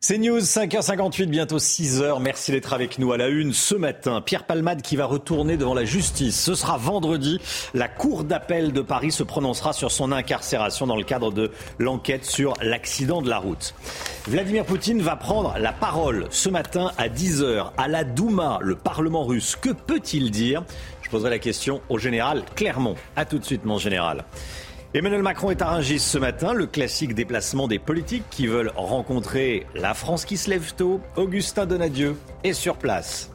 C'est News, 5h58, bientôt 6h. Merci d'être avec nous à la une ce matin. Pierre Palmade qui va retourner devant la justice. Ce sera vendredi. La Cour d'appel de Paris se prononcera sur son incarcération dans le cadre de l'enquête sur l'accident de la route. Vladimir Poutine va prendre la parole ce matin à 10h à la Douma, le Parlement russe. Que peut-il dire? Je poserai la question au général Clermont. A tout de suite, mon général. Emmanuel Macron est à Rungis ce matin, le classique déplacement des politiques qui veulent rencontrer la France qui se lève tôt. Augustin Donadieu est sur place.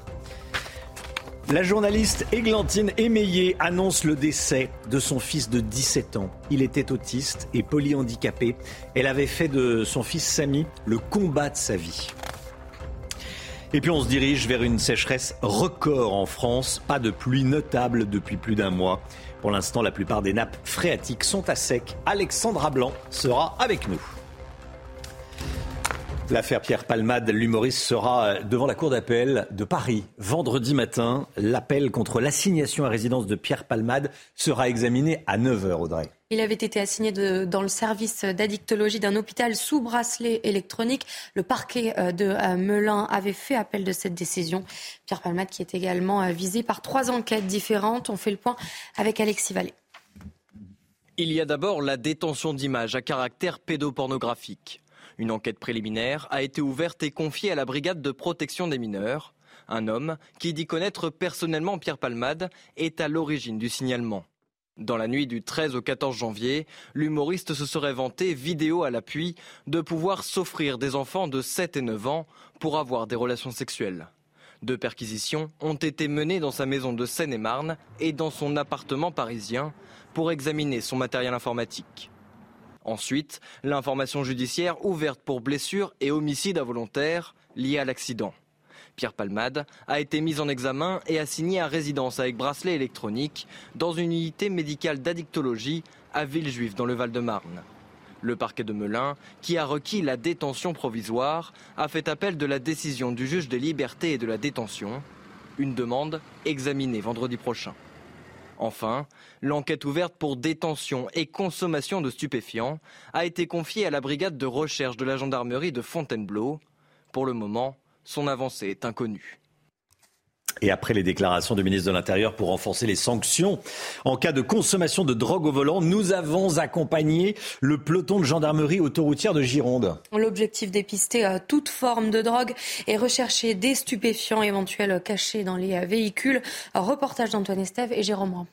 La journaliste Églantine Émeillé annonce le décès de son fils de 17 ans. Il était autiste et polyhandicapé. Elle avait fait de son fils Samy le combat de sa vie. Et puis on se dirige vers une sécheresse record en France. Pas de pluie notable depuis plus d'un mois. Pour l'instant, la plupart des nappes phréatiques sont à sec. Alexandra Blanc sera avec nous. L'affaire Pierre Palmade, l'humoriste, sera devant la cour d'appel de Paris vendredi matin. L'appel contre l'assignation à résidence de Pierre Palmade sera examiné à 9h, Audrey. Il avait été assigné de, dans le service d'addictologie d'un hôpital sous bracelet électronique. Le parquet euh, de euh, Melun avait fait appel de cette décision. Pierre Palmade qui est également euh, visé par trois enquêtes différentes. On fait le point avec Alexis Vallée. Il y a d'abord la détention d'images à caractère pédopornographique. Une enquête préliminaire a été ouverte et confiée à la brigade de protection des mineurs. Un homme qui dit connaître personnellement Pierre Palmade est à l'origine du signalement. Dans la nuit du 13 au 14 janvier, l'humoriste se serait vanté, vidéo à l'appui, de pouvoir s'offrir des enfants de 7 et 9 ans pour avoir des relations sexuelles. Deux perquisitions ont été menées dans sa maison de Seine-et-Marne et dans son appartement parisien pour examiner son matériel informatique. Ensuite, l'information judiciaire ouverte pour blessure et homicide involontaire lié à l'accident. Pierre Palmade a été mis en examen et assigné à résidence avec bracelet électronique dans une unité médicale d'addictologie à Villejuif dans le Val-de-Marne. Le parquet de Melun, qui a requis la détention provisoire, a fait appel de la décision du juge des libertés et de la détention, une demande examinée vendredi prochain. Enfin, l'enquête ouverte pour détention et consommation de stupéfiants a été confiée à la brigade de recherche de la gendarmerie de Fontainebleau. Pour le moment, son avancée est inconnue. Et après les déclarations du ministre de l'Intérieur pour renforcer les sanctions en cas de consommation de drogue au volant, nous avons accompagné le peloton de gendarmerie autoroutière de Gironde. L'objectif dépister euh, toute forme de drogue et rechercher des stupéfiants éventuels cachés dans les euh, véhicules. Reportage d'Antoine Estève et Jérôme Rand.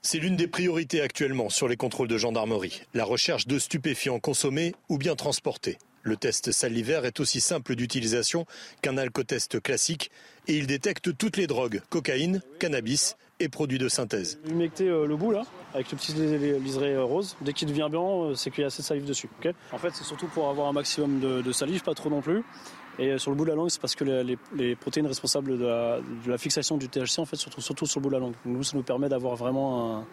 C'est l'une des priorités actuellement sur les contrôles de gendarmerie, la recherche de stupéfiants consommés ou bien transportés. Le test salivaire est aussi simple d'utilisation qu'un alcotest classique et il détecte toutes les drogues, cocaïne, cannabis et produits de synthèse. Vous mettez euh, le bout là, avec le petit liseré euh, rose. Dès qu'il devient blanc, euh, c'est qu'il y a assez de salive dessus. en fait, c'est surtout pour avoir un maximum de, salive, pas trop non plus. Et sur le bout de la langue, c'est parce que les, protéines responsables de la, fixation du THC, en fait, se trouvent surtout sur le bout de la langue. nous, ça nous permet d'avoir vraiment un,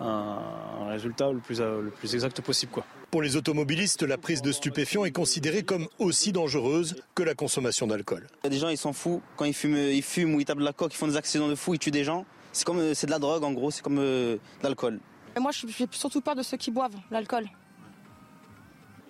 un, résultat le plus, le plus exact possible. Quoi. Pour les automobilistes, la prise de stupéfiants est considérée comme aussi dangereuse que la consommation d'alcool. Il y a des gens, ils s'en foutent. Quand ils fument, ils fument ou ils tapent de la coque, ils font des accidents de fou, ils tuent des gens. C'est comme c'est de la drogue en gros, c'est comme euh, de l'alcool. Moi, je suis surtout peur de ceux qui boivent l'alcool.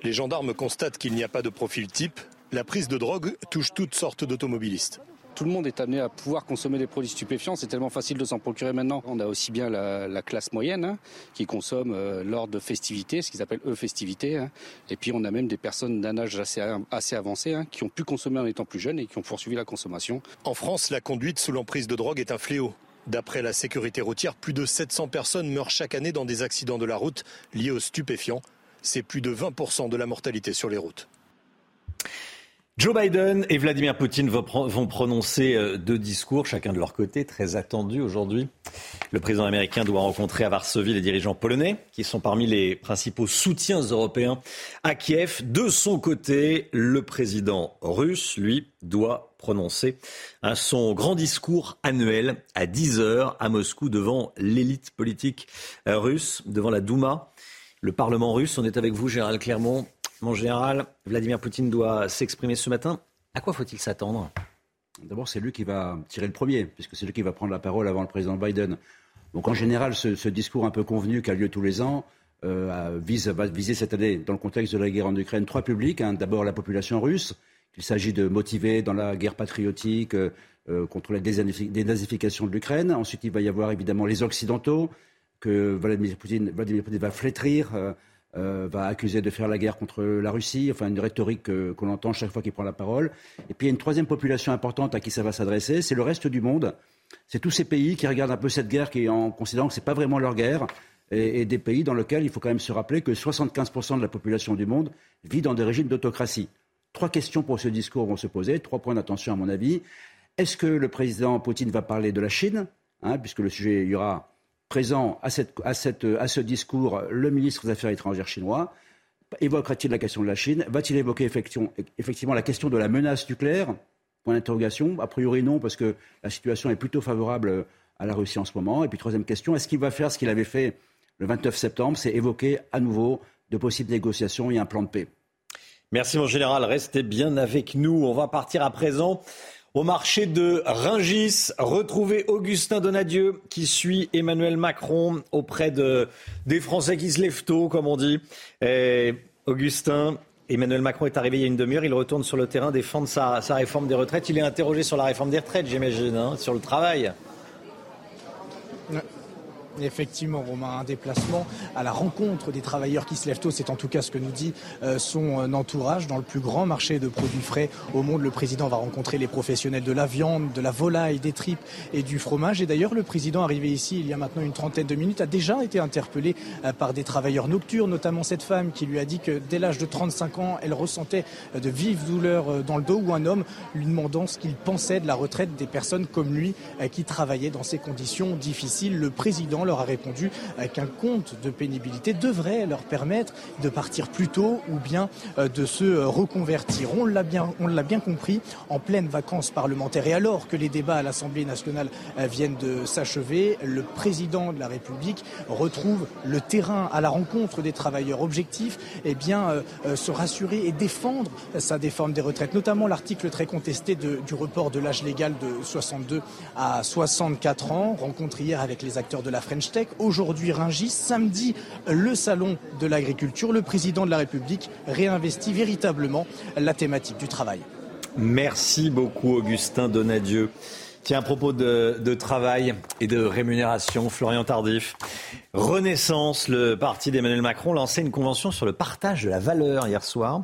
Les gendarmes constatent qu'il n'y a pas de profil type. La prise de drogue touche toutes sortes d'automobilistes tout le monde est amené à pouvoir consommer des produits stupéfiants. C'est tellement facile de s'en procurer maintenant. On a aussi bien la, classe moyenne hein, qui consomme euh, lors de festivités, ce qu'ils appellent eux festivités. Hein. Et puis on a même des personnes d'un âge assez, avancé hein, qui ont pu consommer en étant plus jeunes et qui ont poursuivi la consommation. En France, la conduite sous l'emprise de drogue est un fléau. D'après la sécurité routière, plus de 700 personnes meurent chaque année dans des accidents de la route liés aux stupéfiants. C'est plus de 20% de la mortalité sur les routes. Joe Biden et Vladimir Poutine vont prononcer euh, deux discours, chacun de leur côté, très attendus aujourd'hui. Le président américain doit rencontrer à Varsovie les dirigeants polonais, qui sont parmi les principaux soutiens européens à Kiev. De son côté, le président russe, lui, doit prononcer son grand discours annuel à 10 heures à Moscou devant l'élite politique euh, russe, devant la Douma, le Parlement russe. On est avec vous, Gérald Clermont. Mon général, Vladimir Poutine doit s'exprimer ce matin. À quoi faut-il s'attendre? D'abord, c'est lui qui va tirer le premier, puisque c'est lui qui va prendre la parole avant le président Biden. Donc en général, ce, discours un peu convenu qui a lieu tous les ans euh, vise, va viser cette année, dans le contexte de la guerre en Ukraine, trois publics. Hein. D'abord la population russe, qu'il s'agit de motiver dans la guerre patriotique euh, euh, contre la dénazification de l'Ukraine. Ensuite, il va y avoir évidemment les Occidentaux, que Vladimir Poutine, va flétrir. Euh, va accuser de faire la guerre contre la Russie, enfin une rhétorique qu'on entend chaque fois qu'il prend la parole. Et puis il y a une troisième population importante à qui ça va s'adresser, c'est le reste du monde. C'est tous ces pays qui regardent un peu cette guerre qui, en considérant que ce n'est pas vraiment leur guerre, et, des pays dans lesquels il faut quand même se rappeler que 75% de la population du monde vit dans des régimes d'autocratie. Trois questions pour ce discours vont se poser, trois points d'attention à mon avis. Est-ce que le président Poutine va parler de la Chine, hein, puisque le sujet, il y aura présent à, ce discours le ministre des Affaires étrangères chinois Évoquera-t-il la question de la Chine? Va-t-il évoquer effectivement, la question de la menace nucléaire? Point d'interrogation. A priori non, parce que la situation est plutôt favorable à la Russie en ce moment. Et puis troisième question, est-ce qu'il va faire ce qu'il avait fait le 29 septembre? C'est évoquer à nouveau de possibles négociations et un plan de paix. Merci mon général, restez bien avec nous. On va partir à présent au marché de Ringis, retrouver Augustin Donadieu qui suit Emmanuel Macron auprès de, des Français qui se lèvent tôt, comme on dit. Augustin, Emmanuel Macron est arrivé il y a une demi-heure. Il retourne sur le terrain défendre sa, réforme des retraites. Il est interrogé sur la réforme des retraites, j'imagine, hein, sur le travail. Effectivement, Romain, un déplacement à la rencontre des travailleurs qui se lèvent tôt, c'est en tout cas ce que nous dit euh, son euh, entourage. Dans le plus grand marché de produits frais au monde, le président va rencontrer les professionnels de la viande, de la volaille, des tripes et du fromage. Et d'ailleurs, le président arrivé ici il y a maintenant une trentaine de minutes a déjà été interpellé euh, par des travailleurs nocturnes, notamment cette femme qui lui a dit que dès l'âge de 35 ans, elle ressentait de vives douleurs dans le dos ou un homme lui demandant ce qu'il pensait de la retraite des personnes comme lui qui travaillaient dans ces conditions difficiles. Le président leur a répondu qu'un compte de pénibilité devrait leur permettre de partir plus tôt ou bien euh, de se euh, reconvertir. On l'a bien, on l'a bien compris, en pleine vacances parlementaires et alors que les débats à l'Assemblée nationale euh, viennent de s'achever, le président de la République retrouve le terrain à la rencontre des travailleurs objectifs, eh bien se rassurer et défendre sa déforme des retraites, notamment l'article très contesté du report de l'âge légal de 62 à 64 ans, rencontre hier avec les acteurs de la French aujourd'hui Ringis, samedi le salon de l'agriculture. Le président de la République réinvestit véritablement la thématique du travail. Merci beaucoup Augustin Donadieu. Tiens, à propos de, travail et de rémunération, Florian Tardif, Renaissance, le parti d'Emmanuel Macron, lançait une convention sur le partage de la valeur hier soir.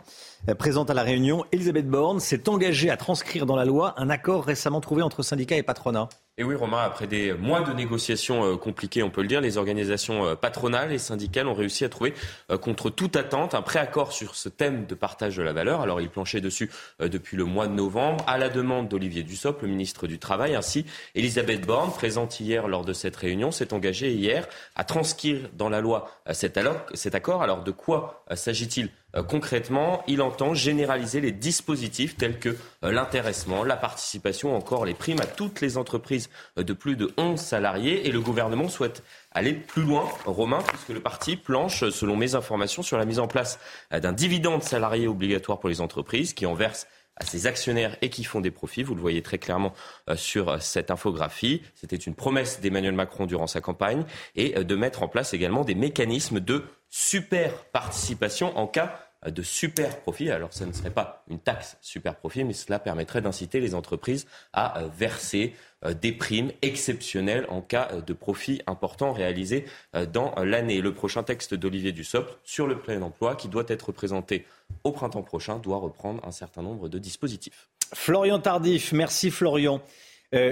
Présente à la Réunion, Elisabeth Borne s'est engagée à transcrire dans la loi un accord récemment trouvé entre syndicats et patronat. Et oui, Romain, après des mois de négociations euh, compliquées, on peut le dire, les organisations euh, patronales et syndicales ont réussi à trouver, euh, contre toute attente, un préaccord sur ce thème de partage de la valeur. Alors, ils planchaient dessus depuis le mois de novembre, à la demande d'Olivier Dussopt, le ministre du Travail. Ainsi, Elisabeth Borne, présente hier lors de cette réunion, s'est engagée hier à transcrire dans la loi cet accord. Alors, de quoi s'agit-il concrètement, il entend généraliser les dispositifs tels que euh, l'intéressement, la participation, encore les primes à toutes les entreprises euh, de plus de 11 salariés. Et le gouvernement souhaite aller plus loin, Romain, puisque le parti planche, selon mes informations, sur la mise en place d'un dividende salarié obligatoire pour les entreprises qui en versent à ses actionnaires et qui font des profits. Vous le voyez très clairement sur cette infographie. C'était une promesse d'Emmanuel Macron durant sa campagne et de mettre en place également des mécanismes de super participation en cas de super profit. Alors, ce ne serait pas une taxe super profit, mais cela permettrait d'inciter les entreprises à euh, verser euh, des primes exceptionnelles en cas euh, de profit important réalisé dans l'année. Le prochain texte d'Olivier Dussopt sur le plein emploi, qui doit être présenté au printemps prochain, doit reprendre un certain nombre de dispositifs. Florian Tardif, merci Florian.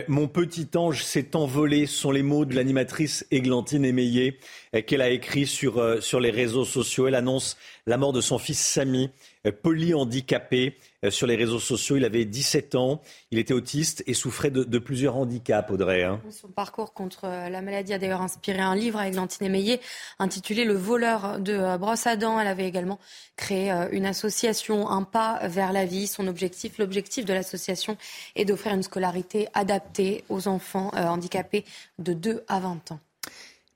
Mon petit ange s'est envolé, sont les mots de l'animatrice Églantine Émeillé. qu'elle a écrit sur, sur les réseaux sociaux. Elle annonce la mort de son fils Samy, polyhandicapé. Sur les réseaux sociaux, il avait 17 ans, il était autiste et souffrait de, plusieurs handicaps, Audrey. Hein. Son parcours contre la maladie a d'ailleurs inspiré un livre avec Lantine Meillet intitulé Le voleur de brosse à dents. Elle avait également créé une association, Un pas vers la vie. Son objectif, l'objectif de l'association est d'offrir une scolarité adaptée aux enfants handicapés de 2 à 20 ans.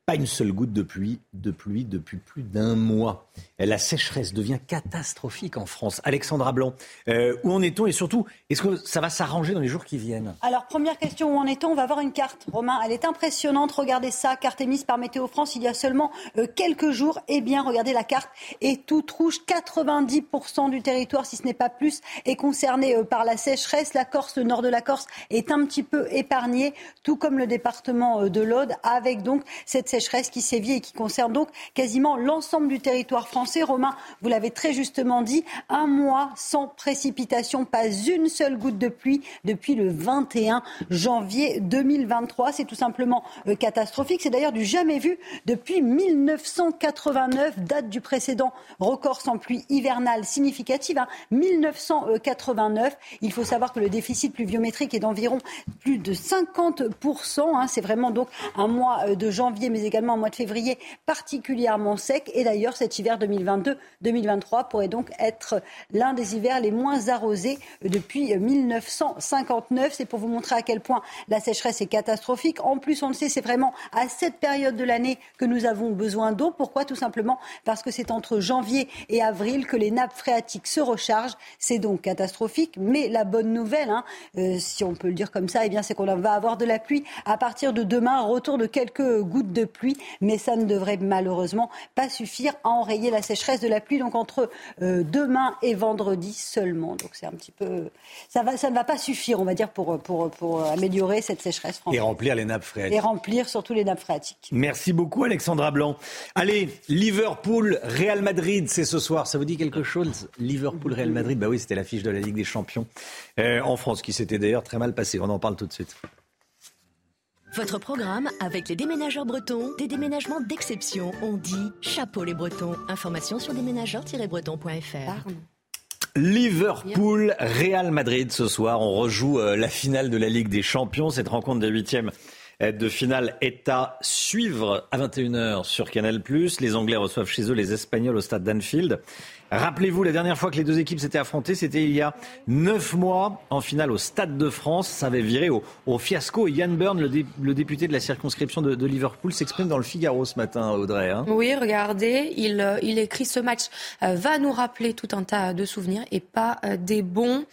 Pas une seule goutte de pluie, de pluie depuis plus d'un mois. La sécheresse devient catastrophique en France. Alexandra Blanc, euh, où en est-on? Et surtout, est-ce que ça va s'arranger dans les jours qui viennent? Alors, première question, où en est-on? On va avoir une carte, Romain. Elle est impressionnante. Regardez ça, carte émise par Météo France il y a seulement euh, quelques jours. Eh bien, regardez la carte est toute rouge. 90% du territoire, si ce n'est pas plus, est concerné euh, par la sécheresse. La Corse, le nord de la Corse, est un petit peu épargné, tout comme le département de l'Aude, avec donc cette sécheresse qui sévit et qui concerne donc quasiment l'ensemble du territoire français. Romain, vous l'avez très justement dit, un mois sans précipitation, pas une seule goutte de pluie depuis le 21 janvier 2023. C'est tout simplement euh, catastrophique. C'est d'ailleurs du jamais vu depuis 1989, date du précédent record sans pluie hivernale significative. 1989. Hein. Il faut savoir que le déficit pluviométrique est d'environ plus de 50%. Hein. C'est vraiment donc un mois euh, de janvier, également un mois de février particulièrement sec. Et d'ailleurs, cet hiver 2022-2023 pourrait donc être l'un des hivers les moins arrosés depuis 1959. C'est pour vous montrer à quel point la sécheresse est catastrophique. En plus, on le sait, c'est vraiment à cette période de l'année que nous avons besoin d'eau. Pourquoi? Tout simplement parce que c'est entre janvier et avril que les nappes phréatiques se rechargent. C'est donc catastrophique. Mais la bonne nouvelle, hein, euh, si on peut le dire comme ça, eh bien, c'est qu'on va avoir de la pluie à partir de demain. Retour de quelques gouttes de mais ça ne devrait malheureusement pas suffire à enrayer la sécheresse de la pluie. Donc entre euh, demain et vendredi seulement. Donc c'est un petit peu, ça va, ça ne va pas suffire, on va dire, pour pour pour améliorer cette sécheresse française. Et remplir les nappes phréatiques. Et remplir surtout les nappes phréatiques. Merci beaucoup, Alexandra Blanc. Allez, Liverpool, Real Madrid, c'est ce soir. Ça vous dit quelque chose Liverpool, Real Madrid? Bah oui, c'était l'affiche de la Ligue des Champions euh, en France, qui s'était d'ailleurs très mal passé. On en parle tout de suite. Votre programme avec les déménageurs bretons, des déménagements d'exception. On dit chapeau les bretons. Information sur déménageurs-bretons.fr. Liverpool, Real Madrid ce soir. On rejoue euh, la finale de la Ligue des Champions. Cette rencontre des huitièmes de finale est à suivre à 21h sur Canal+. Les Anglais reçoivent chez eux les Espagnols au stade d'Anfield. Rappelez-vous, la dernière fois que les deux équipes s'étaient affrontées, c'était il y a neuf mois, en finale au Stade de France. Ça avait viré au, fiasco. Yann Byrne, le, député de la circonscription de, Liverpool, s'exprime dans le Figaro ce matin, Audrey. Hein. Oui, regardez, il, euh, il, écrit ce match euh, va nous rappeler tout un tas de souvenirs et pas euh, des bons.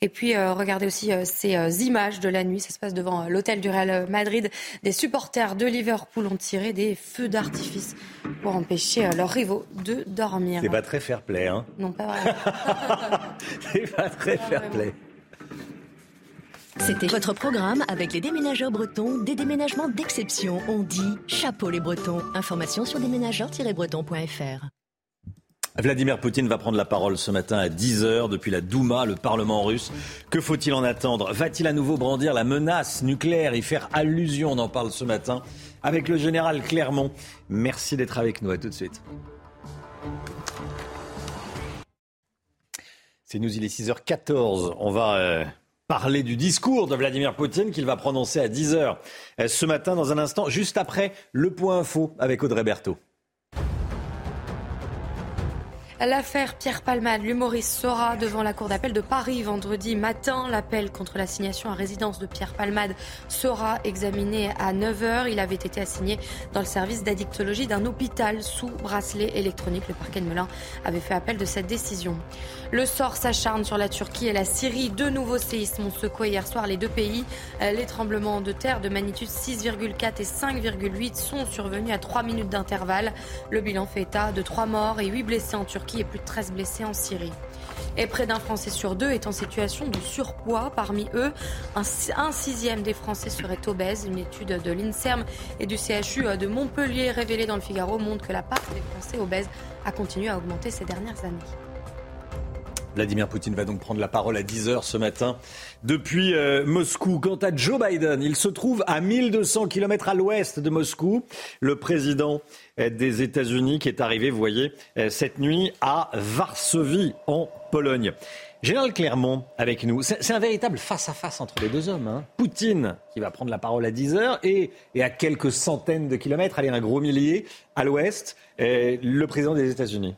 Et puis, euh, regardez aussi euh, ces euh, images de la nuit. Ça se passe devant l'hôtel du Real Madrid. Des supporters de Liverpool ont tiré des feux d'artifice pour empêcher leurs rivaux de dormir. C'est pas très fair play, hein Non, pas vraiment. C'est pas très fair play. C'était votre programme avec les déménageurs bretons, des déménagements d'exception. On dit chapeau les bretons. Information sur déménageurs-bretons.fr. Vladimir Poutine va prendre la parole ce matin à 10h depuis la Douma, le Parlement russe. Que faut-il en attendre? Va-t-il à nouveau brandir la menace nucléaire y faire allusion? On en parle ce matin avec le général Clermont. Merci d'être avec nous. À tout de suite. C'est nous, il est 6h14. On va euh, parler du discours de Vladimir Poutine qu'il va prononcer à 10h euh, ce matin dans un instant, juste après le point info avec Audrey Berthaud. L'affaire Pierre Palmade, l'humoriste, sera devant la Cour d'appel de Paris vendredi matin. L'appel contre l'assignation à résidence de Pierre Palmade sera examiné à 9h. Il avait été assigné dans le service d'addictologie d'un hôpital sous bracelet électronique. Le parquet de Melun avait fait appel de cette décision. Le sort s'acharne sur la Turquie et la Syrie. Deux nouveaux séismes ont secoué hier soir les deux pays. Les tremblements de terre de magnitude 6,4 et 5,8 sont survenus à 3 minutes d'intervalle. Le bilan fait état de 3 morts et 8 blessés en Turquie et plus de 13 blessés en Syrie. Et près d'un Français sur deux est en situation de surpoids. Parmi eux, un, sixième des Français serait obèse. Une étude de l'INSERM et du CHU de Montpellier révélée dans le Figaro montre que la part des Français obèses a continué à augmenter ces dernières années. Vladimir Poutine va donc prendre la parole à 10h ce matin depuis euh, Moscou. Quant à Joe Biden, il se trouve à 1200 km à l'ouest de Moscou. Le président euh, des États-Unis qui est arrivé, vous voyez, euh, cette nuit à Varsovie, en Pologne. Général Clermont avec nous. C'est un véritable face-à-face entre les deux hommes. Hein. Poutine qui va prendre la parole à 10h et, et à quelques centaines de kilomètres, allez, un gros millier à l'ouest, le président des États-Unis.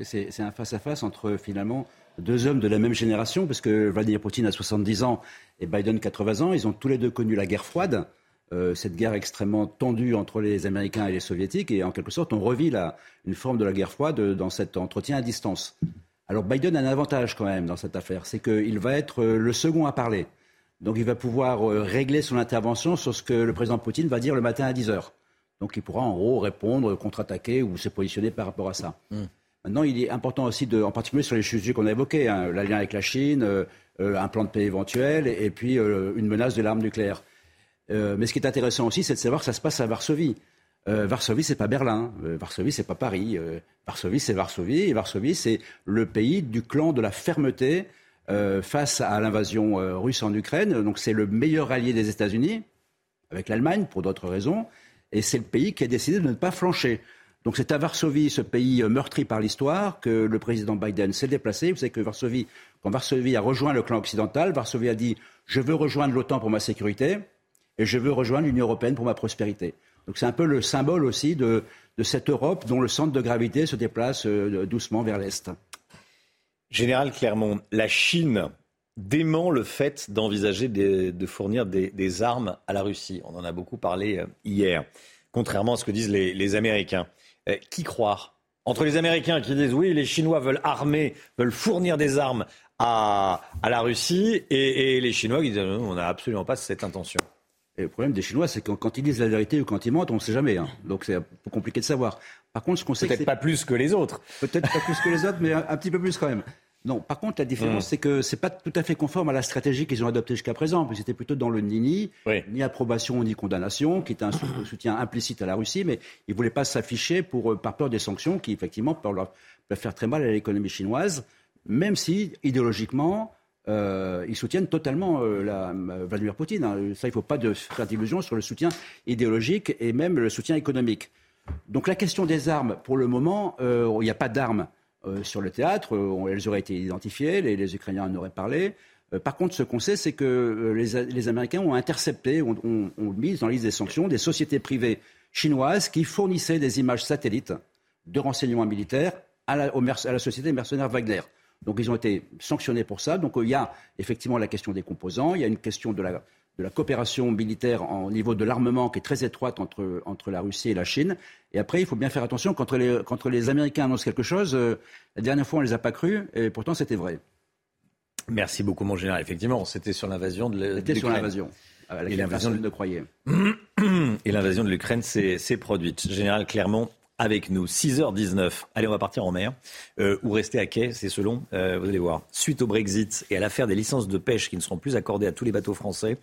C'est un face-à-face entre finalement deux hommes de la même génération, parce que Vladimir Poutine a 70 ans et Biden 80 ans. Ils ont tous les deux connu la guerre froide, euh, cette guerre extrêmement tendue entre les Américains et les Soviétiques. Et en quelque sorte, on revit la, une forme de la guerre froide dans cet entretien à distance. Alors Biden a un avantage quand même dans cette affaire, c'est qu'il va être euh, le second à parler. Donc il va pouvoir euh, régler son intervention sur ce que le président Poutine va dire le matin à 10 heures. Donc il pourra en gros répondre, contre-attaquer ou se positionner par rapport à ça. Hmm. Maintenant, il est important aussi, en particulier sur les sujets qu'on a évoqués, hein, l'alliance avec la Chine, euh, euh, un plan de paix éventuel et, puis euh, une menace de l'arme nucléaire. mais ce qui est intéressant aussi, c'est de savoir que ça se passe à Varsovie. Varsovie, c'est pas Berlin. Varsovie, c'est pas Paris. Varsovie, c'est Varsovie. Et Varsovie, c'est le pays du clan de la fermeté face à l'invasion russe en Ukraine. Donc, c'est le meilleur allié des États-Unis, avec l'Allemagne, pour d'autres raisons. Et c'est le pays qui a décidé de ne pas flancher. Donc c'est à Varsovie, ce pays euh, meurtri par l'histoire, que le président Biden s'est déplacé. Vous savez que Varsovie, quand Varsovie a rejoint le clan occidental, Varsovie a dit je veux rejoindre l'OTAN pour ma sécurité et je veux rejoindre l'Union européenne pour ma prospérité. Donc c'est un peu le symbole aussi de, cette Europe dont le centre de gravité se déplace euh, doucement vers l'Est. Général Clermont, la Chine dément le fait d'envisager de, fournir des, armes à la Russie. On en a beaucoup parlé euh, hier, contrairement à ce que disent les Américains. Euh, qui croire Entre les Américains qui disent oui, les Chinois veulent armer, veulent fournir des armes à, la Russie, et, les Chinois qui disent non, on n'a absolument pas cette intention. Et le problème des Chinois, c'est que quand ils disent la vérité ou quand ils mentent, on ne sait jamais. Hein. Donc c'est un peu compliqué de savoir. Par contre, ce qu'on sait. Peut-être pas plus que les autres. Peut-être pas plus que les autres, mais un, petit peu plus quand même. Non, par contre, la différence, mm. c'est que ce n'est pas tout à fait conforme à la stratégie qu'ils ont adoptée jusqu'à présent, puis c'était plutôt dans le nini, ni approbation ni condamnation, qui était un soutien implicite à la Russie, mais ils ne voulaient pas s'afficher pour, euh, par peur des sanctions qui, effectivement, peuvent, faire très mal à l'économie chinoise, même si, idéologiquement, euh, ils soutiennent totalement euh, la, Vladimir Poutine. Hein. Ça, il ne faut pas de faire d'illusions sur le soutien idéologique et même le soutien économique. Donc la question des armes, pour le moment, il n'y a pas d'armes euh, sur le théâtre. Euh, elles auraient été identifiées, les, Ukrainiens en auraient parlé. Euh, par contre, ce qu'on sait, c'est que les, Américains ont intercepté, ont, mis dans la liste des sanctions des sociétés privées chinoises qui fournissaient des images satellites de renseignements militaires à la, à la société mercenaire Wagner. Donc ils ont été sanctionnés pour ça. Donc il y a effectivement la question des composants, il y a une question de la, de la coopération militaire au niveau de l'armement qui est très étroite entre, entre la Russie et la Chine. Et après, il faut bien faire attention quand les, quand les Américains annoncent quelque chose. Euh, la dernière fois, on ne les a pas crus, et pourtant, c'était vrai. Merci beaucoup, mon général. Effectivement, c'était sur l'invasion de l'Ukraine. C'était sur l'invasion. Et l'invasion de... Et l'invasion de l'Ukraine s'est produite. Général Clermont, avec nous. 6h19. Allez, on va partir en mer euh, ou rester à quai, c'est selon. Euh, vous allez voir. Suite au Brexit et à l'affaire des licences de pêche qui ne seront plus accordées à tous les bateaux français,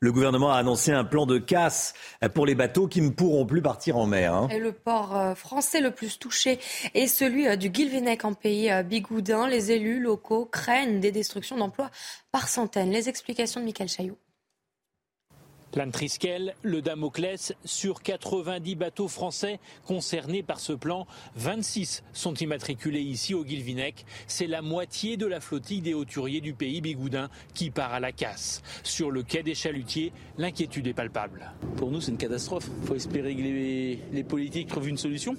le gouvernement a annoncé un plan de casse pour les bateaux qui ne pourront plus partir en mer. Hein. Et le port euh, français le plus touché est celui du Guilvinec en pays bigoudin. Les élus locaux craignent des destructions d'emplois par centaines. Les explications de Michael Chaillot. Triskel, le Damoclès, sur 90 bateaux français concernés par ce plan, 26 sont immatriculés ici au Guilvinec. C'est la moitié de la flottille des hauturiers du pays bigoudin qui part à la casse. Sur le quai des chalutiers, l'inquiétude est palpable. Pour nous, c'est une catastrophe. Il faut espérer que les politiques trouvent une solution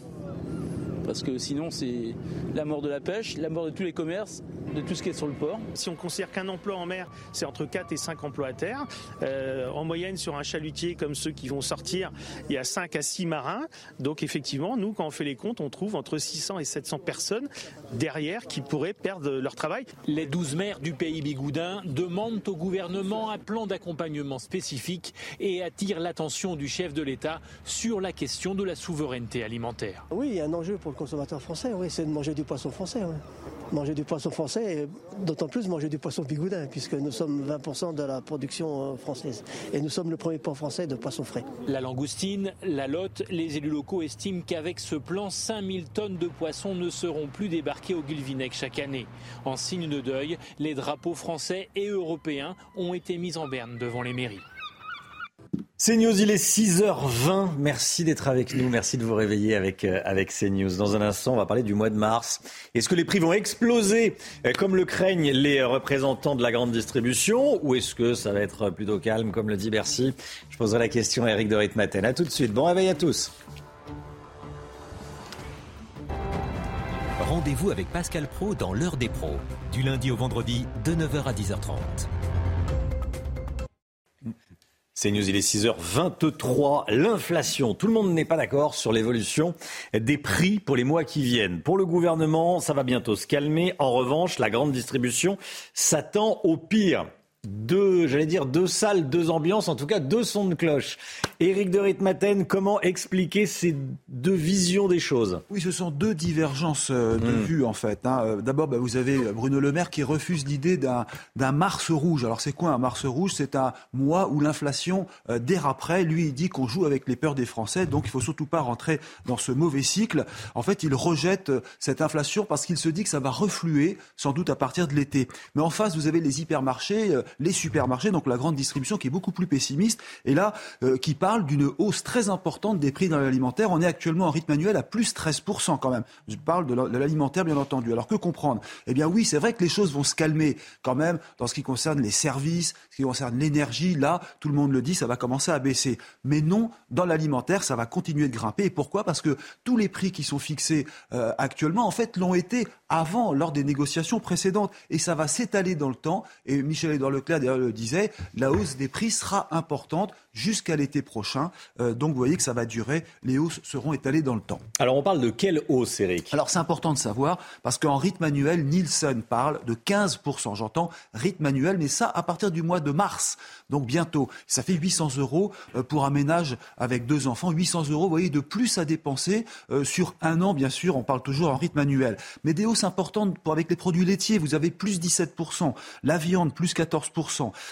parce que sinon c'est la mort de la pêche, la mort de tous les commerces, de tout ce qui est sur le port. Si on considère qu'un emploi en mer, c'est entre 4 et 5 emplois à terre, euh, en moyenne sur un chalutier comme ceux qui vont sortir, il y a 5 à 6 marins. Donc effectivement, nous, quand on fait les comptes, on trouve entre 600 et 700 personnes derrière qui pourraient perdre leur travail. Les 12 maires du pays bigoudin demandent au gouvernement un plan d'accompagnement spécifique et attirent l'attention du chef de l'État sur la question de la souveraineté alimentaire. Oui, il y a un enjeu pour le consommateurs français, oui, c'est de manger du poisson français. Manger du poisson français, et d'autant plus manger du poisson bigoudin, puisque nous sommes 20% de la production euh, française. Et nous sommes le premier port français de poisson frais. La langoustine, la lotte, les élus locaux estiment qu'avec ce plan, 5000 tonnes de poissons ne seront plus débarquées au Guilvinec chaque année. En signe de deuil, les drapeaux français et européens ont été mis en berne devant les mairies. CNews, il est 6h20. Merci d'être avec nous. Merci de vous réveiller avec, euh, avec CNews. Dans un instant, on va parler du mois de mars. Est-ce que les prix vont exploser euh, comme le craignent les représentants de la grande distribution ou est-ce que ça va être plutôt calme comme le dit Bercy? Je poserai la question à Eric de Ritmaten. A tout de suite. Bon réveil à tous. Rendez-vous avec Pascal Pro dans l'heure des pros, du lundi au vendredi de 9h à 10h30. C'est News, il est 6h23. L'inflation, tout le monde n'est pas d'accord sur l'évolution des prix pour les mois qui viennent. Pour le gouvernement, ça va bientôt se calmer. En revanche, la grande distribution s'attend au pire deux, j'allais dire deux salles, deux ambiances, en tout cas deux sons de cloche. Éric de Ritmaten, comment expliquer ces deux visions des choses? Oui, ce sont deux divergences euh, de hmm. vue en fait. Hein. Euh, d'abord, bah, vous avez Bruno Le Maire qui refuse l'idée d'un Mars rouge. Alors c'est quoi un Mars rouge? C'est un mois où l'inflation euh, déraperait. Lui, il dit qu'on joue avec les peurs des Français, donc il faut surtout pas rentrer dans ce mauvais cycle. En fait, il rejette cette inflation parce qu'il se dit que ça va refluer sans doute à partir de l'été. Mais en face, vous avez les hypermarchés les supermarchés, donc la grande distribution qui est beaucoup plus pessimiste et là euh, qui parle d'une hausse très importante des prix dans l'alimentaire. On est actuellement en rythme annuel à plus 13% quand même. Je parle de l'alimentaire bien entendu. Alors que comprendre? Eh bien oui, c'est vrai que les choses vont se calmer quand même dans ce qui concerne les services, ce qui concerne l'énergie. Là, tout le monde le dit, ça va commencer à baisser. Mais non, dans l'alimentaire, ça va continuer de grimper. Et pourquoi? Parce que tous les prix qui sont fixés euh, actuellement, en fait, l'ont été avant, lors des négociations précédentes. Et ça va s'étaler dans le temps. Et Michel-Édouard Leclerc d'ailleurs le disait, la hausse des prix sera importante jusqu'à l'été prochain. Euh, donc vous voyez que ça va durer, les hausses seront étalées dans le temps. Alors on parle de quelle hausse, Eric Alors c'est important de savoir, parce qu'en rythme annuel, Nielsen parle de 15%. J'entends rythme annuel, mais ça à partir du mois de mars, donc bientôt. Ça fait 800 euros euh, pour un ménage avec deux enfants, 800 euros, vous voyez, de plus à dépenser euh, sur un an, bien sûr, on parle toujours en rythme annuel. Mais des hausses importantes pour, avec les produits laitiers, vous avez plus 17%, la viande plus 14%.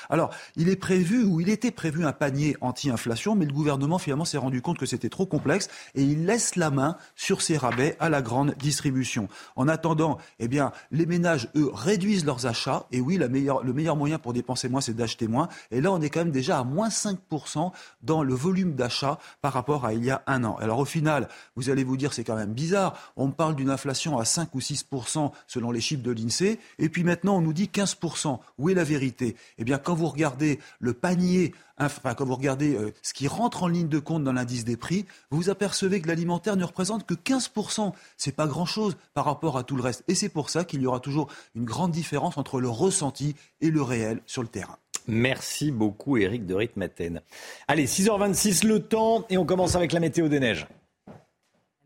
Alors, il est prévu, ou il était prévu un panier anti-inflation, mais le gouvernement finalement s'est rendu compte que c'était trop complexe et il laisse la main sur ces rabais à la grande distribution. En attendant, eh bien, les ménages, eux, réduisent leurs achats. Et oui, le meilleur moyen pour dépenser moins, c'est d'acheter moins. Et là, on est quand même déjà à moins 5% dans le volume d'achat par rapport à il y a un an. Alors au final, vous allez vous dire, c'est quand même bizarre. On parle d'une inflation à 5 ou 6% selon les chiffres de l'INSEE. Et puis maintenant, on nous dit 15%. Où est la vérité? Eh bien, quand vous regardez le panier enfin, quand vous regardez euh, ce qui rentre en ligne de compte dans l'indice des prix, vous vous apercevez que l'alimentaire ne représente que 15%. C'est pas grand-chose par rapport à tout le reste. Et c'est pour ça qu'il y aura toujours une grande différence entre le ressenti et le réel sur le terrain. Merci beaucoup, Eric de Ritmaten. Allez, 6h26 le temps et on commence avec la météo des neiges.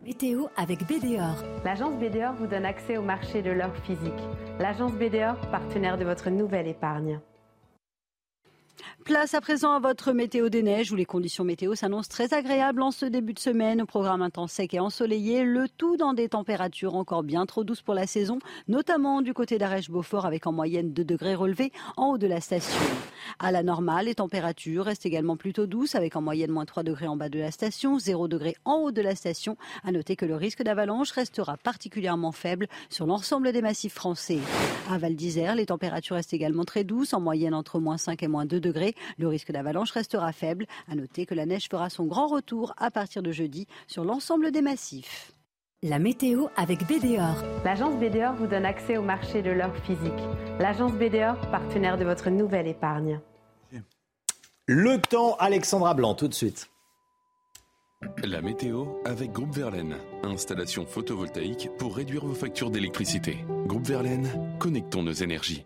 Météo avec BDOR. L'agence BDOR vous donne accès au marché de l'or physique. L'agence BDOR, partenaire de votre nouvelle épargne. Place à présent à votre météo des neiges où les conditions météo s'annoncent très agréables en ce début de semaine. Au programme un temps sec et ensoleillé, le tout dans des températures encore bien trop douces pour la saison, notamment du côté d'Arèche-Beaufort avec en moyenne 2 degrés relevés en haut de la station. À la normale, les températures restent également plutôt douces avec en moyenne moins 3 degrés en bas de la station, 0 degrés en haut de la station. À noter que le risque d'avalanche restera particulièrement faible sur l'ensemble des massifs français. À Val d'Isère, les températures restent également très douces, en moyenne entre moins 5 et moins 2 degrés le risque d'avalanche restera faible. À noter que la neige fera son grand retour à partir de jeudi sur l'ensemble des massifs. La météo avec BDOR. L'agence BDOR vous donne accès au marché de l'or physique. L'agence BDOR, partenaire de votre nouvelle épargne. Le temps, Alexandra Blanc, tout de suite. La météo avec Groupe Verlaine. Installation photovoltaïque pour réduire vos factures d'électricité. Groupe Verlaine, connectons nos énergies.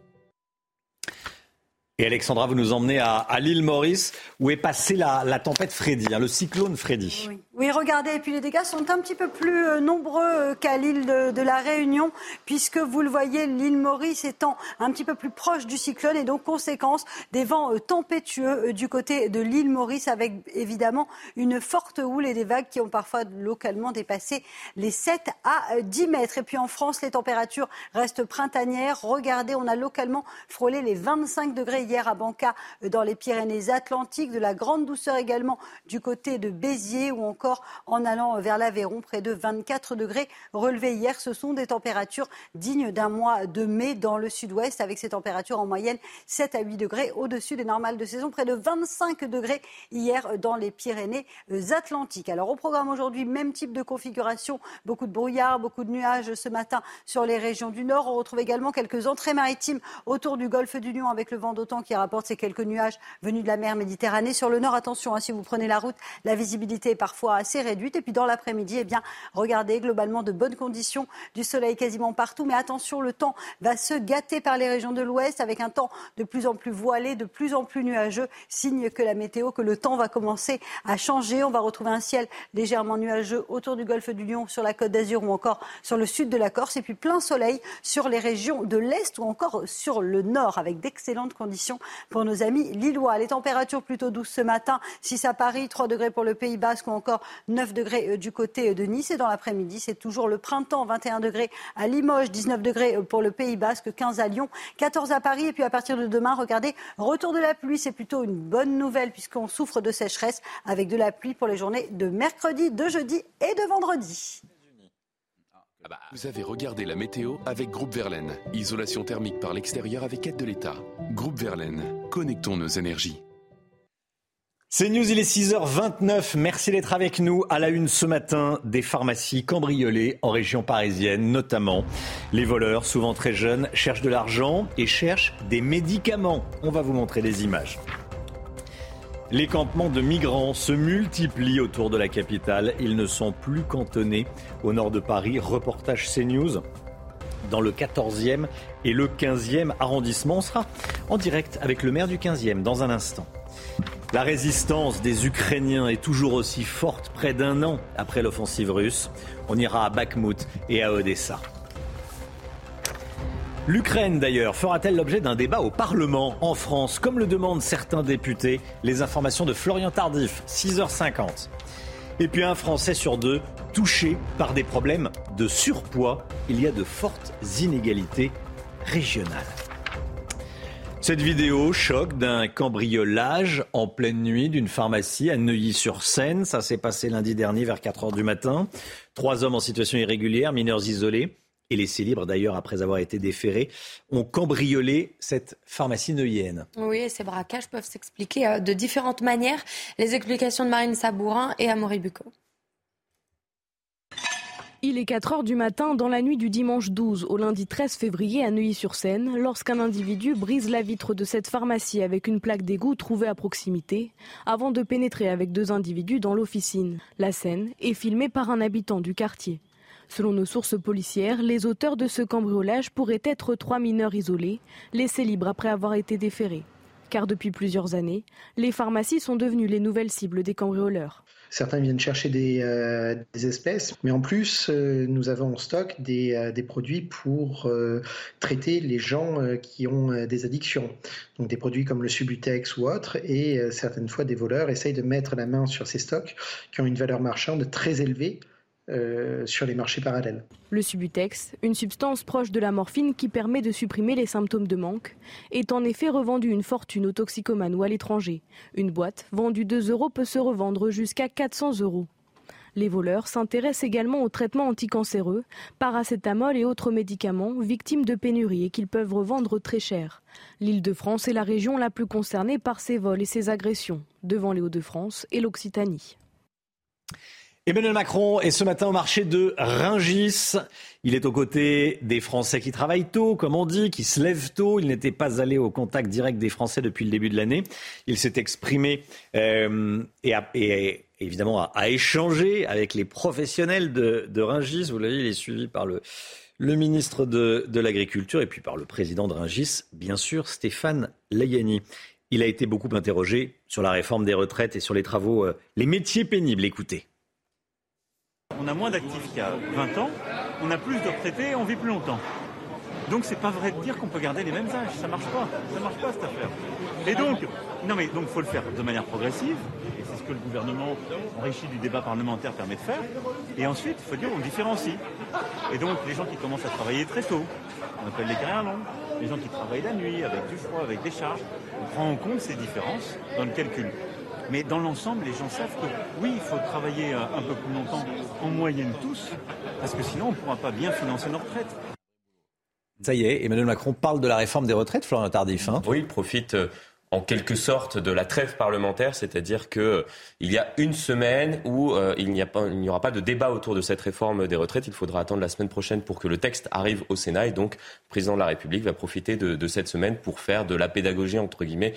Et Alexandra, vous nous emmenez à, l'île Maurice, où est passée la, tempête Freddy, hein, le cyclone Freddy. Regardez, et puis les dégâts sont un petit peu plus euh, nombreux euh, qu'à l'île de, la Réunion, puisque vous le voyez, l'île Maurice étant un petit peu plus proche du cyclone, et donc conséquence des vents euh, tempétueux du côté de l'île Maurice, avec évidemment une forte houle et des vagues qui ont parfois localement dépassé les 7 à 10 mètres. Et puis en France, les températures restent printanières. Regardez, on a localement frôlé les 25 degrés hier à Banca, dans les Pyrénées-Atlantiques, de la grande douceur également du côté de Béziers ou encore en allant vers l'Aveyron, près de 24 degrés relevés hier. Ce sont des températures dignes d'un mois de mai dans le sud-ouest, avec ces températures en moyenne 7 à 8 degrés au-dessus des normales de saison, près de 25 degrés hier dans les Pyrénées-Atlantiques. Alors au programme aujourd'hui, même type de configuration, beaucoup de brouillard, beaucoup de nuages ce matin sur les régions du nord. On retrouve également quelques entrées maritimes autour du golfe du Lion avec le vent d'autant qui rapporte ces quelques nuages venus de la mer Méditerranée. Sur le nord, attention, hein, si vous prenez la route, la visibilité est parfois assez réduite. Et puis dans l'après-midi, eh bien, regardez, globalement de bonnes conditions, du soleil quasiment partout. Mais attention, le temps va se gâter par les régions de l'ouest avec un temps de plus en plus voilé, de plus en plus nuageux, signe que la météo, que le temps va commencer à changer. On va retrouver un ciel légèrement nuageux autour du golfe du Lion, sur la côte d'Azur ou encore sur le sud de la Corse. Et puis plein soleil sur les régions de l'est ou encore sur le nord avec d'excellentes conditions pour nos amis lillois. Les températures plutôt douces ce matin, 6 à Paris, 3 degrés pour le Pays Basque ou encore 9 degrés euh, du côté de Nice. Et dans l'après-midi, c'est toujours le printemps, 21 degrés à Limoges, 19 degrés euh, pour le Pays Basque, 15 à Lyon, 14 à Paris. Et puis à partir de demain, regardez, retour de la pluie, c'est plutôt une bonne nouvelle puisqu'on souffre de sécheresse avec de la pluie pour les journées de mercredi, de jeudi et de vendredi. Vous avez regardé la météo avec Groupe Verlaine. Isolation thermique par l'extérieur avec aide de l'État. Groupe Verlaine, connectons nos énergies. C'est News, il est 6h29. Merci d'être avec nous. À la une ce matin, des pharmacies cambriolées en région parisienne, notamment. Les voleurs, souvent très jeunes, cherchent de l'argent et cherchent des médicaments. On va vous montrer des images. Les campements de migrants se multiplient autour de la capitale. Ils ne sont plus cantonnés au nord de Paris. Reportage CNews dans le 14e et le 15e arrondissement. On sera en direct avec le maire du 15e dans un instant. La résistance des Ukrainiens est toujours aussi forte près d'un an après l'offensive russe. On ira à Bakhmut et à Odessa. L'Ukraine, d'ailleurs, fera-t-elle l'objet d'un débat au Parlement en France, comme le demandent certains députés? Les informations de Florian Tardif, 6h50. Et puis un Français sur deux touché par des problèmes de surpoids. Il y a de fortes inégalités régionales. Cette vidéo choque d'un cambriolage en pleine nuit d'une pharmacie à Neuilly-sur-Seine. Ça s'est passé lundi dernier vers 4 heures du matin. Trois hommes en situation irrégulière, mineurs isolés et laissés libres d'ailleurs après avoir été déférés, ont cambriolé cette pharmacie neuillienne. Oui, ces braquages peuvent s'expliquer euh, de différentes manières. Les explications de Marine Sabourin et Amaury Bucco. Il est 4 heures du matin dans la nuit du dimanche 12 au lundi 13 février à Neuilly-sur-Seine lorsqu'un individu brise la vitre de cette pharmacie avec une plaque d'égout trouvée à proximité avant de pénétrer avec deux individus dans l'officine. La scène est filmée par un habitant du quartier. Selon nos sources policières, les auteurs de ce cambriolage pourraient être trois mineurs isolés, laissés libres après avoir été déférés. Car depuis plusieurs années, les pharmacies sont devenues les nouvelles cibles des cambrioleurs. Certains viennent chercher des, euh, espèces, mais en plus, euh, nous avons en stock des, euh, produits pour traiter les gens qui ont des addictions. Donc des produits comme le Subutex ou autres, et certaines fois des voleurs essayent de mettre la main sur ces stocks qui ont une valeur marchande très élevée euh, sur les marchés parallèles. Le Subutex, une substance proche de la morphine qui permet de supprimer les symptômes de manque, est en effet revendu une fortune aux toxicomanes ou à l'étranger. Une boîte vendue 2 euros peut se revendre jusqu'à 400 euros. Les voleurs s'intéressent également aux traitements anticancéreux, paracétamol et autres médicaments victimes de pénurie et qu'ils peuvent revendre très cher. L'île de France est la région la plus concernée par ces vols et ces agressions, devant les Hauts-de-France et l'Occitanie. Emmanuel Macron est ce matin au marché de Ringis. Il est aux côtés des Français qui travaillent tôt, comme on dit, qui se lèvent tôt. Il n'était pas allé au contact direct des Français depuis le début de l'année. Il s'est exprimé euh, et, a, évidemment a, échangé avec les professionnels de, Ringis. Vous l'avez, il est suivi par le, ministre de, de l'Agriculture et puis par le président de Ringis, bien sûr, Stéphane Layani. Il a été beaucoup interrogé sur la réforme des retraites et sur les travaux, euh, les métiers pénibles. Écoutez. On a moins d'actifs qu'il y a 20 ans, on a plus de retraités et on vit plus longtemps. Donc c'est pas vrai de dire qu'on peut garder les mêmes âges, ça marche pas, ça marche pas cette affaire. Et donc, non mais donc faut le faire de manière progressive, et c'est ce que le gouvernement enrichi du débat parlementaire permet de faire. Et ensuite, il faut dire on différencie. Et donc les gens qui commencent à travailler très tôt, on appelle les carrières longues, les gens qui travaillent la nuit, avec du froid, avec des charges, on prend en compte ces différences dans le calcul. Mais dans l'ensemble, les gens savent que oui, il faut travailler euh, un peu plus longtemps, en moyenne tous, parce que sinon on ne pourra pas bien financer nos retraites. Ça y est, Emmanuel Macron parle de la réforme des retraites, Florian Tardif. Hein. oui, il profite euh, en quelque sorte de la trêve parlementaire, c'est-à-dire qu'il euh, y a une semaine où euh, il n'y aura pas de débat autour de cette réforme des retraites. Il faudra attendre la semaine prochaine pour que le texte arrive au Sénat. Et donc, le président de la République va profiter de, cette semaine pour faire de la pédagogie, entre guillemets.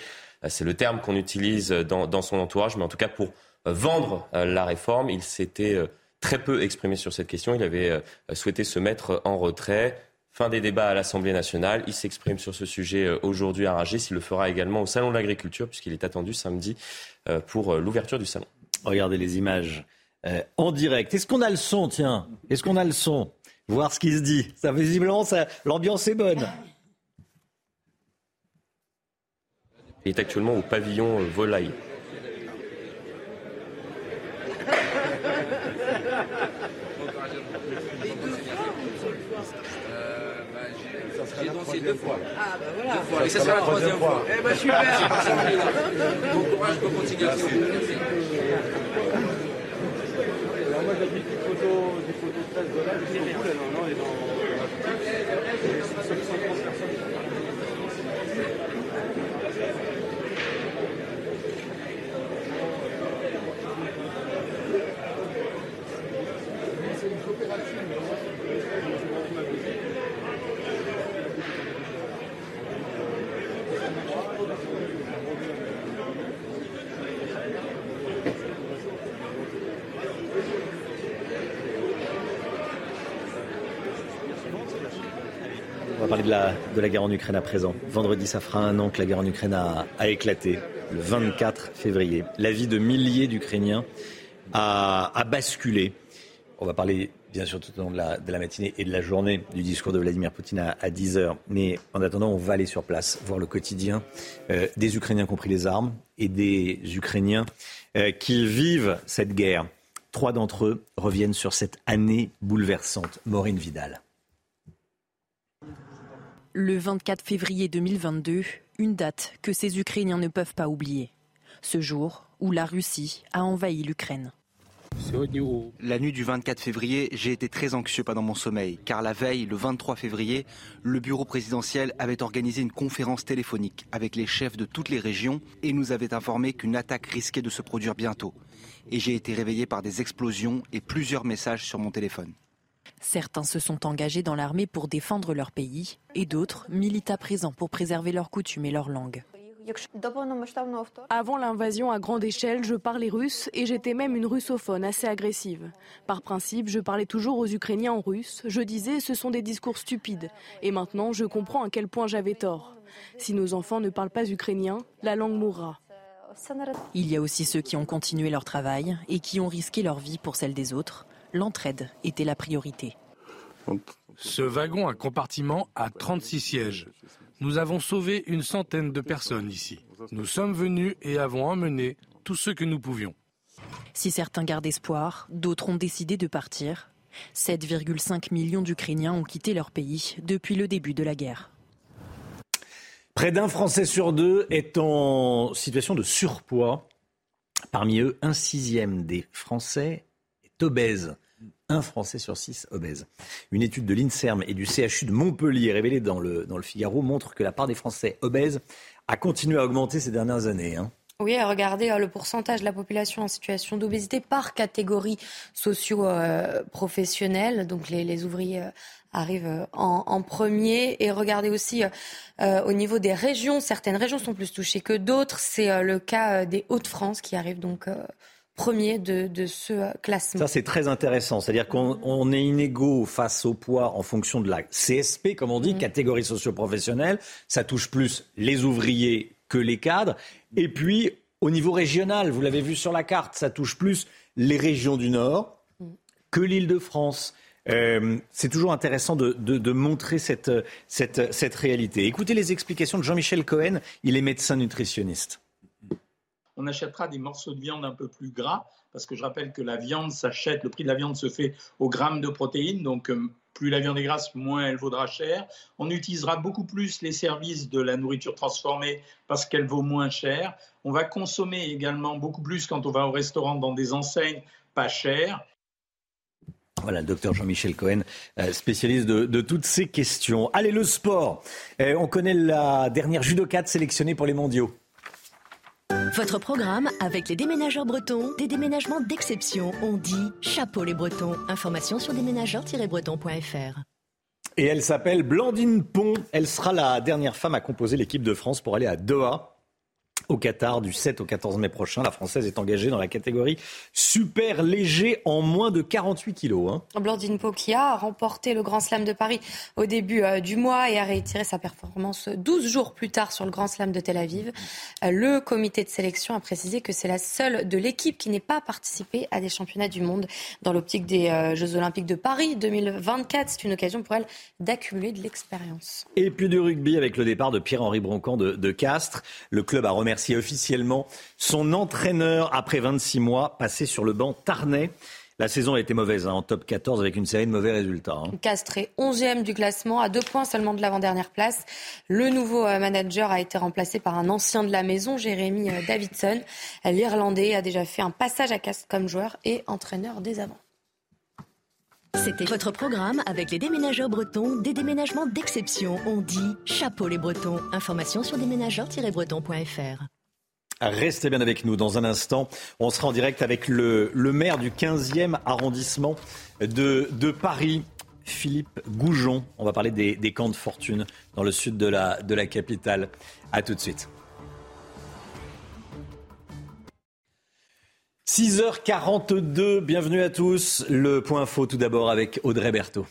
C'est le terme qu'on utilise dans, dans, son entourage, mais en tout cas pour vendre la réforme. Il s'était très peu exprimé sur cette question. Il avait souhaité se mettre en retrait. Fin des débats à l'Assemblée nationale. Il s'exprime sur ce sujet euh, aujourd'hui à Rungis. Il le fera également au Salon de l'Agriculture, puisqu'il est attendu samedi euh, pour euh, l'ouverture du salon. Regardez les images en direct. Est-ce qu'on a le son, tiens Est-ce qu'on a le son? Voir ce qui se dit. Ça, visiblement, l'ambiance est bonne. Il est actuellement au pavillon volaille. J'ai dansé deux fois. Ah, bah voilà. Deux fois. Et ça sera la troisième fois. Eh ben super. Bon courage pour continuation. Merci. Alors moi j'habite des photos, des photos 13 dollars, suis beaucoup là, non, non, et dans... parler de la, guerre en Ukraine à présent. Vendredi, ça fera un an que la guerre en Ukraine a, éclaté, le 24 février. La vie de milliers d'Ukrainiens a, basculé. On va parler bien sûr tout au long de la, matinée et de la journée du discours de Vladimir Poutine à, à 10h. Mais en attendant, on va aller sur place, voir le quotidien euh, des Ukrainiens qui ont pris les armes et des Ukrainiens euh, qui vivent cette guerre. Trois d'entre eux reviennent sur cette année bouleversante. Maureen Vidal. Le 24 février 2022, une date que ces Ukrainiens ne peuvent pas oublier. Ce jour où la Russie a envahi l'Ukraine. La nuit du 24 février, j'ai été très anxieux pendant mon sommeil, car la veille, le 23 février, le bureau présidentiel avait organisé une conférence téléphonique avec les chefs de toutes les régions et nous avait informé qu'une attaque risquait de se produire bientôt. Et j'ai été réveillé par des explosions et plusieurs messages sur mon téléphone. Certains se sont engagés dans l'armée pour défendre leur pays et d'autres militent à présent pour préserver leurs coutumes et leur langue. Avant l'invasion à grande échelle, je parlais russe et j'étais même une russophone assez agressive. Par principe, je parlais toujours aux Ukrainiens en russe. Je disais ce sont des discours stupides. Et maintenant, je comprends à quel point j'avais tort. Si nos enfants ne parlent pas ukrainien, la langue mourra. Il y a aussi ceux qui ont continué leur travail et qui ont risqué leur vie pour celle des autres l'entraide était la priorité. Ce wagon à compartiment a 36 sièges. Nous avons sauvé une centaine de personnes ici. Nous sommes venus et avons emmené tout ce que nous pouvions. Si certains gardent espoir, d'autres ont décidé de partir. 7,5 millions d'Ukrainiens ont quitté leur pays depuis le début de la guerre. Près d'un Français sur deux est en situation de surpoids. Parmi eux, un sixième des Français obèse. Un Français sur six obèse. Une étude de l'INSERM et du CHU de Montpellier révélée dans le, dans le Figaro montre que la part des Français obèses a continué à augmenter ces dernières années. Hein. Oui, regardez euh, le pourcentage de la population en situation d'obésité par catégorie socio-professionnelle. Donc les, ouvriers euh, arrivent en, premier. Et regardez aussi euh, au niveau des régions. Certaines régions sont plus touchées que d'autres. C'est le cas des Hauts-de-France qui arrivent donc premier de, ce classement. Ça, c'est très intéressant. C'est-à-dire qu'on est inégaux face au poids en fonction de la CSP, comme on dit, mm. catégorie socio-professionnelle. Ça touche plus les ouvriers que les cadres. Et puis, au niveau régional, vous l'avez vu sur la carte, ça touche plus les régions du Nord que l'Île-de-France. Euh, c'est toujours intéressant de, montrer cette, cette, cette réalité. Écoutez les explications de Jean-Michel Cohen, il est médecin nutritionniste. On achètera des morceaux de viande un peu plus gras, parce que je rappelle que la viande s'achète, le prix de la viande se fait au gramme de protéines, donc euh, plus la viande est grasse, moins elle vaudra cher. On utilisera beaucoup plus les services de la nourriture transformée parce qu'elle vaut moins cher. On va consommer également beaucoup plus quand on va au restaurant dans des enseignes pas chères. Voilà, le docteur Jean-Michel Cohen, euh, spécialiste de, toutes ces questions. Allez, le sport. Euh, on connaît la dernière judocate sélectionnée pour les mondiaux. Votre programme avec les déménageurs bretons, des déménagements d'exception. On dit chapeau les bretons. Information sur déménageurs-bretons.fr. Et elle s'appelle Blandine Pont. Elle sera la dernière femme à composer l'équipe de France pour aller à Doha au Qatar du 7 au 14 mai prochain. La Française est engagée dans la catégorie super léger en moins de 48 kilos. Hein. Blandine Pokia a remporté le Grand Slam de Paris au début euh, du mois et a réitéré sa performance 12 jours plus tard sur le Grand Slam de Tel Aviv. Euh, le comité de sélection a précisé que c'est la seule de l'équipe qui n'est pas participé à des championnats du monde dans l'optique des euh, Jeux Olympiques de Paris 2024. C'est une occasion pour elle d'accumuler de l'expérience. Et puis du rugby avec le départ de Pierre-Henri Broncan de, de Castres. Le club a remercié officiellement son entraîneur après 26 mois passé sur le banc tarnais. La saison a été mauvaise hein, en top 14 avec une série de mauvais résultats. Hein. Castré, 11e du classement, à deux points seulement de l'avant-dernière place. Le nouveau euh, manager a été remplacé par un ancien de la maison, Jérémy euh, Davidson. L'Irlandais a déjà fait un passage à Castres comme joueur et entraîneur des avants. C'était votre programme avec les déménageurs bretons, des déménagements d'exception. On dit chapeau les bretons. Information sur déménageurs-bretons.fr. Restez bien avec nous. Dans un instant, on sera en direct avec le, maire du 15e arrondissement de, Paris, Philippe Goujon. On va parler des, des, camps de fortune dans le sud de la, de la capitale. A tout de suite. 6h42, bienvenue à tous. Le point info tout d'abord avec Audrey Berthaud.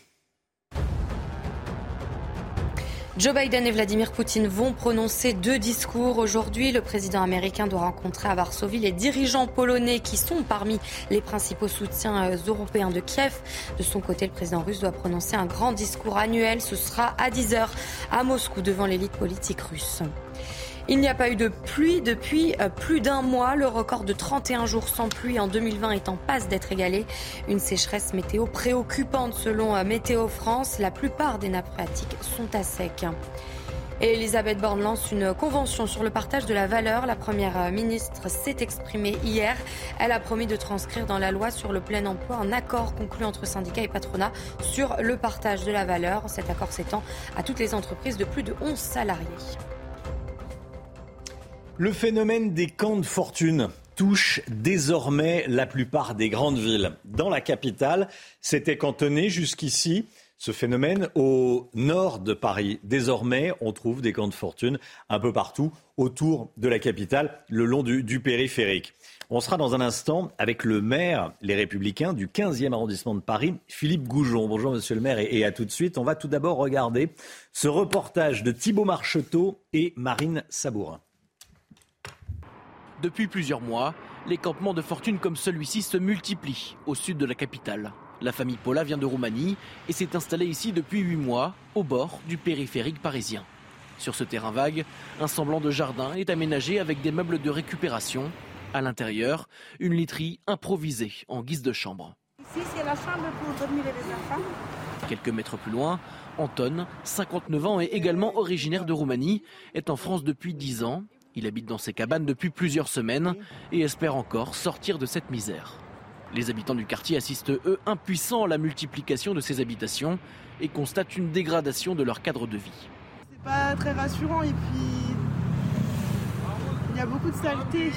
Joe Biden et Vladimir Poutine vont prononcer deux discours aujourd'hui. Le président américain doit rencontrer à Varsovie les dirigeants polonais qui sont parmi les principaux soutiens euh, européens de Kiev. De son côté, le président russe doit prononcer un grand discours annuel. Ce sera à 10h à Moscou devant l'élite politique russe. Il n'y a pas eu de pluie depuis euh, plus d'un mois. Le record de 31 jours sans pluie en 2020 est en passe d'être égalé. Une sécheresse météo préoccupante selon euh, Météo France. La plupart des nappes phréatiques sont à sec. Et Elisabeth Borne lance une convention sur le partage de la valeur. La première euh, ministre s'est exprimée hier. Elle a promis de transcrire dans la loi sur le plein emploi un accord conclu entre syndicats et patronat sur le partage de la valeur. Cet accord s'étend à toutes les entreprises de plus de 11 salariés. Le phénomène des camps de fortune touche désormais la plupart des grandes villes. Dans la capitale, c'était cantonné jusqu'ici ce phénomène au nord de Paris. Désormais, on trouve des camps de fortune un peu partout autour de la capitale, le long du, périphérique. On sera dans un instant avec le maire, les Républicains, du 15e arrondissement de Paris, Philippe Goujon. Bonjour, monsieur le maire, et, à tout de suite. On va tout d'abord regarder ce reportage de Thibault Marcheteau et Marine Sabourin. Depuis plusieurs mois, les campements de fortune comme celui-ci se multiplient au sud de la capitale. La famille Paula vient de Roumanie et s'est installée ici depuis huit mois, au bord du périphérique parisien. Sur ce terrain vague, un semblant de jardin est aménagé avec des meubles de récupération. À l'intérieur, une literie improvisée en guise de chambre. Ici, c'est la chambre pour dormir les enfants. Quelques mètres plus loin, Anton, 59 ans et également originaire de Roumanie, est en France depuis 10 ans. Il habite dans ses cabanes depuis plusieurs semaines et espère encore sortir de cette misère. Les habitants du quartier assistent, eux, impuissants à la multiplication de ces habitations et constatent une dégradation de leur cadre de vie. C'est pas très rassurant et puis il y a beaucoup de saleté.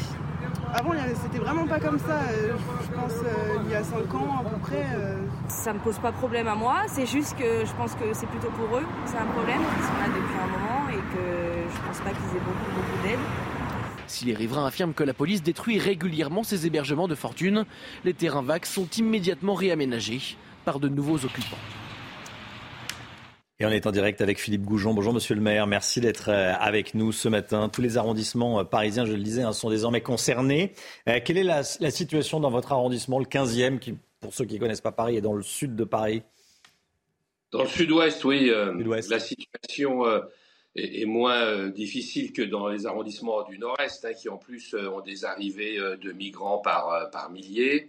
Avant, c'était vraiment pas comme ça. Euh, je pense euh, il y a 5 ans à peu près. Euh. Ça me pose pas problème à moi. C'est juste que je pense que c'est plutôt pour eux. C'est un problème. Ils sont là depuis un moment et que je pense pas qu'ils aient beaucoup, beaucoup d'aide. Si les riverains affirment que la police détruit régulièrement ces hébergements de fortune, les terrains vagues sont immédiatement réaménagés par de nouveaux occupants. Et on est en direct avec Philippe Goujon. Bonjour Monsieur le maire, merci d'être euh, avec nous ce matin. Tous les arrondissements euh, parisiens, je le disais, hein, sont désormais concernés. Euh, quelle est la, situation dans votre arrondissement, le 15e, qui pour ceux qui ne connaissent pas Paris, est dans le sud de Paris? Dans le sud-ouest, oui. la situation est, moins difficile que dans les arrondissements du nord-est, hein, qui en plus ont des arrivées de migrants par, par milliers.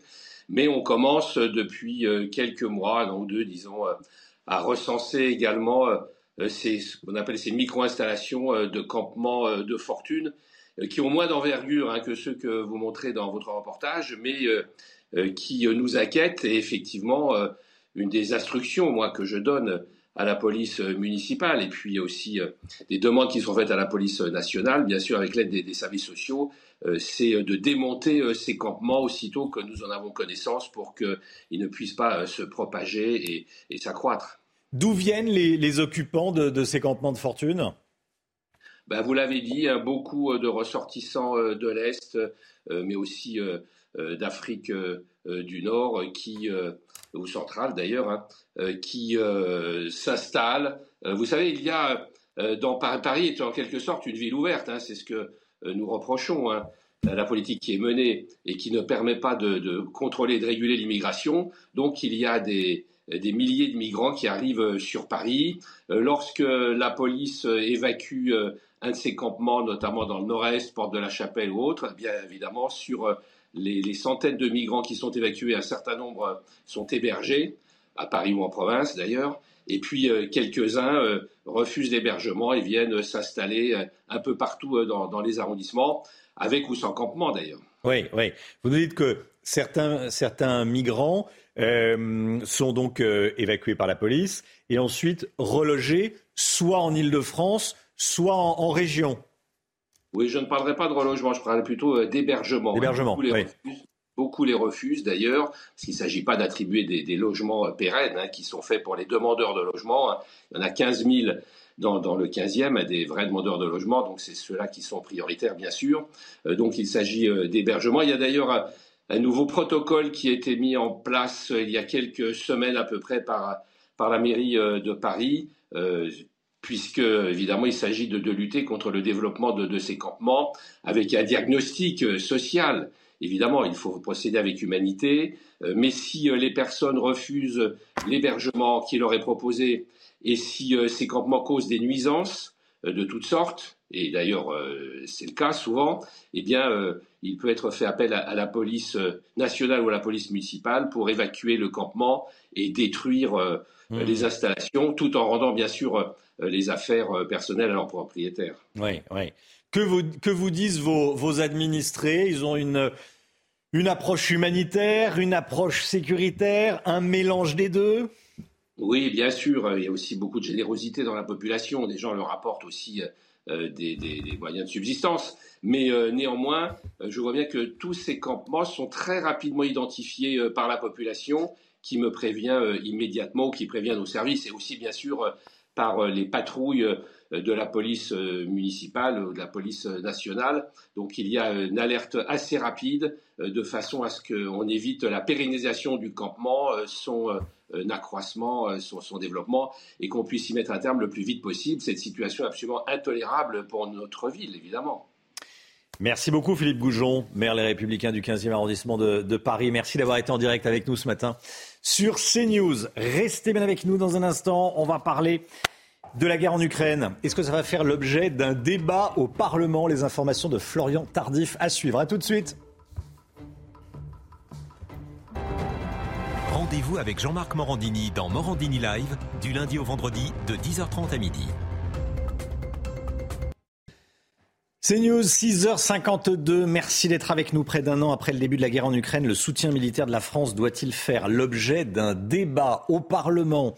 Mais on commence depuis quelques mois, non deux, disons, à recenser également ces, ce qu'on appelle ces micro-installations de campement de fortune, qui ont moins d'envergure hein, que ceux que vous montrez dans votre reportage, mais qui nous inquiètent. Et effectivement, une des instructions, moi, que je donne à la police municipale, et puis aussi des demandes qui sont faites à la police nationale, bien sûr avec l'aide des, services sociaux, c'est de démonter ces campements aussitôt que nous en avons connaissance pour qu'ils ne puissent pas se propager et s'accroître. D'où viennent les, occupants de, ces campements de fortune? Ben, Vous l'avez dit, hein, beaucoup de ressortissants euh, de l'Est, euh, mais aussi euh, d'Afrique du Nord, qui, ou centrale d'ailleurs, hein, qui s'installent. vous savez, il y a dans Paris, est en quelque sorte une ville ouverte, hein, c'est ce que nous reprochons. la politique qui est menée et qui ne permet pas de, contrôler et de réguler l'immigration. Donc il y a des, euh, milliers de migrants qui arrivent euh, sur Paris. Euh, lorsque la police évacue un de ces campements, notamment dans le nord-est, Porte de la Chapelle ou autre, eh bien évidemment, sur les, centaines de migrants qui sont évacués, un certain nombre sont hébergés, à Paris ou en province d'ailleurs, et puis quelques-uns refusent l'hébergement et viennent s'installer un peu partout dans, les arrondissements, avec ou sans campement d'ailleurs. Oui, oui. Vous nous dites que certains, certains migrants euh, sont donc euh, évacués par la police et ensuite relogés soit en Ile-de-France, soit en, région. Oui, je ne parlerai pas de relogement, je parlerai plutôt euh, d'hébergement. D'hébergement, oui. Beaucoup les refusent d'ailleurs, parce qu'il ne s'agit pas d'attribuer des, logements pérennes hein, qui sont faits pour les demandeurs de logement. Hein. Il y en a 15 000 dans, le 15e, des vrais demandeurs de logement, donc c'est ceux-là qui sont prioritaires bien sûr. donc il s'agit d'hébergement. Il y a d'ailleurs un nouveau protocole qui a été mis en place euh, il y a quelques semaines à peu près par, la mairie euh, de Paris, euh, puisque évidemment il s'agit de, lutter contre le développement de, ces campements avec un diagnostic social. Évidemment, il faut procéder avec humanité, mais si les personnes refusent l'hébergement qui leur est proposé et si ces campements causent des nuisances de toutes sortes, et d'ailleurs c'est le cas souvent, eh bien il peut être fait appel à, la police euh, nationale ou à la police municipale pour évacuer le campement et détruire euh, mmh. les installations, tout en rendant bien sûr euh, les affaires personnelles à leurs propriétaires. Oui, oui. Que vous, que vous disent vos, vos administrés? Ils ont une, une approche humanitaire, une approche sécuritaire, un mélange des deux? Oui, bien sûr. Il y a aussi beaucoup de générosité dans la population. Des gens leur apportent aussi des, des, moyens de subsistance. Mais euh, néanmoins, euh, je vois bien que tous ces campements sont très rapidement identifiés euh, par la population qui me prévient immédiatement qui prévient nos services et aussi bien sûr par les patrouilles de la police municipale ou de la police nationale. Donc il y a une alerte assez rapide de façon à ce qu'on évite la pérennisation du campement, son accroissement, son, développement et qu'on puisse y mettre un terme le plus vite possible. Cette situation est absolument intolérable pour notre ville, évidemment. Merci beaucoup Philippe Goujon, maire Les Républicains du 15e arrondissement de, Paris. Merci d'avoir été en direct avec nous ce matin sur CNews. Restez bien avec nous dans un instant. On va parler de la guerre en Ukraine. Est-ce que ça va faire l'objet d'un débat au Parlement? Les informations de Florian Tardif à suivre. A tout de suite. Rendez-vous avec Jean-Marc Morandini dans Morandini Live du lundi au vendredi de 10h30 à midi. C'est News, 6h52. Merci d'être avec nous près d'un an après le début de la guerre en Ukraine. Le soutien militaire de la France doit-il faire l'objet d'un débat au Parlement?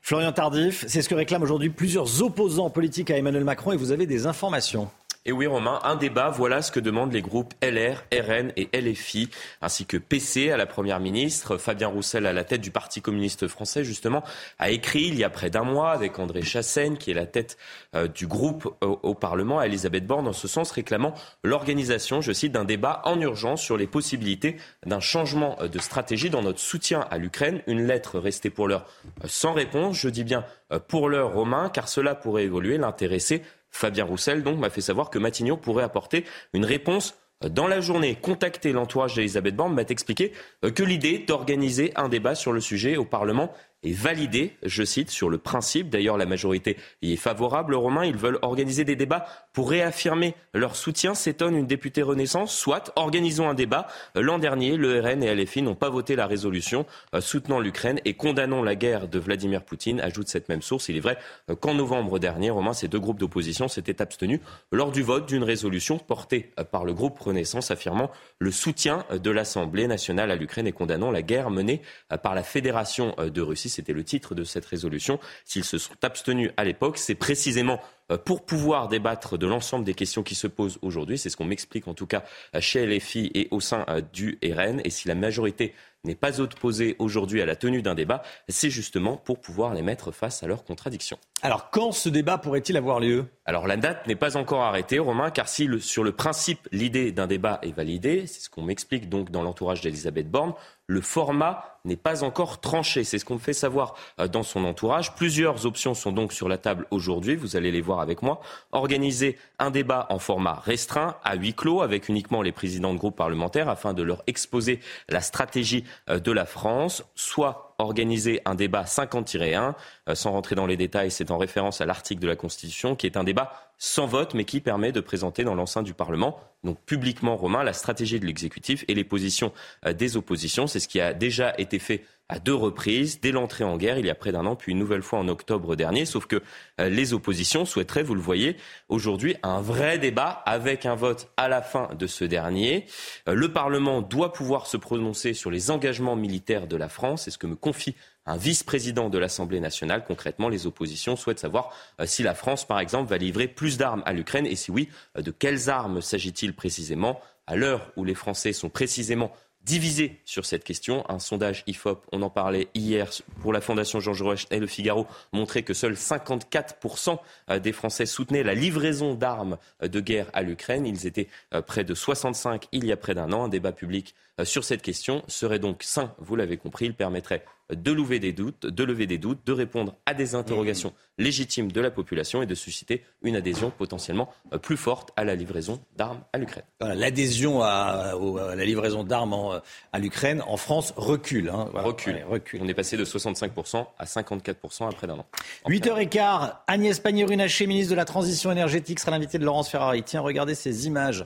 Florian Tardif, c'est ce que réclament aujourd'hui plusieurs opposants politiques à Emmanuel Macron et vous avez des informations. Et oui, Romain, un débat, voilà ce que demandent les groupes LR, RN et LFI, ainsi que PC à la Première ministre. Fabien Roussel, à la tête du Parti communiste français, justement, a écrit il y a près d'un mois avec André Chassaigne, qui est la tête euh, du groupe au, Parlement, à Elisabeth Borne, dans ce sens, réclamant l'organisation, je cite, d'un débat en urgence sur les possibilités d'un changement de stratégie dans notre soutien à l'Ukraine. Une lettre restée pour l'heure sans réponse. Je dis bien euh, pour l'heure, Romain, car cela pourrait évoluer, l'intéresser Fabien Roussel donc m'a fait savoir que Matignon pourrait apporter une réponse dans la journée, contacté l'entourage d'Elisabeth Borne, m'a expliqué que l'idée d'organiser un débat sur le sujet au Parlement est validé, je cite, sur le principe. D'ailleurs, la majorité y est favorable. Romain, ils veulent organiser des débats pour réaffirmer leur soutien, s'étonne une députée Renaissance. Soit, organisons un débat. L'an dernier, le RN et LFI n'ont pas voté la résolution euh, soutenant l'Ukraine et condamnant la guerre de Vladimir Poutine, ajoute cette même source. Il est vrai euh, qu'en novembre dernier, Romain, ces deux groupes d'opposition s'étaient abstenus lors du vote d'une résolution portée euh, par le groupe Renaissance affirmant le soutien de l'Assemblée nationale à l'Ukraine et condamnant la guerre menée par la Fédération de Russie c'était le titre de cette résolution. S'ils se sont abstenus à l'époque, c'est précisément euh, pour pouvoir débattre de l'ensemble des questions qui se posent aujourd'hui. C'est ce qu'on m'explique en tout cas chez LFI et au sein euh, du RN. Et si la majorité n'est pas opposée aujourd'hui à la tenue d'un débat, c'est justement pour pouvoir les mettre face à leurs contradictions. Alors quand ce débat pourrait-il avoir lieu? Alors la date n'est pas encore arrêtée, Romain, car si sur le principe l'idée d'un débat est validée, c'est ce qu'on m'explique donc dans l'entourage d'Elisabeth Borne, le format n'est pas encore tranché. C'est ce qu'on fait savoir euh, dans son entourage. Plusieurs options sont donc sur la table aujourd'hui. Vous allez les voir avec moi. Organiser un débat en format restreint, à huis clos, avec uniquement les présidents de groupes parlementaires, afin de leur exposer la stratégie euh, de la France, soit organiser un débat 50-1, euh, sans rentrer dans les détails, c'est en référence à l'article de la Constitution, qui est un débat sans vote, mais qui permet de présenter dans l'enceinte du Parlement, donc publiquement romain, la stratégie de l'exécutif et les positions euh, des oppositions. C'est ce qui a déjà été fait à deux reprises, dès l'entrée en guerre il y a près d'un an, puis une nouvelle fois en octobre dernier. Sauf que euh, les oppositions souhaiteraient, vous le voyez, aujourd'hui un vrai débat avec un vote à la fin de ce dernier. Euh, le Parlement doit pouvoir se prononcer sur les engagements militaires de la France. C'est ce que me confie un vice-président de l'Assemblée nationale. Concrètement, les oppositions souhaitent savoir euh, si la France, par exemple, va livrer plus d'armes à l'Ukraine et si oui, de quelles armes s'agit-il précisément? À l'heure où les Français sont précisément divisé sur cette question. Un sondage IFOP, on en parlait hier pour la Fondation Jean Jaurès et Le Figaro, montrait que seuls 54% euh, des Français soutenaient la livraison d'armes euh, de guerre à l'Ukraine. Ils étaient euh, près de 65 il y a près d'un an. Un débat public sur cette question serait donc sain, vous l'avez compris. Il permettrait de lever des doutes, de lever des doutes, de répondre à des interrogations légitimes de la population et de susciter une adhésion potentiellement euh, plus forte à la livraison d'armes à l'Ukraine. L'adhésion à, la livraison d'armes euh, à l'Ukraine en France recule. Hein. recule. On est passé de 65% à 54% après d'un an. 8h15, Agnès Pannier-Runacher, ministre de la Transition énergétique, sera l'invité de Laurence Ferrari. Tiens, regardez ces images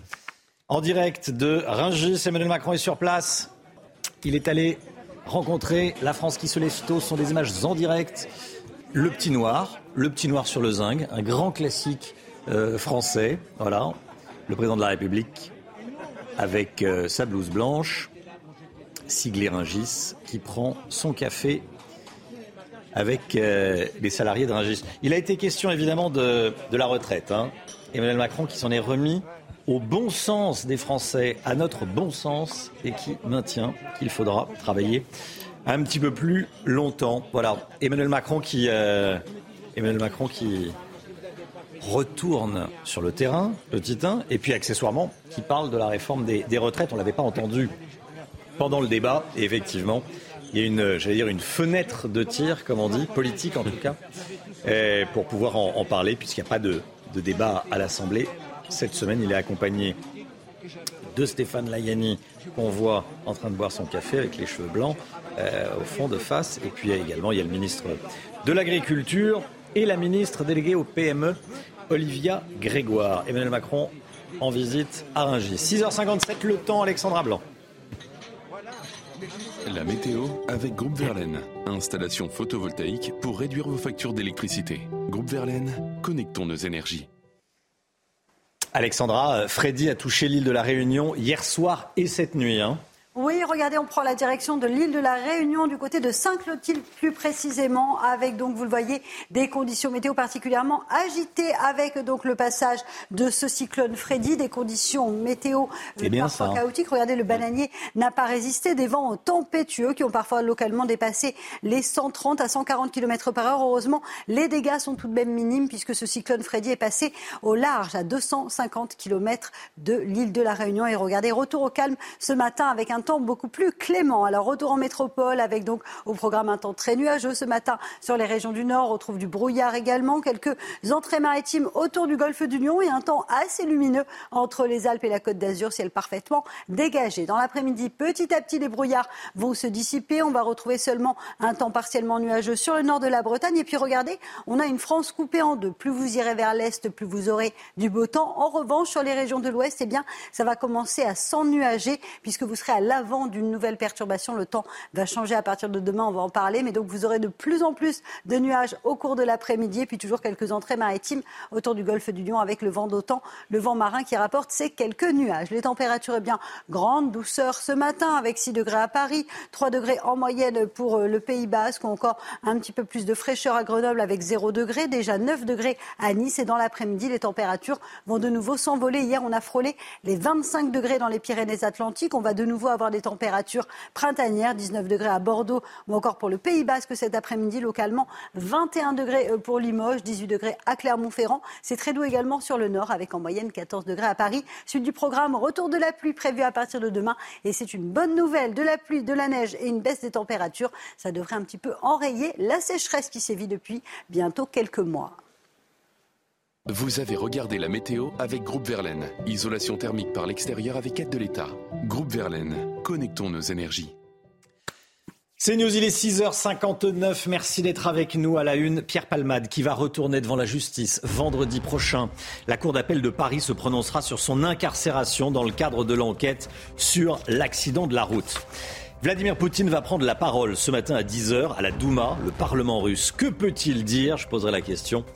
en direct de Rungis. Emmanuel Macron est sur place. Il est allé rencontrer la France qui se lève tôt. Sont des images en direct. Le Petit Noir, Le Petit Noir sur le Zinc, un grand classique euh, français. Voilà, le président de la République avec euh, sa blouse blanche, siglé Ringis, qui prend son café avec euh, les salariés de Ringis. Il a été question évidemment de, la retraite. Hein. Emmanuel Macron qui s'en est remis au bon sens des Français, à notre bon sens, et qui maintient qu'il faudra travailler un petit peu plus longtemps. Voilà, Emmanuel Macron qui, euh, Emmanuel Macron qui retourne sur le terrain, petit 1, et puis accessoirement qui parle de la réforme des, retraites. On ne l'avait pas entendu pendant le débat, et effectivement, il y a une, j'allais dire, une fenêtre de tir, comme on dit, politique en tout cas, pour pouvoir en, parler, puisqu'il n'y a pas de débat à l'Assemblée cette semaine, il est accompagné de Stéphane Layani, qu'on voit en train de boire son café avec les cheveux blancs euh, au fond de face. Et puis également, il y a le ministre de l'Agriculture et la ministre déléguée au PME, Olivia Grégoire. Emmanuel Macron en visite à Rungis. 6h57, le temps, Alexandra Blanc. La météo avec Groupe Verlaine. Installation photovoltaïque pour réduire vos factures d'électricité. Groupe Verlaine, connectons nos énergies. Alexandra, euh, Freddy a touché l'île de la Réunion hier soir et cette nuit. Hein. Oui, regardez, on prend la direction de l'île de la Réunion, du côté de Saint-Clotilde plus précisément, avec donc, vous le voyez, des conditions météo particulièrement agitées, avec donc le passage de ce cyclone Freddy, des conditions météo parfois hein. chaotiques. Regardez, le bananier n'a pas résisté, des vents tempétueux qui ont parfois localement dépassé les 130 à 140 km par heure. Heureusement, les dégâts sont tout de même minimes puisque ce cyclone Freddy est passé au large à 250 km de l'île de la Réunion. Et regardez, retour au calme ce matin avec un un temps beaucoup plus clément. Alors retour en métropole avec donc au programme un temps très nuageux ce matin sur les régions du nord. On retrouve du brouillard également, quelques entrées maritimes autour du golfe du Lion et un temps assez lumineux entre les Alpes et la Côte d'Azur, ciel parfaitement dégagé. Dans l'après-midi, petit à petit, les brouillards vont se dissiper. On va retrouver seulement un temps partiellement nuageux sur le nord de la Bretagne. Et puis regardez, on a une France coupée en deux. Plus vous irez vers l'est, plus vous aurez du beau temps. En revanche, sur les régions de l'ouest, eh bien, ça va commencer à s'ennuager puisque vous serez à l'avant d'une nouvelle perturbation. Le temps va changer à partir de demain, on va en parler. Mais donc, vous aurez de plus en plus de nuages au cours de l'après-midi. Et puis, toujours quelques entrées maritimes autour du golfe du Lion avec le vent d'autant, le vent marin qui rapporte ces quelques nuages. Les températures, eh bien, grande douceur ce matin avec 6 degrés à Paris, 3 degrés en moyenne pour euh, le Pays Basque ou encore un petit peu plus de fraîcheur à Grenoble avec 0 degré, déjà 9 degrés à Nice. Et dans l'après-midi, les températures vont de nouveau s'envoler. Hier, on a frôlé les 25 degrés dans les Pyrénées-Atlantiques. On va de nouveau avoir des températures printanières, 19 degrés à Bordeaux ou encore pour le Pays Basque cet après-midi, localement 21 degrés euh, pour Limoges, 18 degrés à Clermont-Ferrand. C'est très doux également sur le nord avec en moyenne 14 degrés à Paris. Suite du programme, retour de la pluie prévu à partir de demain. Et c'est une bonne nouvelle de la pluie, de la neige et une baisse des températures. Ça devrait un petit peu enrayer la sécheresse qui sévit depuis bientôt quelques mois. Vous avez regardé la météo avec Groupe Verlaine. Isolation thermique par l'extérieur avec aide de l'État. Groupe Verlaine, connectons nos énergies. C'est News, il est 6h59. Merci d'être avec nous à la une. Pierre Palmade qui va retourner devant la justice vendredi prochain. La Cour d'appel de Paris se prononcera sur son incarcération dans le cadre de l'enquête sur l'accident de la route. Vladimir Poutine va prendre la parole ce matin à 10h à la Douma, le Parlement russe. Que peut-il dire? Je poserai la question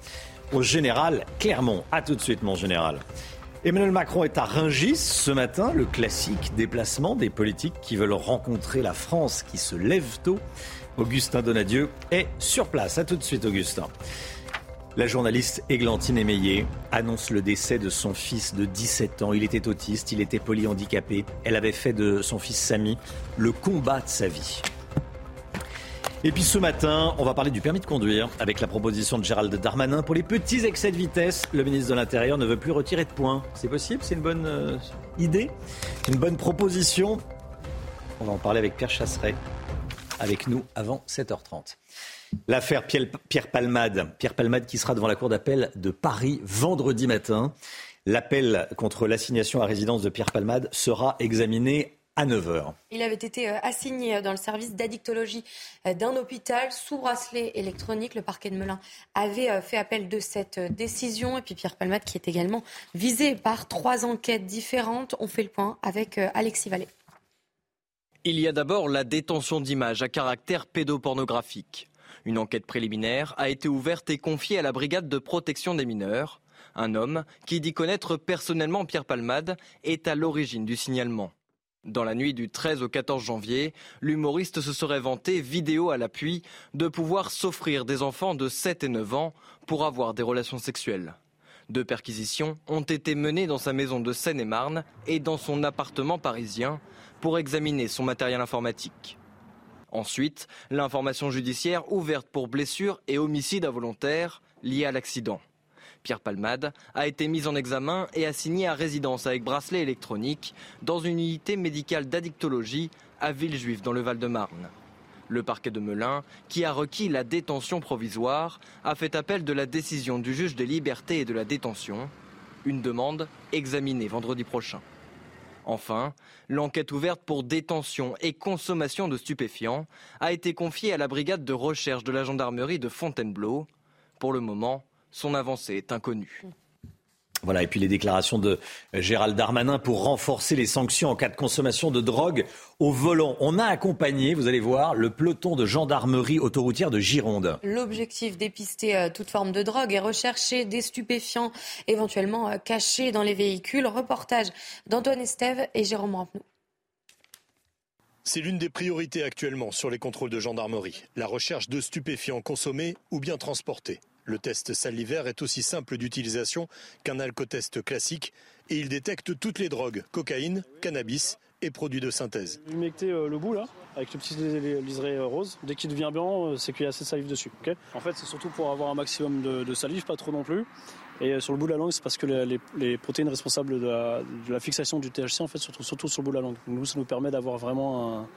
au général Clermont. A tout de suite, mon général. Emmanuel Macron est à Rungis ce matin, le classique déplacement des politiques qui veulent rencontrer la France qui se lève tôt. Augustin Donadieu est sur place. A tout de suite, Augustin. La journaliste Églantine Émeillé annonce le décès de son fils de 17 ans. Il était autiste, il était polyhandicapé. Elle avait fait de son fils Samy le combat de sa vie. Et puis ce matin, on va parler du permis de conduire avec la proposition de Gérald Darmanin. Pour les petits excès de vitesse, le ministre de l'Intérieur ne veut plus retirer de points. C'est possible? C'est une bonne euh, idée? Une bonne proposition? On va en parler avec Pierre Chasseret, avec nous avant 7h30. L'affaire Pierre Palmade. Pierre Palmade qui sera devant la cour d'appel de Paris vendredi matin. L'appel contre l'assignation à résidence de Pierre Palmade sera examiné à 9h. Il avait été euh, assigné dans le service d'addictologie euh, d'un hôpital sous bracelet électronique. Le parquet de Melun avait euh, fait appel de cette décision. Et puis Pierre Palmade, qui est également visé par trois enquêtes différentes. On fait le point avec Alexis Vallée. Il y a d'abord la détention d'images à caractère pédopornographique. Une enquête préliminaire a été ouverte et confiée à la brigade de protection des mineurs. Un homme qui dit connaître personnellement Pierre Palmade est à l'origine du signalement. Dans la nuit du 13 au 14 janvier, l'humoriste se serait vanté, vidéo à l'appui, de pouvoir s'offrir des enfants de 7 et 9 ans pour avoir des relations sexuelles. Deux perquisitions ont été menées dans sa maison de Seine-et-Marne et dans son appartement parisien pour examiner son matériel informatique. Ensuite, l'information judiciaire ouverte pour blessure et homicide involontaire lié à l'accident. Pierre Palmade, a été mis en examen et assigné à résidence avec bracelet électronique dans une unité médicale d'addictologie à Villejuif dans le Val-de-Marne. Le parquet de Melun, qui a requis la détention provisoire, a fait appel de la décision du juge des libertés et de la détention. Une demande examinée vendredi prochain. Enfin, l'enquête ouverte pour détention et consommation de stupéfiants a été confiée à la brigade de recherche de la gendarmerie de Fontainebleau. Pour le moment, son avancée est inconnue. Voilà, et puis les déclarations de Gérald Darmanin pour renforcer les sanctions en cas de consommation de drogue au volant. On a accompagné, vous allez voir, le peloton de gendarmerie autoroutière de Gironde. L'objectif d'épister euh, toute forme de drogue et rechercher des stupéfiants éventuellement euh, cachés dans les véhicules. Reportage d'Antoine Estève et Jérôme Rampenou. C'est l'une des priorités actuellement sur les contrôles de gendarmerie, la recherche de stupéfiants consommés ou bien transportés. Le test salivaire est aussi simple d'utilisation qu'un alcotest classique et il détecte toutes les drogues, cocaïne, cannabis et produits de synthèse. Humecter le bout là, avec le petit liseré rose. Dès qu'il devient blanc, c'est qu'il y a assez de salive dessus. en fait, c'est surtout pour avoir un maximum de, salive, pas trop non plus. Et sur le bout de la langue, c'est parce que les, protéines responsables de la, fixation du THC, en fait, se trouvent surtout sur le bout de la langue. Donc, nous, ça nous permet d'avoir vraiment un,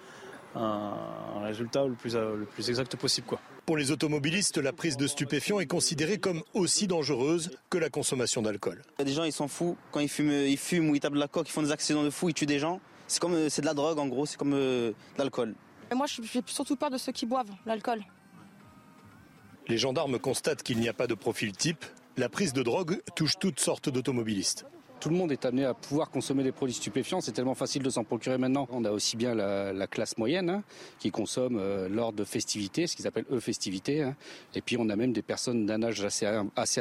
un, résultat le plus, le plus exact possible. Quoi. Pour les automobilistes, la prise de stupéfiants est considérée comme aussi dangereuse que la consommation d'alcool. Il y a des gens, ils s'en foutent. Quand ils fument, ils fument ou ils tapent de la coque, ils font des accidents de fou, ils tuent des gens. C'est comme c'est de la drogue en gros, c'est comme euh, de l'alcool. Moi, j'ai surtout peur de ceux qui boivent l'alcool. Les gendarmes constatent qu'il n'y a pas de profil type. La prise de drogue touche toutes sortes d'automobilistes. Tout le monde est amené à pouvoir consommer des produits stupéfiants. C'est tellement facile de s'en procurer maintenant. On a aussi bien la, classe moyenne hein, qui consomme euh, lors de festivités, ce qu'ils appellent eux festivités. Hein. Et puis on a même des personnes d'un âge assez,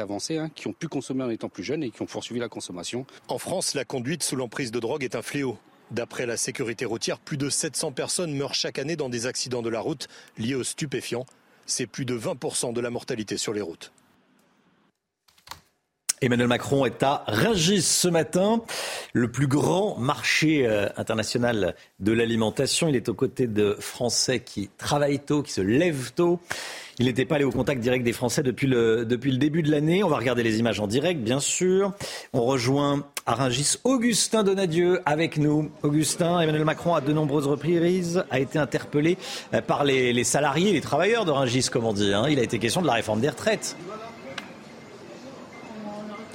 avancé hein, qui ont pu consommer en étant plus jeunes et qui ont poursuivi la consommation. En France, la conduite sous l'emprise de drogue est un fléau. D'après la sécurité routière, plus de 700 personnes meurent chaque année dans des accidents de la route liés aux stupéfiants. C'est plus de 20% de la mortalité sur les routes. Emmanuel Macron est à Rungis ce matin, le plus grand marché euh, international de l'alimentation. Il est aux côtés de Français qui travaillent tôt, qui se lèvent tôt. Il n'était pas allé au contact direct des Français depuis le, début de l'année. On va regarder les images en direct, bien sûr. On rejoint à Rungis Augustin Donadieu avec nous. Augustin, Emmanuel Macron, à de nombreuses reprises, a été interpellé euh, par les, salariés, les travailleurs de Rungis, comme on dit. Hein. Il a été question de la réforme des retraites.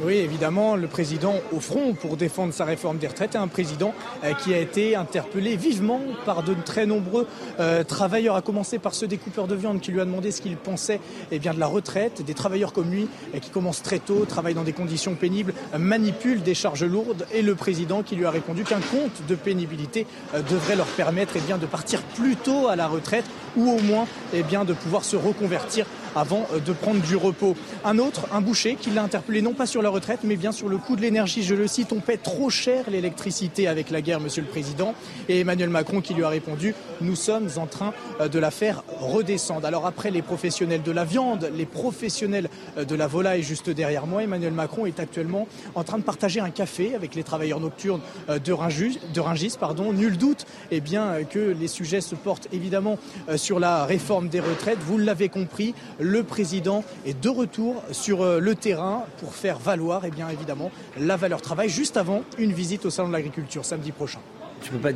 Oui, évidemment, le président au front pour défendre sa réforme des retraites est un président euh, qui a été interpellé vivement par de très nombreux euh, travailleurs, à commencer par ceux des coupeurs de viande qui lui a demandé ce qu'il pensait eh bien, de la retraite, des travailleurs comme lui euh, qui commencent très tôt, travaillent dans des conditions pénibles, manipulent des charges lourdes et le président qui lui a répondu qu'un compte de pénibilité devrait leur permettre eh bien, de partir plus tôt à la retraite ou au moins eh bien, de pouvoir se reconvertir avant de prendre du repos. Un autre, un boucher, qui l'a interpellé non pas sur la retraite, mais bien sur le coût de l'énergie. Je le cite, on paie trop cher l'électricité avec la guerre, Monsieur le Président. Et Emmanuel Macron qui lui a répondu, nous sommes en train euh, de la faire redescendre. Alors après les professionnels de la viande, les professionnels euh, de la volaille juste derrière moi, Emmanuel Macron est actuellement en train de partager un café avec les travailleurs nocturnes euh, de Rungis. De pardon. Nul doute eh bien, que les sujets se portent évidemment sur la réforme des retraites. Vous l'avez compris, le président est de retour sur le terrain pour faire valoir, eh bien évidemment, la valeur travail juste avant une visite au salon de l'agriculture samedi prochain. Tu peux pas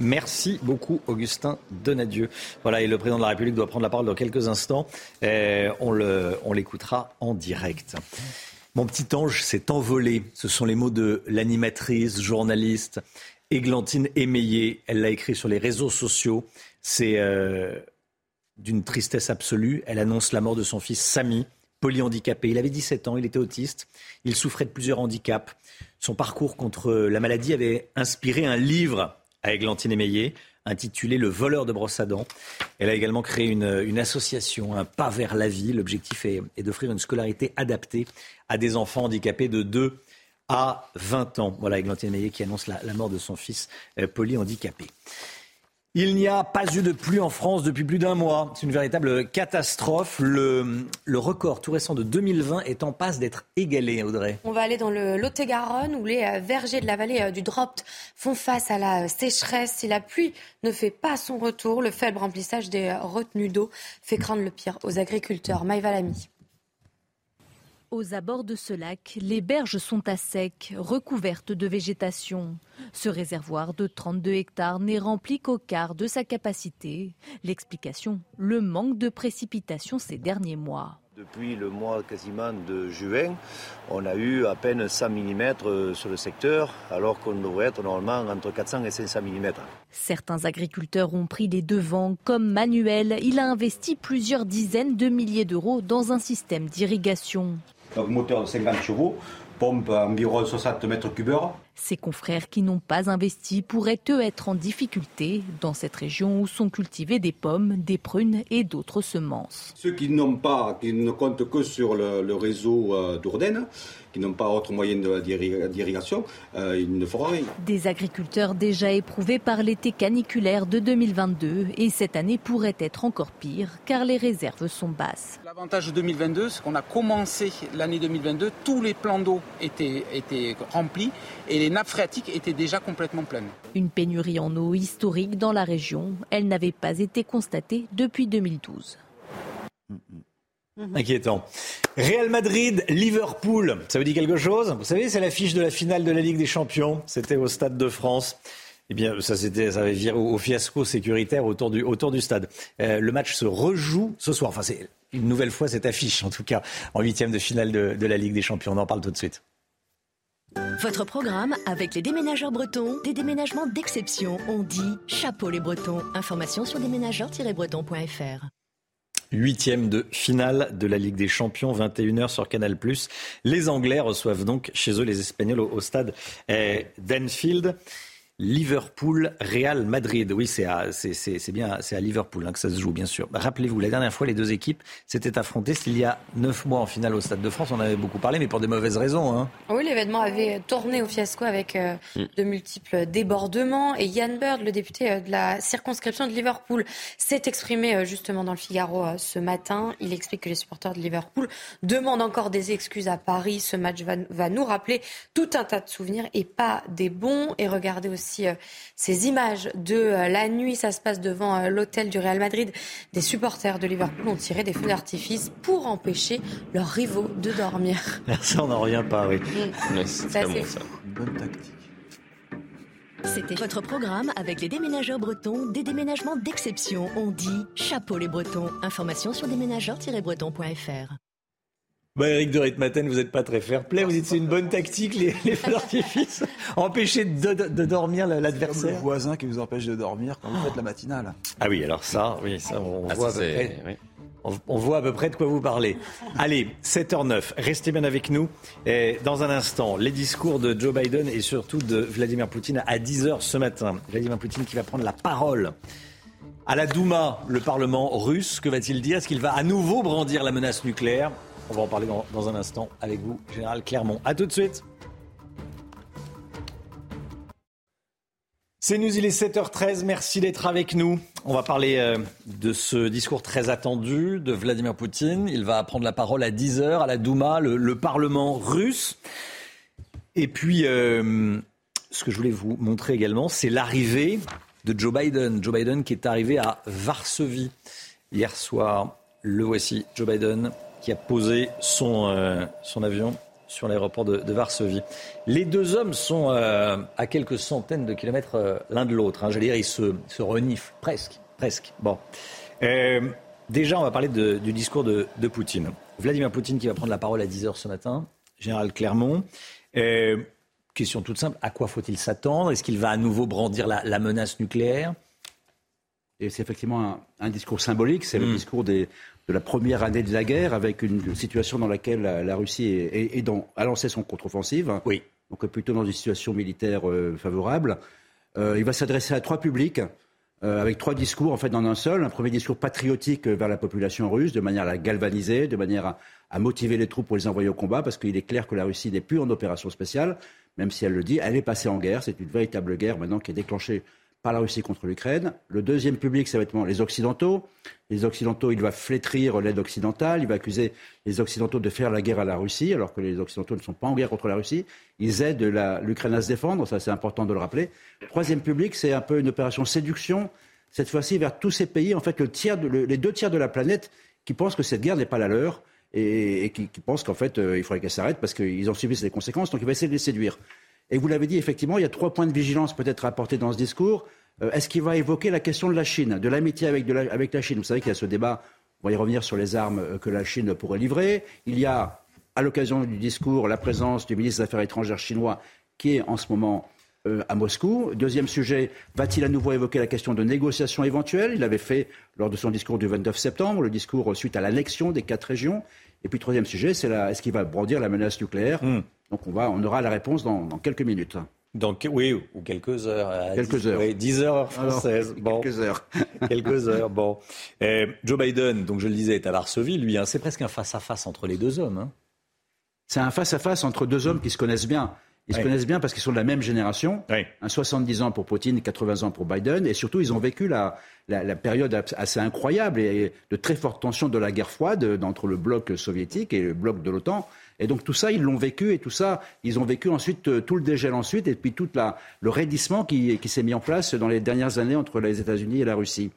Merci beaucoup, Augustin Donadieu. Voilà, et le président de la République doit prendre la parole dans quelques instants. Euh, on l'écoutera en direct. Mon petit ange s'est envolé. Ce sont les mots de l'animatrice, journaliste Églantine Émeillé. Elle l'a écrit sur les réseaux sociaux. C'est euh, d'une tristesse absolue. Elle annonce la mort de son fils Samy, polyhandicapé. Il avait 17 ans, il était autiste. Il souffrait de plusieurs handicaps. Son parcours contre la maladie avait inspiré un livre à Églantine Émeillé, intitulé Le voleur de brosse à dents. Elle a également créé une, association, un pas vers la vie. L'objectif est, d'offrir une scolarité adaptée à des enfants handicapés de 2 à 20 ans. Voilà Églantine Émeillé qui annonce la, mort de son fils euh, polyhandicapé. Il n'y a pas eu de pluie en France depuis plus d'un mois. C'est une véritable catastrophe. Le, record tout récent de 2020 est en passe d'être égalé, Audrey. On va aller dans le Lot-et-Garonne où les euh, vergers de la vallée euh, du Dropt font face à la sécheresse. Si la pluie ne fait pas son retour, le faible remplissage des retenues d'eau fait craindre le pire aux agriculteurs. Maïva Lamy. Aux abords de ce lac, les berges sont à sec, recouvertes de végétation. Ce réservoir de 32 hectares n'est rempli qu'au quart de sa capacité. L'explication, le manque de précipitations ces derniers mois. Depuis le mois quasiment de juin, on a eu à peine 100 mm sur le secteur, alors qu'on devrait être normalement entre 400 et 500 mm. Certains agriculteurs ont pris les devants, comme Manuel. Il a investi plusieurs dizaines de milliers d'euros dans un système d'irrigation. Donc moteur de 50 chevaux, pompe environ 60 mètres cubes ses confrères qui n'ont pas investi pourraient eux être en difficulté dans cette région où sont cultivées des pommes, des prunes et d'autres semences. Ceux qui n'ont pas, qui ne comptent que sur le, réseau euh, d'Ourdaine, qui n'ont pas autre moyen d'irrigation, euh, ils ne feront rien. Des agriculteurs déjà éprouvés par l'été caniculaire de 2022 et cette année pourrait être encore pire car les réserves sont basses. L'avantage de 2022, c'est qu'on a commencé l'année 2022, tous les plans d'eau étaient, étaient remplis et les nappes phréatiques étaient déjà complètement pleines. Une pénurie en eau historique dans la région. Elle n'avait pas été constatée depuis 2012. Inquiétant. Real Madrid, Liverpool, ça vous dit quelque chose? Vous savez, c'est l'affiche de la finale de la Ligue des Champions. C'était au Stade de France. Eh bien, ça, c'était, ça avait viré au, fiasco sécuritaire autour du, autour du stade. Euh, le match se rejoue ce soir. Enfin, c'est une nouvelle fois cette affiche, en tout cas, en huitième de finale de, de la Ligue des Champions. On en parle tout de suite. Votre programme avec les déménageurs bretons, des déménagements d'exception. On dit chapeau les bretons. Information sur déménageurs-bretons.fr. Huitième de finale de la Ligue des Champions, 21h sur Canal+. Les Anglais reçoivent donc chez eux les Espagnols au, stade eh, d'Enfield. Liverpool, Real Madrid. Oui, c'est bien, c'est à Liverpool hein, que ça se joue, bien sûr. Rappelez-vous, la dernière fois, les deux équipes s'étaient affrontées. C'était il y a neuf mois en finale au Stade de France. On avait beaucoup parlé, mais pour des mauvaises raisons. Hein. Oui, l'événement avait tourné au fiasco avec euh, mm. de multiples débordements. Et Ian Bird, le député euh, de la circonscription de Liverpool, s'est exprimé euh, justement dans le Figaro ce matin. Il explique que les supporters de Liverpool demandent encore des excuses à Paris. Ce match va, va nous rappeler tout un tas de souvenirs et pas des bons. Et regardez aussi euh, ces images de euh, la nuit. Ça se passe devant euh, l'hôtel du Real Madrid. Des supporters de Liverpool ont tiré des feux d'artifice pour empêcher leurs rivaux de dormir. Ça, on n'en revient pas, oui. Mm. C'est bonne tactique. C'était votre programme avec les déménageurs bretons, des déménagements d'exception. On dit chapeau les bretons. Information sur déménageurs-bretons.fr. Bah, Eric de Ritmaten, vous n'êtes pas très fair-play. Vous dites c'est une bonne tactique, les, les feux d'artifice. Empêcher de, de, dormir l'adversaire. Le voisin qui vous empêche de dormir quand vous faites la matinale. Ah oui, alors ça, oui, ça, on, ah, voit, à peu près, on, voit à peu près de quoi vous parlez. Allez, 7h09, restez bien avec nous. Et dans un instant, les discours de Joe Biden et surtout de Vladimir Poutine à 10h ce matin. Vladimir Poutine qui va prendre la parole. À la Douma, le Parlement russe, que va-t-il dire? Est-ce qu'il va à nouveau brandir la menace nucléaire? On va en parler dans, un instant avec vous, Général Clermont. A tout de suite. C'est nous, il est 7h13. Merci d'être avec nous. On va parler euh, de ce discours très attendu de Vladimir Poutine. Il va prendre la parole à 10h à la Douma, le, Parlement russe. Et puis, euh, ce que je voulais vous montrer également, c'est l'arrivée de Joe Biden. Joe Biden qui est arrivé à Varsovie hier soir. Le voici, Joe Biden qui a posé son, euh, son avion sur l'aéroport de, Varsovie. Les deux hommes sont euh, à quelques centaines de kilomètres euh, l'un de l'autre. Hein. J'allais dire, ils se, se, reniflent presque. presque. Bon. déjà, on va parler du discours de, Poutine. Vladimir Poutine qui va prendre la parole à 10h ce matin. Général Clermont. question toute simple, à quoi faut-il s'attendre? Est-ce qu'il va à nouveau brandir la, menace nucléaire? Et c'est effectivement un, discours symbolique, c'est le hmm. discours des, de la première année de la guerre, avec une situation dans laquelle la, Russie est, a lancé son contre-offensive. Oui. Donc plutôt dans une situation militaire euh, favorable. Euh, il va s'adresser à trois publics. Euh, avec trois discours en fait dans un seul. Un premier discours patriotique vers la population russe, de manière à la galvaniser, de manière à, à motiver les troupes pour les envoyer au combat, parce qu'il est clair que la Russie n'est plus en opération spéciale, même si elle le dit, elle est passée en guerre. C'est une véritable guerre maintenant qui est déclenchée par la Russie contre l'Ukraine. Le deuxième public, ça va les Occidentaux. Les Occidentaux, il va flétrir l'aide occidentale, il va accuser les Occidentaux de faire la guerre à la Russie, alors que les Occidentaux ne sont pas en guerre contre la Russie. Ils aident l'Ukraine à se défendre, ça c'est important de le rappeler. Troisième public, c'est un peu une opération séduction, cette fois-ci vers tous ces pays, en fait le tiers les deux tiers de la planète qui pensent que cette guerre n'est pas la leur et, qui, pensent qu'en fait euh, il faudrait qu'elle s'arrête parce qu'ils ont subi les conséquences, donc il va essayer de les séduire. Et vous l'avez dit, effectivement, il y a trois points de vigilance peut-être à apporter dans ce discours. Euh, est-ce qu'il va évoquer la question de la Chine, de l'amitié avec, la Chine? Vous savez qu'il y a ce débat, on va y revenir sur les armes euh, que la Chine pourrait livrer. Il y a, à l'occasion du discours, la présence du ministre des Affaires étrangères chinois qui est en ce moment euh, à Moscou. Deuxième sujet, va-t-il à nouveau évoquer la question de négociations éventuelles? Il l'avait fait lors de son discours du 29 septembre, le discours suite à l'annexion des quatre régions. Et puis troisième sujet, c'est est-ce qu'il va brandir la menace nucléaire hmm. Donc on, va, on aura la réponse dans, quelques minutes. Donc, oui, ou quelques heures. Quelques heures. Oui, 10 heures françaises. bon. Quelques heures. quelques heures, bon. Eh, Joe Biden, donc je le disais, est à Varsovie. Lui, hein, c'est presque un face-à-face entre les deux hommes. Hein. C'est un face-à-face entre deux hommes qui se connaissent bien. Ils se connaissent bien parce qu'ils sont de la même génération. Un 70 ans pour Poutine, 80 ans pour Biden. Et surtout, ils ont vécu la, la, la période assez incroyable et de très forte tension de la guerre froide euh, entre le bloc soviétique et le bloc de l'OTAN. Et donc tout ça, ils l'ont vécu et tout ça, ils ont vécu ensuite euh, tout le dégel ensuite et puis tout la, le raidissement qui, qui s'est mis en place dans les dernières années entre les États-Unis et la Russie.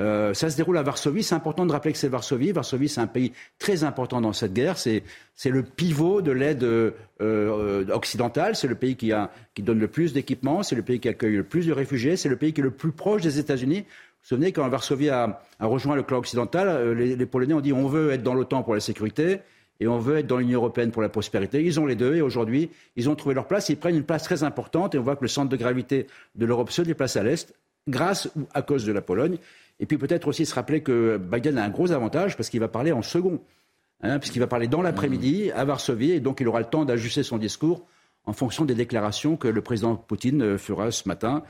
Euh, ça se déroule à Varsovie. C'est important de rappeler que c'est Varsovie. Varsovie, c'est un pays très important dans cette guerre. C'est, le pivot de l'aide euh, euh, occidentale. C'est le pays qui, a, qui donne le plus d'équipements. C'est le pays qui accueille le plus de réfugiés. C'est le pays qui est le plus proche des États-Unis. Vous vous souvenez, quand Varsovie a, a rejoint le clan occidental, les, les Polonais ont dit on veut être dans l'OTAN pour la sécurité et on veut être dans l'Union européenne pour la prospérité. Ils ont les deux et aujourd'hui, ils ont trouvé leur place. Ils prennent une place très importante et on voit que le centre de gravité de l'Europe se déplace à l'Est grâce ou à cause de la Pologne. Et puis peut-être aussi se rappeler que Biden a un gros avantage parce qu'il va parler en second, hein, puisqu'il va parler dans l'après-midi à Varsovie et donc il aura le temps d'ajuster son discours en fonction des déclarations que le président Poutine euh, fera ce matin.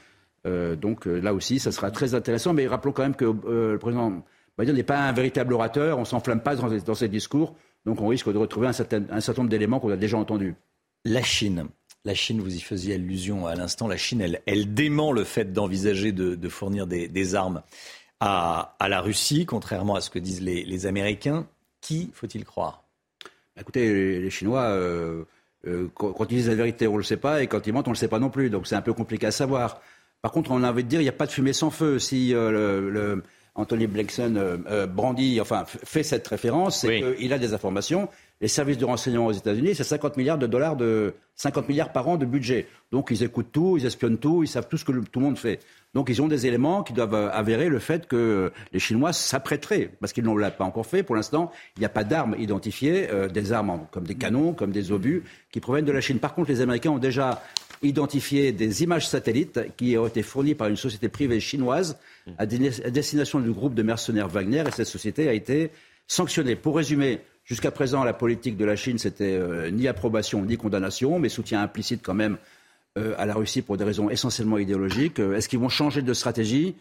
Euh, donc euh, là aussi, ça sera très intéressant. Mais rappelons quand même que le président Biden n'est pas un véritable orateur, on s'enflamme pas dans, ses discours, donc on risque de retrouver un certain, nombre d'éléments qu'on a déjà entendus. La Chine. La Chine, vous y faisiez allusion à l'instant, la Chine, elle, elle dément le fait d'envisager de, fournir des armes à, à, la Russie, contrairement à ce que disent les, les Américains. Qui faut-il croire? Écoutez, les, Chinois, euh, euh, quand, ils disent la vérité, on ne le sait pas, et quand ils mentent, on ne le sait pas non plus. Donc c'est un peu compliqué à savoir. Par contre, on a envie de dire, il n'y a pas de fumée sans feu. Si euh, le, le, Anthony Blackson euh, brandit, enfin, fait cette référence, c'est oui. qu'il a des informations. Les services de renseignement aux États-Unis, c'est 50 milliards de dollars de 50 milliards par an de budget. Donc ils écoutent tout, ils espionnent tout, ils savent tout ce que le, tout le monde fait. Donc ils ont des éléments qui doivent avérer le fait que les Chinois s'apprêteraient, parce qu'ils ne l'ont pas encore fait. Pour l'instant, il n'y a pas d'armes identifiées, euh, des armes comme des canons, comme des obus, qui proviennent de la Chine. Par contre, les Américains ont déjà identifié des images satellites qui ont été fournies par une société privée chinoise à destination du groupe de mercenaires Wagner, et cette société a été sanctionnée. Pour résumer, jusqu'à présent, la politique de la Chine, c'était euh, ni approbation ni condamnation, mais soutien implicite quand même euh, à la Russie pour des raisons essentiellement idéologiques. Euh, Est-ce qu'ils vont changer de stratégie?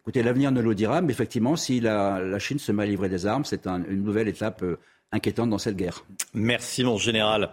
Écoutez, l'avenir ne le dira, mais effectivement, si la, Chine se met à livrer des armes, c'est un, une nouvelle étape euh, inquiétante dans cette guerre. Merci, mon général.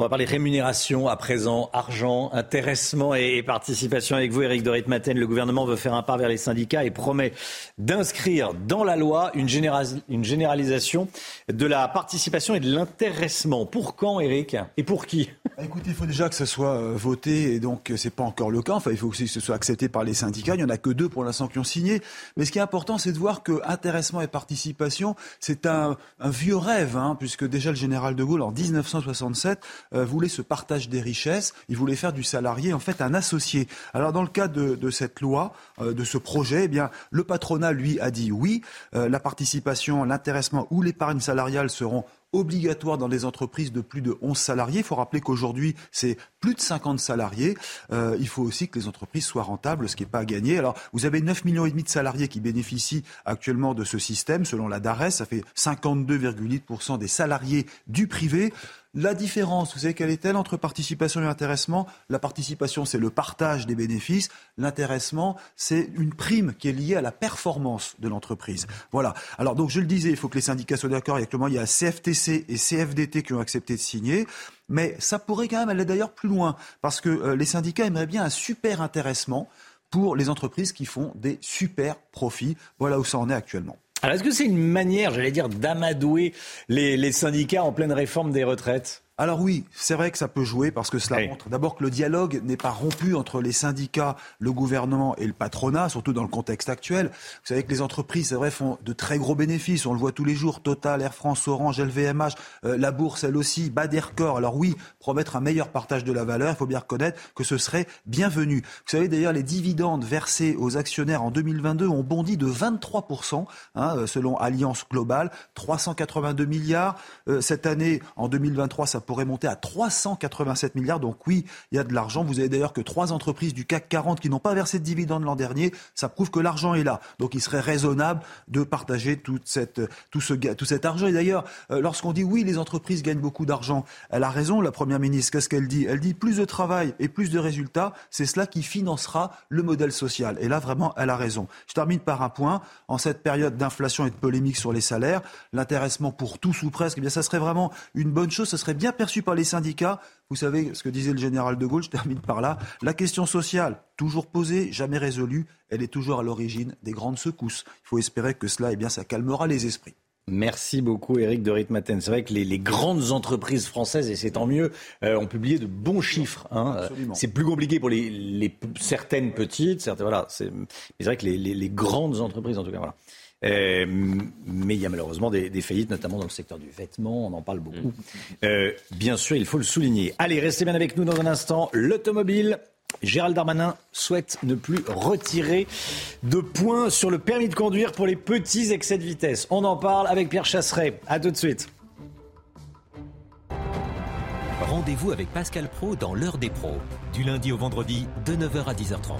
On va parler rémunération à présent, argent, intéressement et, participation avec vous, Éric de Ritmaten. Le gouvernement veut faire un pas vers les syndicats et promet d'inscrire dans la loi une, général, une, généralisation de la participation et de l'intéressement. Pour quand, Éric? Et pour qui? Écoutez, il faut déjà que ce soit euh, voté et donc c'est pas encore le cas. Enfin, il faut aussi que ce soit accepté par les syndicats. Il y en a que deux pour l'instant qui ont signé. Mais ce qui est important, c'est de voir que intéressement et participation, c'est un, un, vieux rêve, hein, puisque déjà le général de Gaulle en 1967 euh, voulait ce partage des richesses. Il voulait faire du salarié en fait un associé. Alors dans le cas de, de cette loi, euh, de ce projet, eh bien le patronat lui a dit oui. Euh, la participation, l'intéressement ou l'épargne salariale seront obligatoire dans des entreprises de plus de 11 salariés. Il faut rappeler qu'aujourd'hui, c'est plus de 50 salariés. Euh, il faut aussi que les entreprises soient rentables, ce qui n'est pas à gagner. Alors, vous avez 9 millions de salariés qui bénéficient actuellement de ce système. Selon la DARES, ça fait 52,8% des salariés du privé. La différence, vous savez quelle est-elle entre participation et intéressement? La participation, c'est le partage des bénéfices. L'intéressement, c'est une prime qui est liée à la performance de l'entreprise. Voilà. Alors, donc, je le disais, il faut que les syndicats soient d'accord. Actuellement, il y a CFTC et CFDT qui ont accepté de signer. Mais ça pourrait quand même aller d'ailleurs plus loin. Parce que euh, les syndicats aimeraient bien un super intéressement pour les entreprises qui font des super profits. Voilà où ça en est actuellement. Alors, est-ce que c'est une manière, j'allais dire, d'amadouer les, les, syndicats en pleine réforme des retraites? Alors oui, c'est vrai que ça peut jouer parce que cela montre d'abord que le dialogue n'est pas rompu entre les syndicats, le gouvernement et le patronat, surtout dans le contexte actuel. Vous savez que les entreprises, c'est vrai, font de très gros bénéfices. On le voit tous les jours. Total, Air France, Orange, LVMH, euh, la bourse, elle aussi, bat des records. Alors oui, promettre un meilleur partage de la valeur, il faut bien reconnaître que ce serait bienvenu. Vous savez d'ailleurs, les dividendes versés aux actionnaires en 2022 ont bondi de 23%, hein, selon Alliance Globale, 382 milliards. Euh, cette année, en 2023, ça pourrait monter à 387 milliards. Donc oui, il y a de l'argent. Vous avez d'ailleurs que trois entreprises du CAC 40 qui n'ont pas versé de dividendes l'an dernier. Ça prouve que l'argent est là. Donc il serait raisonnable de partager toute cette, tout, ce, tout cet argent. Et d'ailleurs, euh, lorsqu'on dit oui, les entreprises gagnent beaucoup d'argent, elle a raison, la Première ministre. Qu'est-ce qu'elle dit? Elle dit plus de travail et plus de résultats, c'est cela qui financera le modèle social. Et là, vraiment, elle a raison. Je termine par un point. En cette période d'inflation et de polémique sur les salaires, l'intéressement pour tous ou presque, eh bien, ça serait vraiment une bonne chose. Ce serait bien perçue par les syndicats. Vous savez ce que disait le général de Gaulle, je termine par là. La question sociale, toujours posée, jamais résolue, elle est toujours à l'origine des grandes secousses. Il faut espérer que cela, eh bien, ça calmera les esprits. Merci beaucoup Eric de Ritmaten. C'est vrai que les, grandes entreprises françaises, et c'est tant mieux, euh, ont publié de bons chiffres. Hein. C'est plus compliqué pour les, certaines petites, certaines, voilà. C'est vrai que les, grandes entreprises, en tout cas, voilà. Euh, mais il y a malheureusement des, faillites, notamment dans le secteur du vêtement, on en parle beaucoup. Mm. Euh, bien sûr, il faut le souligner. Allez, restez bien avec nous dans un instant. L'automobile Gérald Darmanin souhaite ne plus retirer de points sur le permis de conduire pour les petits excès de vitesse. On en parle avec Pierre Chasseret. A tout de suite. Rendez-vous avec Pascal Pro dans l'heure des pros, du lundi au vendredi de 9h à 10h30.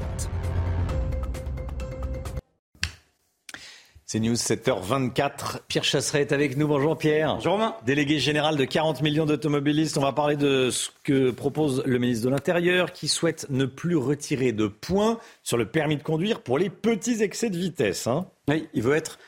C'est News 7h24. Pierre Chasseret est avec nous. Bonjour Pierre. Bonjour Romain. Délégué général de 40 millions d'automobilistes. On va parler de ce que propose le ministre de l'Intérieur qui souhaite ne plus retirer de points sur le permis de conduire pour les petits excès de vitesse. Hein. Oui, il veut être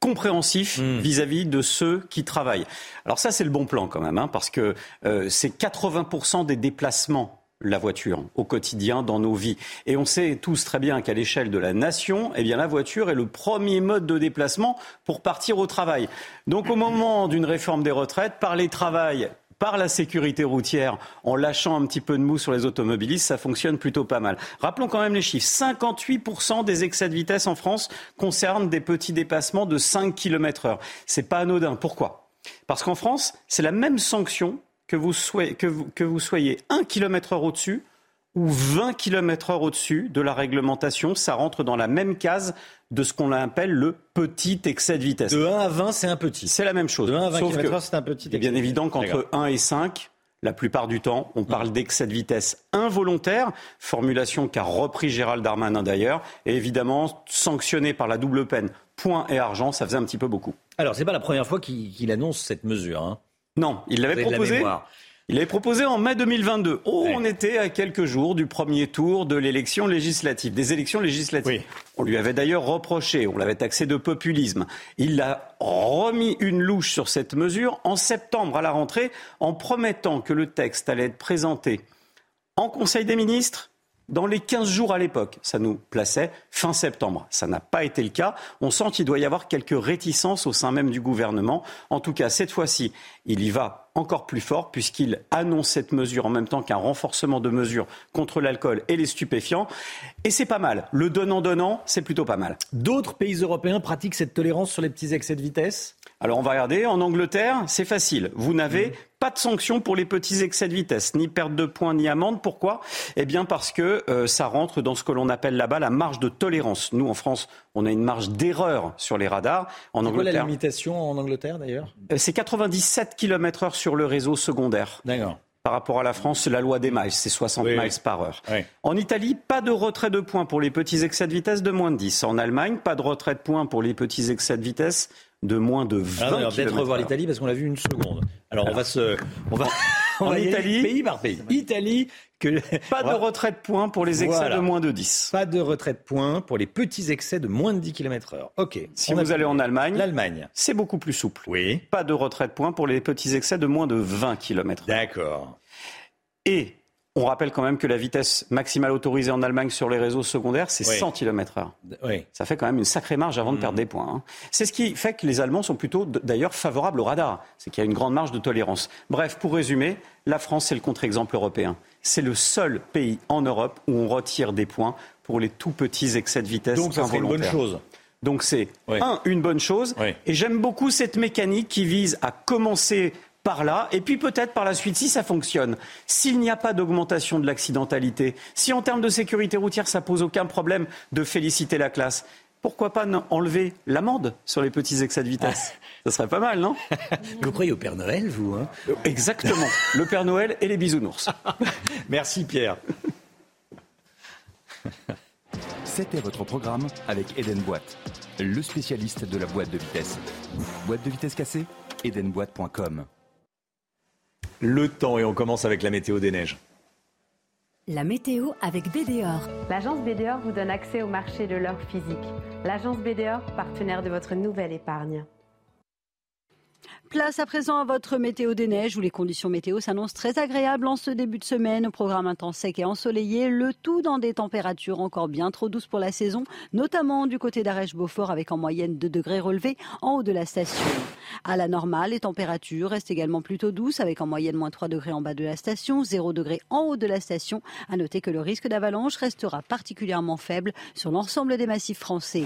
compréhensif hmm. vis-à-vis de ceux qui travaillent. Alors ça, c'est le bon plan quand même, hein, parce que euh, c'est 80% des déplacements la voiture au quotidien dans nos vies. Et on sait tous très bien qu'à l'échelle de la nation, eh bien, la voiture est le premier mode de déplacement pour partir au travail. Donc au moment d'une réforme des retraites, parler travail par la sécurité routière en lâchant un petit peu de mou sur les automobilistes, ça fonctionne plutôt pas mal. Rappelons quand même les chiffres. 58% des excès de vitesse en France concernent des petits dépassements de 5 km heure. C'est pas anodin. Pourquoi? Parce qu'en France, c'est la même sanction que vous, soyez, que vous, soyez 1 km heure au-dessus ou 20 km heure au-dessus de la réglementation, ça rentre dans la même case de ce qu'on appelle le petit excès de vitesse. De 1 à 20, c'est un petit. C'est la même chose. De 1 à 20 km c'est un petit. Est bien évident qu'entre 1 et 5, la plupart du temps, on parle d'excès de vitesse involontaire, formulation qu'a repris Gérald Darmanin d'ailleurs, et évidemment sanctionné par la double peine, point et argent, ça faisait un petit peu beaucoup. Alors, c'est pas la première fois qu'il annonce cette mesure. Hein. Non, il l'avait proposé. Il l'avait proposé en mai 2022. Oh, on était à quelques jours du premier tour de l'élection législative, des élections législatives. On lui avait d'ailleurs reproché, on l'avait taxé de populisme. Il a remis une louche sur cette mesure en septembre à la rentrée en promettant que le texte allait être présenté en Conseil des ministres dans les 15 jours à l'époque. Ça nous plaçait fin septembre. Ça n'a pas été le cas. On sent qu'il doit y avoir quelques réticences au sein même du gouvernement. En tout cas, cette fois-ci, il y va encore plus fort puisqu'il annonce cette mesure en même temps qu'un renforcement de mesures contre l'alcool et les stupéfiants. Et c'est pas mal. Le donnant-donnant, c'est plutôt pas mal. D'autres pays européens pratiquent cette tolérance sur les petits excès de vitesse? Alors on va regarder, en Angleterre, c'est facile. Vous n'avez mmh. Pas de sanction pour les petits excès de vitesse, ni perte de points, ni amende. Pourquoi? Eh bien parce que euh, ça rentre dans ce que l'on appelle là-bas la marge de tolérance. Nous, en France, on a une marge d'erreur sur les radars. En Angleterre, quoi la limitation en Angleterre d'ailleurs? Euh, C'est 97 km heure sur le réseau secondaire. D'accord. Par rapport à la France, la loi des miles, c'est 60 miles par heure. En Italie, pas de retrait de points pour les petits excès de vitesse de moins de 10. En Allemagne, pas de retrait de points pour les petits excès de vitesse de moins de 20 Alors, peut-être revoir l'Italie parce qu'on l'a vu une seconde. Alors, on va se, on va, en Italie, pays par pays. Italie, que pas de retrait de points pour les excès de moins de 10. Pas de retrait de points pour les petits excès de moins de 10 km heure. OK. Si vous allez en Allemagne, l'Allemagne, c'est beaucoup plus souple. Oui. Pas de retrait de points pour les petits excès de moins de 20 km. D'accord. Et on rappelle quand même que la vitesse maximale autorisée en Allemagne sur les réseaux secondaires, c'est 100 km/h. Oui. Ça fait quand même une sacrée marge avant de perdre mmh. des points. Hein. C'est ce qui fait que les Allemands sont plutôt d'ailleurs favorables au radar. C'est qu'il y a une grande marge de tolérance. Bref, pour résumer, la France, c'est le contre-exemple européen. C'est le seul pays en Europe où on retire des points pour les tout petits excès de vitesse Donc ça une bonne chose. Donc c'est un une bonne chose. Et j'aime beaucoup cette mécanique qui vise à commencer par là, et puis peut-être par la suite, si ça fonctionne, s'il n'y a pas d'augmentation de l'accidentalité, si en termes de sécurité routière, ça pose aucun problème de féliciter la classe, pourquoi pas enlever l'amende sur les petits excès de vitesse? Ça serait pas mal, non? Vous croyez au Père Noël, vous hein? Exactement. Le Père Noël et les bisounours. Merci Pierre. C'était votre programme avec Eden Boîte, le spécialiste de la boîte de vitesse. Boîte de vitesse cassée Edenboîte.com le temps et on commence avec la météo des neiges. La météo avec BDOR. L'agence BDOR vous donne accès au marché de l'or physique. L'agence BDOR, partenaire de votre nouvelle épargne. Place à présent à votre météo des neiges où les conditions météo s'annoncent très agréables en ce début de semaine. Programme intense sec et ensoleillé, le tout dans des températures encore bien trop douces pour la saison, notamment du côté d'Arèche-Beaufort avec en moyenne 2 degrés relevés en haut de la station. À la normale, les températures restent également plutôt douces avec en moyenne moins 3 degrés en bas de la station, 0 degrés en haut de la station. À noter que le risque d'avalanche restera particulièrement faible sur l'ensemble des massifs français.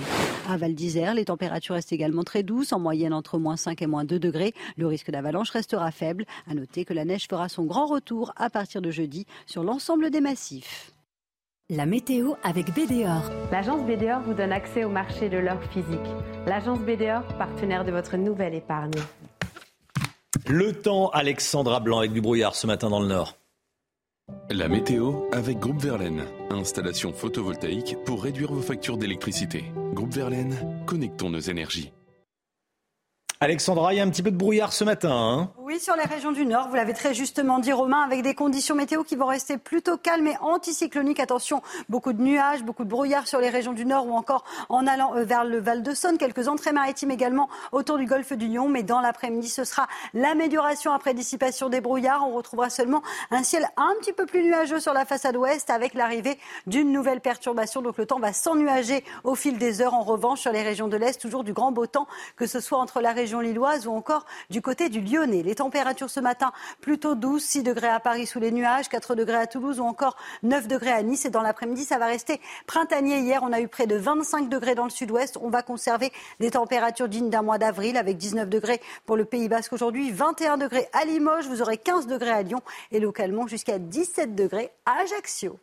À Val d'Isère, les températures restent également très douces, en moyenne entre moins 5 et moins 2 degrés. Le risque d'avalanche restera faible. À noter que la neige fera son grand retour à partir de jeudi sur l'ensemble des massifs. La météo avec BDOR. L'agence BDOR vous donne accès au marché de l'or physique. L'agence BDOR, partenaire de votre nouvelle épargne. Le temps, Alexandra Blanc, avec du brouillard ce matin dans le Nord. La météo avec Groupe Verlaine. Installation photovoltaïque pour réduire vos factures d'électricité. Groupe Verlaine, connectons nos énergies. Alexandra, il y a un petit peu de brouillard ce matin. Hein oui, sur les régions du Nord, vous l'avez très justement dit, Romain, avec des conditions météo qui vont rester plutôt calmes et anticycloniques. Attention, beaucoup de nuages, beaucoup de brouillard sur les régions du Nord ou encore en allant euh, vers le Val de Saône. Quelques entrées maritimes également autour du golfe du Lion. Mais dans l'après-midi, ce sera l'amélioration après dissipation des brouillards. On retrouvera seulement un ciel un petit peu plus nuageux sur la façade ouest avec l'arrivée d'une nouvelle perturbation. Donc le temps va s'ennuager au fil des heures. En revanche, sur les régions de l'Est, toujours du grand beau temps, que ce soit entre la région lilloise ou encore du côté du Lyonnais. Les températures ce matin plutôt douces, 6 degrés à Paris sous les nuages, 4 degrés à Toulouse ou encore 9 degrés à Nice. Et dans l'après-midi, ça va rester printanier. Hier, on a eu près de 25 degrés dans le sud-ouest. On va conserver des températures dignes d'un mois d'avril avec 19 degrés pour le Pays Basque aujourd'hui, 21 degrés à Limoges, vous aurez 15 degrés à Lyon et localement jusqu'à 17 degrés à Ajaccio.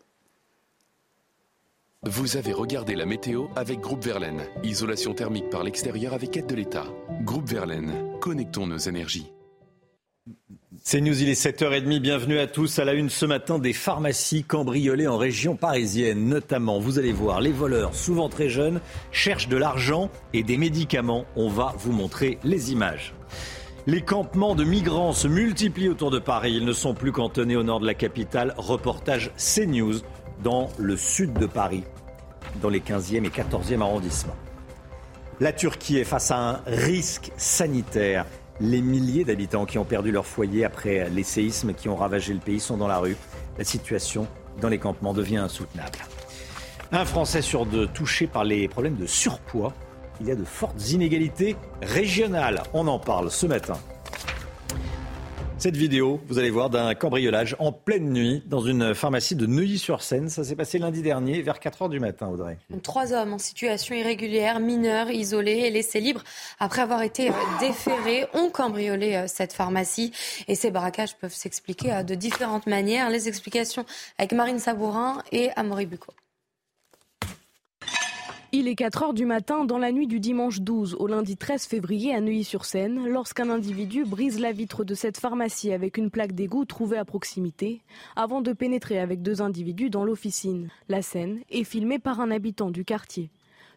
Vous avez regardé la météo avec Groupe Verlaine. Isolation thermique par l'extérieur avec aide de l'État. Groupe Verlaine, connectons nos énergies. C'est News, il est 7h30. Bienvenue à tous. À la une ce matin, des pharmacies cambriolées en région parisienne. Notamment, vous allez voir, les voleurs, souvent très jeunes, cherchent de l'argent et des médicaments. On va vous montrer les images. Les campements de migrants se multiplient autour de Paris. Ils ne sont plus cantonnés au nord de la capitale. Reportage CNews dans le sud de Paris, dans les 15e et 14e arrondissements. La Turquie est face à un risque sanitaire. Les milliers d'habitants qui ont perdu leur foyer après les séismes qui ont ravagé le pays sont dans la rue. La situation dans les campements devient insoutenable. Un Français sur deux touché par les problèmes de surpoids. Il y a de fortes inégalités régionales. On en parle ce matin. Cette vidéo, vous allez voir, d'un cambriolage en pleine nuit dans une pharmacie de Neuilly-sur-Seine. Ça s'est passé lundi dernier vers 4 h du matin, Audrey. Trois hommes en situation irrégulière, mineurs, isolés et laissés libres après avoir été euh, déférés, ont cambriolé euh, cette pharmacie. Et ces braquages peuvent s'expliquer euh, de différentes manières. Les explications avec Marine Sabourin et Amaury Bucco. Il est 4 heures du matin dans la nuit du dimanche 12 au lundi 13 février à Neuilly-sur-Seine lorsqu'un individu brise la vitre de cette pharmacie avec une plaque d'égout trouvée à proximité avant de pénétrer avec deux individus dans l'officine. La scène est filmée par un habitant du quartier.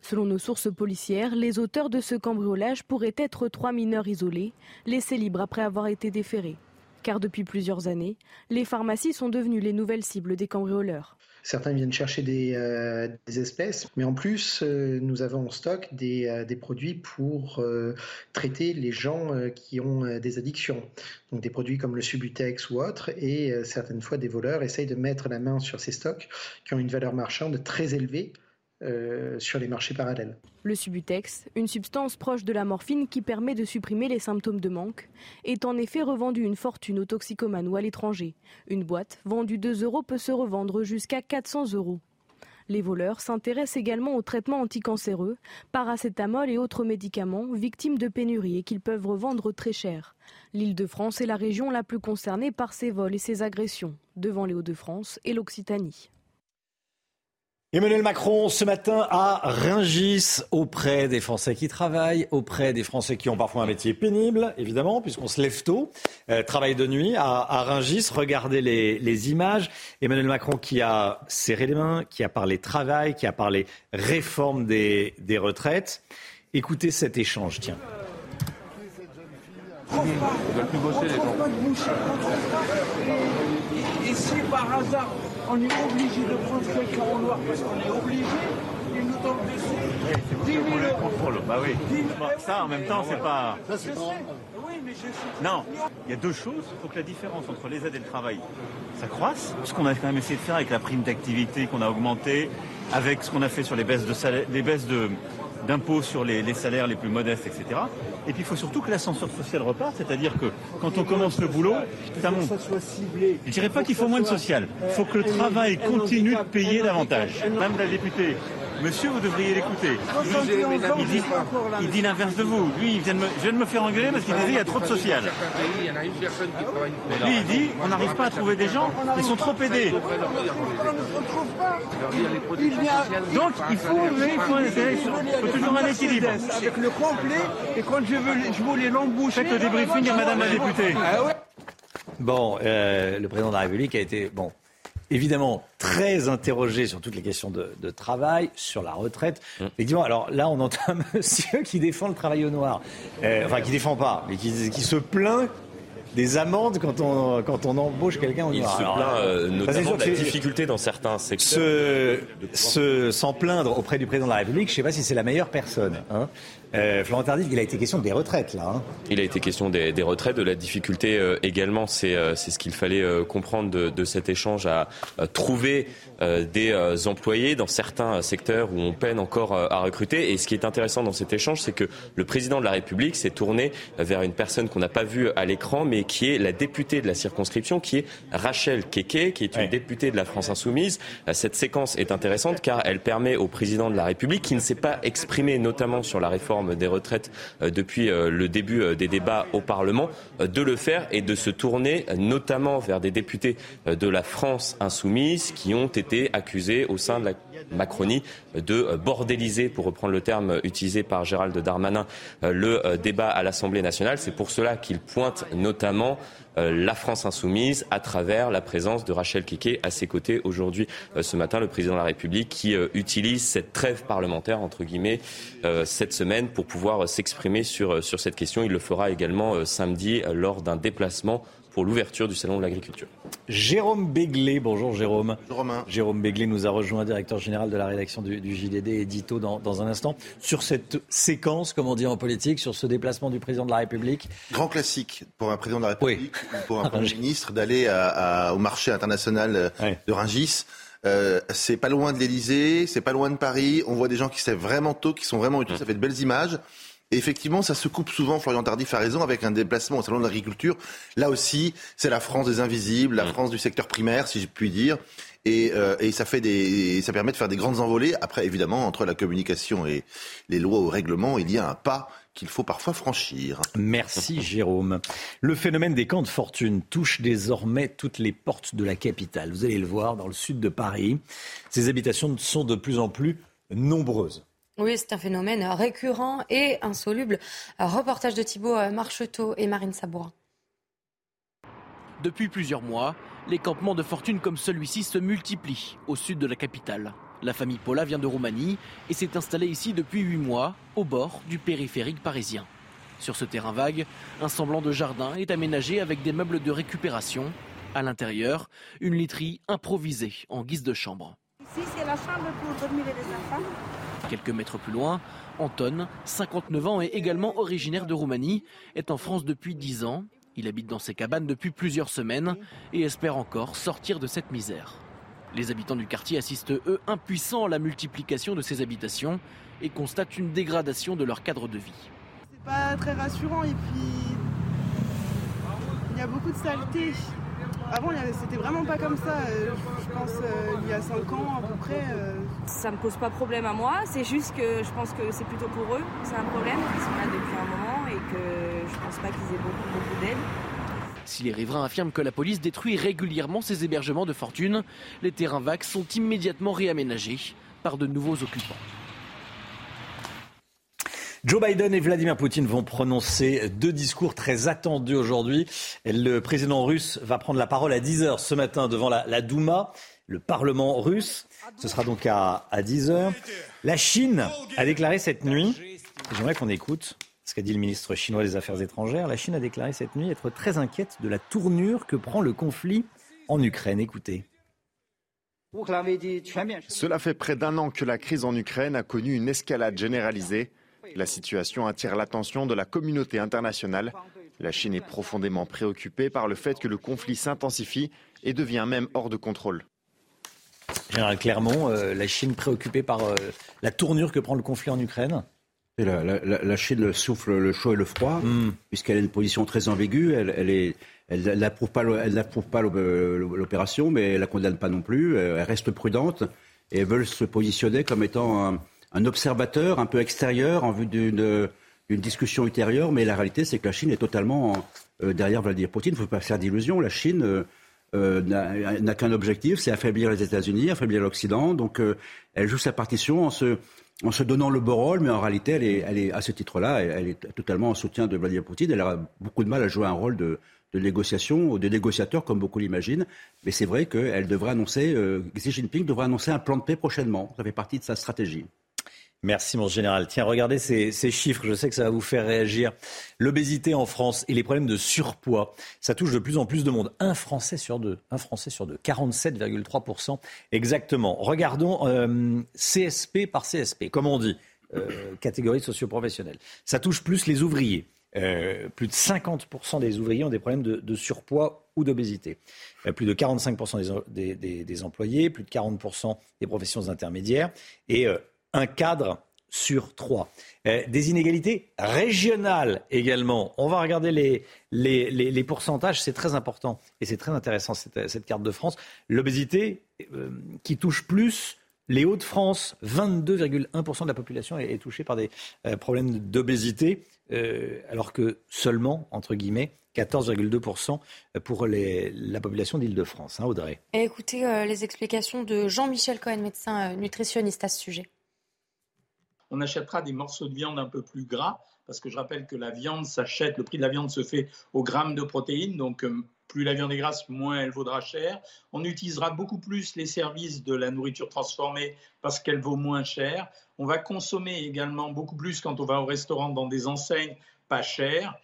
Selon nos sources policières, les auteurs de ce cambriolage pourraient être trois mineurs isolés, laissés libres après avoir été déférés. Car depuis plusieurs années, les pharmacies sont devenues les nouvelles cibles des cambrioleurs. Certains viennent chercher des, euh, des espèces, mais en plus, euh, nous avons en stock des, euh, des produits pour traiter les gens qui ont des addictions. Donc des produits comme le Subutex ou autres, et certaines fois des voleurs essayent de mettre la main sur ces stocks qui ont une valeur marchande très élevée euh, sur les marchés parallèles. Le Subutex, une substance proche de la morphine qui permet de supprimer les symptômes de manque, est en effet revendu une fortune aux toxicomanes ou à l'étranger. Une boîte vendue 2 euros peut se revendre jusqu'à 400 euros. Les voleurs s'intéressent également aux traitements anticancéreux, paracétamol et autres médicaments victimes de pénurie et qu'ils peuvent revendre très cher. L'Île-de-France est la région la plus concernée par ces vols et ces agressions, devant les Hauts-de-France et l'Occitanie. Emmanuel Macron, ce matin, à Ringis, auprès des Français qui travaillent, auprès des Français qui ont parfois un métier pénible, évidemment, puisqu'on se lève tôt, euh, travail de nuit, à, à Ringis, regardez les, les, images. Emmanuel Macron qui a serré les mains, qui a parlé travail, qui a parlé réforme des, des retraites. Écoutez cet échange, tiens. Ils veulent plus bosser, les gens. Et si par hasard on est obligé de prendre quelqu'un en noir parce qu'on est obligé, il nous tombe dessus. Oui, c'est vous qui le contrôle. Bah oui. Bon, ça, en même temps, c'est pas. Ça, c'est Oui, Non, il y a deux choses. Il faut que la différence entre les aides et le travail, ça croisse. Ce qu'on a quand même essayé de faire avec la prime d'activité qu'on a augmentée, avec ce qu'on a fait sur les baisses de salaire, les baisses de d'impôts sur les, salaires les plus modestes, etc. Et puis il faut surtout que l'ascenseur social reparte, c'est-à-dire que quand on commence le boulot, ça monte. Je dirais pas qu'il faut moins de social. Il faut que le travail continue de payer davantage. Madame la députée, Monsieur, vous devriez l'écouter. Il dit, il dit l'inverse de vous. Lui, il vient de me, je viens de me faire engueuler parce qu'il disait il y a trop de social. Lui, il dit on n'arrive pas à trouver des gens, ils sont trop aidés. Donc, il faut, il faut, il faut toujours un équilibre. Avec le complet, et quand je, veux, je voulais l'emboucher... Faites le débriefing à Madame la députée. Bon, euh, le président de la République a été, bon, évidemment très interrogé sur toutes les questions de, de travail, sur la retraite. Effectivement, alors là, on entend un monsieur qui défend le travail au noir. Euh, enfin, qui défend pas, mais qui, qui se plaint des amendes quand on, quand on embauche quelqu'un au Il noir. se Alors, plaint euh, ça, c'est notamment de la difficulté dans certains secteurs. se, se- s'en plaindre auprès du président de la République, je ne sais pas si c'est la meilleure personne. Hein. Euh, Florent Tardif, il a été question des retraites, là. hein. Il a été question des, des retraites, de la difficulté euh, également. C'est euh, ce qu'il fallait euh, comprendre de, de cet échange à, à trouver euh, des employés dans certains secteurs où on peine encore à recruter. Et ce qui est intéressant dans cet échange, c'est que le président de la République s'est tourné vers une personne qu'on n'a pas vue à l'écran, mais qui est la députée de la circonscription, qui est Rachel Keke, qui est une députée de la France Insoumise. Cette séquence est intéressante car elle permet au président de la République, qui ne s'est pas exprimé notamment sur la réforme des retraites euh, depuis euh, le début euh, des débats au Parlement, de le faire et de se tourner notamment vers des députés de la France Insoumise qui ont été accusés au sein de la Macronie de euh, bordéliser, pour reprendre le terme utilisé par Gérald Darmanin, euh, le euh, débat à l'Assemblée nationale. C'est pour cela qu'il pointe notamment la France insoumise à travers la présence de Rachel Keke à ses côtés aujourd'hui ce matin, le président de la République qui utilise cette trêve parlementaire entre guillemets cette semaine pour pouvoir s'exprimer sur, sur cette question. Il le fera également samedi lors d'un déplacement pour l'ouverture du salon de l'agriculture. Jérôme Béglé, bonjour Jérôme. Bonjour Romain. Jérôme Béglé nous a rejoint, directeur général de la rédaction du, du JDD, édito dans, dans un instant. Sur cette séquence, comme on dit en politique, sur ce déplacement du président de la République. Grand classique pour un président de la République ou pour un Premier ministre d'aller à- à- au marché international euh, de Rungis. Euh, c'est pas loin de l'Elysée, c'est pas loin de Paris. On voit des gens qui savent vraiment tôt, qui sont vraiment utiles. Ça fait de belles images. Et effectivement, ça se coupe souvent, Florian Tardif a raison, avec un déplacement au Salon de l'Agriculture. Là aussi, c'est la France des invisibles, la France du secteur primaire, si je puis dire. Et, euh, et ça, fait des, ça permet de faire des grandes envolées. Après, évidemment, entre la communication et les lois ou règlements, il y a un pas qu'il faut parfois franchir. Merci Jérôme. Le phénomène des camps de fortune touche désormais toutes les portes de la capitale. Vous allez le voir dans le sud de Paris. Ces habitations sont de plus en plus nombreuses. Oui, c'est un phénomène récurrent et insoluble. Reportage de Thibault euh, Marcheteau et Marine Sabourin. Depuis plusieurs mois, les campements de fortune comme celui-ci se multiplient au sud de la capitale. La famille Paula vient de Roumanie et s'est installée ici depuis huit mois, au bord du périphérique parisien. Sur ce terrain vague, un semblant de jardin est aménagé avec des meubles de récupération. À l'intérieur, une literie improvisée en guise de chambre. Ici, c'est la chambre pour dormir les enfants. Quelques mètres plus loin, Anton, 59 ans et également originaire de Roumanie, est en France depuis 10 ans. Il habite dans ses cabanes depuis plusieurs semaines et espère encore sortir de cette misère. Les habitants du quartier assistent, eux, impuissants à la multiplication de ces habitations et constatent une dégradation de leur cadre de vie. C'est pas très rassurant et puis il y a beaucoup de saleté. Avant, c'était vraiment pas comme ça. euh, Je pense euh, il y a 5 ans à peu près. euh, Ça me pose pas problème à moi, c'est juste que je pense que c'est plutôt pour eux, c'est un problème, ils sont là depuis un moment et que je pense pas qu'ils aient beaucoup, beaucoup d'aide. Si les riverains affirment que la police détruit régulièrement ces hébergements de fortune, les terrains vagues sont immédiatement réaménagés par de nouveaux occupants. Joe Biden et Vladimir Poutine vont prononcer deux discours très attendus aujourd'hui. Le président russe va prendre la parole à 10h ce matin devant la, Douma, le Parlement russe. Ce sera donc à, à 10h. La Chine a déclaré cette nuit, j'aimerais qu'on écoute ce qu'a dit le ministre chinois des Affaires étrangères, la Chine a déclaré cette nuit être très inquiète de la tournure que prend le conflit en Ukraine. Écoutez. Cela fait près d'un an que la crise en Ukraine a connu une escalade généralisée. La situation attire l'attention de la communauté internationale La Chine est profondément préoccupée par le fait que le conflit s'intensifie et devient même hors de contrôle. Général Clermont, euh, la Chine préoccupée par euh, la tournure que prend le conflit en Ukraine? La, Chine souffle le chaud et le froid, hmm. puisqu'elle a une position très ambiguë. Elle, elle elle n'approuve pas, pas l'opération, mais elle la condamne pas non plus. Elle reste prudente et elle veut se positionner comme étant un, observateur un peu extérieur en vue d'une discussion ultérieure. Mais la réalité, c'est que la Chine est totalement euh, derrière Vladimir Poutine. Il ne faut pas faire d'illusions. La Chine euh, n'a qu'un objectif, c'est affaiblir les États-Unis, affaiblir l'Occident. Donc euh, elle joue sa partition en se, donnant le beau rôle, mais en réalité, elle est, à ce titre-là, elle, est totalement en soutien de Vladimir Poutine. Elle a beaucoup de mal à jouer un rôle de, négociation ou de négociateur, comme beaucoup l'imaginent. Mais c'est vrai qu'elle devrait annoncer, euh, Xi Jinping devrait annoncer un plan de paix prochainement. Ça fait partie de sa stratégie. Merci mon général. Tiens, regardez ces, chiffres, je sais que ça va vous faire réagir. L'obésité en France et les problèmes de surpoids, ça touche de plus en plus de monde. Un Français sur deux, un Français sur deux, 47,3% exactement. Regardons euh, CSP par CSP, comme on dit, euh, catégorie socio-professionnelle. Ça touche plus les ouvriers. Euh, plus de 50% des ouvriers ont des problèmes de, surpoids ou d'obésité. plus de 45% des, employés, plus de 40% des professions intermédiaires. Et un cadre sur trois. Euh, des inégalités régionales également. On va regarder les, pourcentages, c'est très important et c'est très intéressant cette, carte de France. L'obésité euh, qui touche plus les Hauts-de-France, 22,1% de la population est, touchée par des euh, problèmes d'obésité, alors que seulement, entre guillemets, 14,2% pour la population d'Île-de-France. Hein, Audrey. écoutez les explications de Jean-Michel Cohen, médecin nutritionniste à ce sujet on achètera des morceaux de viande un peu plus gras, parce que je rappelle que la viande s'achète, le prix de la viande se fait au gramme de protéines, donc euh, plus la viande est grasse, moins elle vaudra cher. On utilisera beaucoup plus les services de la nourriture transformée parce qu'elle vaut moins cher. On va consommer également beaucoup plus quand on va au restaurant dans des enseignes pas chères.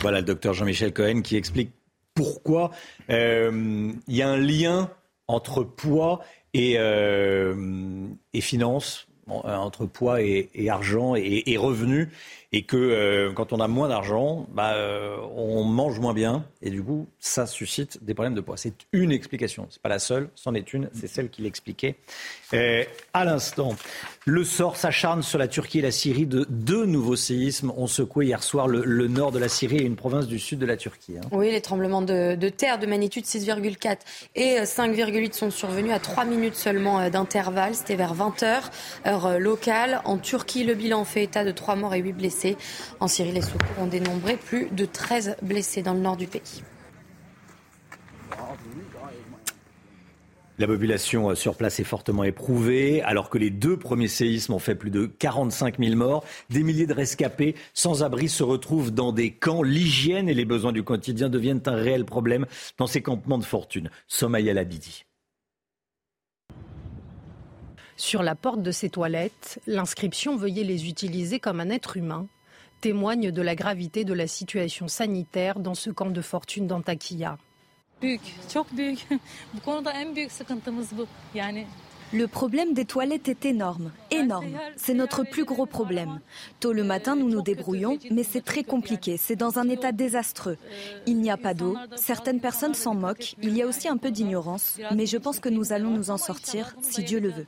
Voilà le docteur Jean-Michel Cohen qui explique pourquoi euh, il y a un lien entre poids et, euh, et finances entre poids et, argent et, revenus, et que euh, quand on a moins d'argent, bah, euh, on mange moins bien, et du coup, ça suscite des problèmes de poids. C'est une explication, c'est pas la seule, c'en est une, c'est celle qui l'expliquait à l'instant. Le sort s'acharne sur la Turquie et la Syrie. De deux nouveaux séismes ont secoué hier soir le, nord de la Syrie et une province du sud de la Turquie. Hein. Oui, les tremblements de, de terre de magnitude 6,4 et 5,8 sont survenus à 3 minutes seulement d'intervalle. C'était vers 20 heures, heure locale. En Turquie, le bilan fait état de 3 morts et 8 blessés. En Syrie, les secours ont dénombré plus de 13 blessés dans le nord du pays. La population sur place est fortement éprouvée, alors que les deux premiers séismes ont fait plus de 45 000 morts. Des milliers de rescapés sans abri se retrouvent dans des camps. L'hygiène et les besoins du quotidien deviennent un réel problème dans ces campements de fortune. Somaya Labidi. Sur la porte de ces toilettes, l'inscription Veuillez les utiliser comme un être humain témoigne de la gravité de la situation sanitaire dans ce camp de fortune d'Antakya. Le problème des toilettes est énorme, énorme. C'est notre plus gros problème. Tôt le matin, nous nous débrouillons, mais c'est très compliqué. C'est dans un état désastreux. Il n'y a pas d'eau. Certaines personnes s'en moquent. Il y a aussi un peu d'ignorance. Mais je pense que nous allons nous en sortir, si Dieu le veut.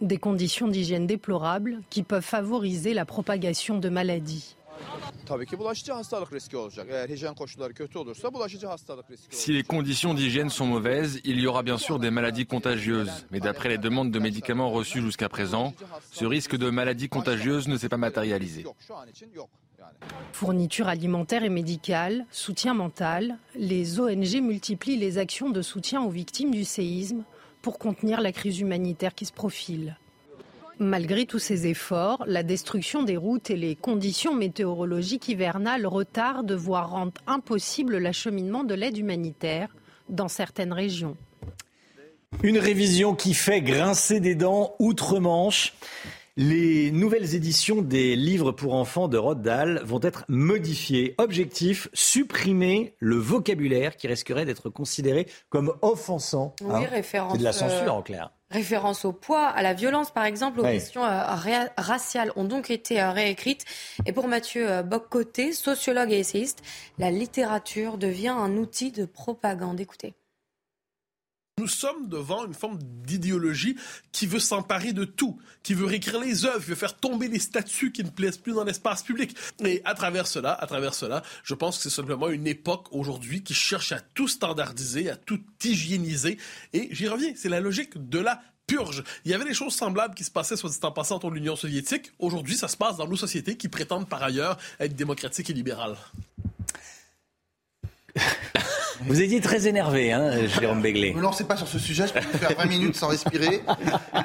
Des conditions d'hygiène déplorables qui peuvent favoriser la propagation de maladies. Si les conditions d'hygiène sont mauvaises, il y aura bien sûr des maladies contagieuses. Mais d'après les demandes de médicaments reçues jusqu'à présent, ce risque de maladie contagieuse ne s'est pas matérialisé. Fourniture alimentaire et médicale, soutien mental, les ONG multiplient les actions de soutien aux victimes du séisme pour contenir la crise humanitaire qui se profile. Malgré tous ces efforts, la destruction des routes et les conditions météorologiques hivernales retardent, voire rendent impossible l'acheminement de l'aide humanitaire dans certaines régions. Une révision qui fait grincer des dents outre-Manche. Les nouvelles éditions des livres pour enfants de Roald Dahl vont être modifiées. Objectif, supprimer le vocabulaire qui risquerait d'être considéré comme offensant. Oui, hein. référence. C'est de la censure en clair. Référence au poids, à la violence, par exemple, aux questions euh, raciales ont donc été euh, réécrites. Et pour Mathieu euh, Boccoté, sociologue et essayiste, la littérature devient un outil de propagande. Écoutez. Nous sommes devant une forme d'idéologie qui veut s'emparer de tout, qui veut réécrire les œuvres, qui veut faire tomber les statues qui ne plaisent plus dans l'espace public. Et à travers cela, à travers cela, je pense que c'est simplement une époque aujourd'hui qui cherche à tout standardiser, à tout hygiéniser. Et j'y reviens, c'est la logique de la purge. Il y avait des choses semblables qui se passaient, soit dit en passant, entre l'Union soviétique. Aujourd'hui, ça se passe dans nos sociétés qui prétendent par ailleurs être démocratiques et libérales. Vous étiez très énervé, hein, Jérôme Béglé. Ne me lancez pas sur ce sujet, je peux faire 20 minutes sans respirer.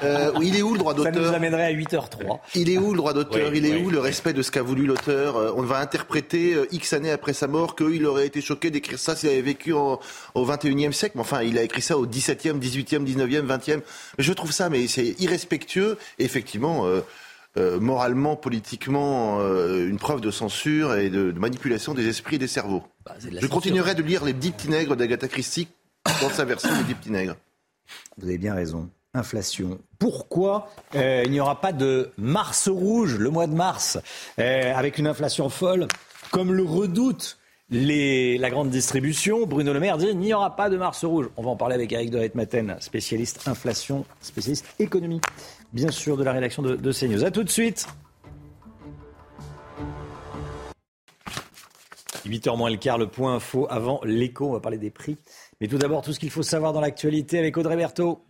Euh, il est où le droit d'auteur Ça nous amènerait à 8h03. Il est où le droit d'auteur Il est où le respect de ce qu'a voulu l'auteur euh, On va interpréter euh, X années après sa mort qu'il aurait été choqué d'écrire ça s'il avait vécu au 21e siècle. Mais enfin, il a écrit ça au 17e, 18e, 19e, 20e. Je trouve ça, mais c'est irrespectueux. effectivement... Euh, moralement, politiquement, euh, une preuve de censure et de, manipulation des esprits et des cerveaux. Bah, Je continuerai de lire les petits nègres d'Agatha Christie dans sa version des petits nègres. Vous avez bien raison. Inflation. Pourquoi euh, il n'y aura pas de mars rouge le mois de mars avec une inflation folle comme le redoute les, la grande distribution? Bruno Le Maire dit il n'y aura pas de mars rouge. On va en parler avec Eric de Maten, spécialiste inflation, spécialiste économie bien sûr, de la rédaction de, de CNews. A tout de suite. 8h moins le quart, le point info avant l'écho. On va parler des prix. Mais tout d'abord, tout ce qu'il faut savoir dans l'actualité avec Audrey Berthaud.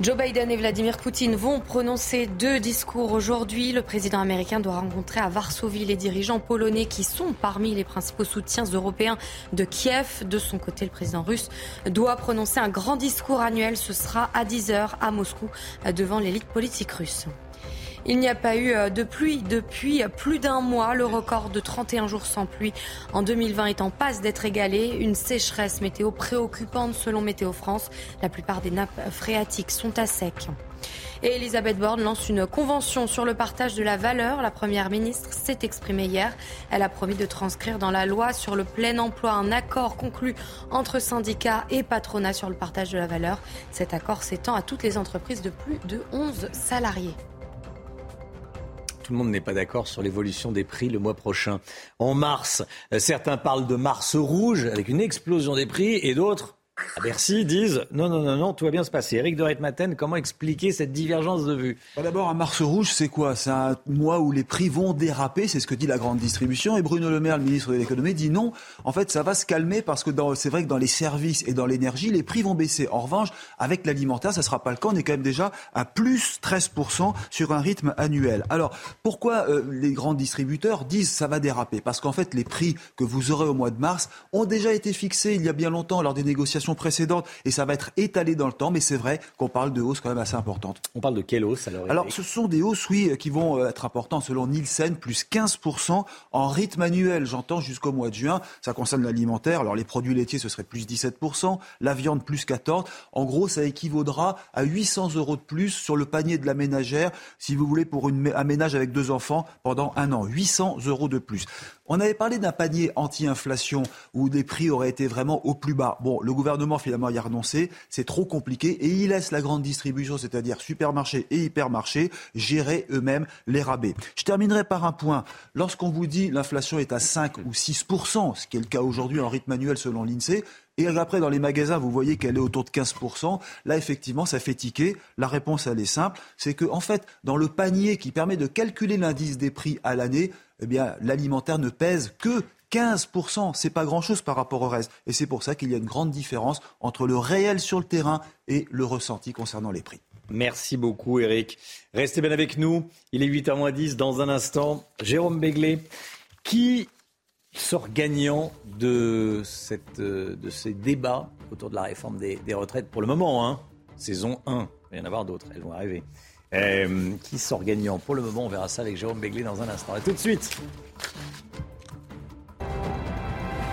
Joe Biden et Vladimir Poutine vont prononcer deux discours aujourd'hui. Le président américain doit rencontrer à Varsovie les dirigeants polonais qui sont parmi les principaux soutiens européens de Kiev. De son côté, le président russe doit prononcer un grand discours annuel. Ce sera à 10h à Moscou devant l'élite politique russe. Il n'y a pas eu euh, de pluie depuis plus d'un mois. Le record de 31 jours sans pluie en 2020 est en passe d'être égalé. Une sécheresse météo préoccupante selon Météo France. La plupart des nappes phréatiques sont à sec. Et Elisabeth Borne lance une convention sur le partage de la valeur. La Première ministre s'est exprimée hier. Elle a promis de transcrire dans la loi sur le plein emploi un accord conclu entre syndicats et patronat sur le partage de la valeur. Cet accord s'étend à toutes les entreprises de plus de 11 salariés tout le monde n'est pas d'accord sur l'évolution des prix le mois prochain. En mars, euh, certains parlent de mars rouge avec une explosion des prix et d'autres à Bercy disent non, non, non, non, tout va bien se passer. Eric de maten comment expliquer cette divergence de vue bah, D'abord, un mars rouge, c'est quoi? C'est un mois où les prix vont déraper, c'est ce que dit la grande distribution. Et Bruno Le Maire, le ministre de l'économie, dit non, en fait, ça va se calmer parce que c'est vrai que dans les services et dans l'énergie, les prix vont baisser. En revanche, avec l'alimentaire, ça ne sera pas le cas. On est quand même déjà à plus 13% sur un rythme annuel. Alors, pourquoi euh, les grands distributeurs disent ça va déraper? Parce qu'en fait, les prix que vous aurez au mois de mars ont déjà été fixés il y a bien longtemps lors des négociations précédente et ça va être étalé dans le temps, mais c'est vrai qu'on parle de hausses quand même assez importantes. On parle de quelle hausse alors Alors ce sont des hausses, oui, qui vont euh, être importantes selon Nielsen, plus 15% en rythme annuel, j'entends jusqu'au mois de juin. Ça concerne l'alimentaire, alors les produits laitiers ce serait plus 17%, la viande plus 14%. En gros, ça équivaudra à 800 euros de plus sur le panier de la ménagère, si vous voulez, pour une, un ménage avec deux enfants pendant un an. 800 euros de plus. On avait parlé d'un panier anti-inflation où les prix auraient été vraiment au plus bas. Bon, le gouvernement finalement y a renoncé. C'est trop compliqué et il laisse la grande distribution, c'est-à-dire supermarché et hypermarché, gérer eux-mêmes les rabais. Je terminerai par un point. Lorsqu'on vous dit l'inflation est à 5 ou 6% ce qui est le cas aujourd'hui en rythme annuel selon l'INSEE, et après, dans les magasins, vous voyez qu'elle est autour de 15%. Là, effectivement, ça fait tiquer. La réponse, elle est simple. C'est que, en fait, dans le panier qui permet de calculer l'indice des prix à l'année, eh bien, l'alimentaire ne pèse que 15%, c'est pas grand-chose par rapport au reste. Et c'est pour ça qu'il y a une grande différence entre le réel sur le terrain et le ressenti concernant les prix. Merci beaucoup, Eric. Restez bien avec nous. Il est 8h10 dans un instant. Jérôme Béglé, qui sort gagnant de, cette, de ces débats autour de la réforme des, retraites? Pour le moment hein. Saison 1, il va y en avoir d'autres, elles vont arriver. Euh, qui sort gagnant Pour le moment, on verra ça avec Jérôme Béglé dans un instant. A tout de suite.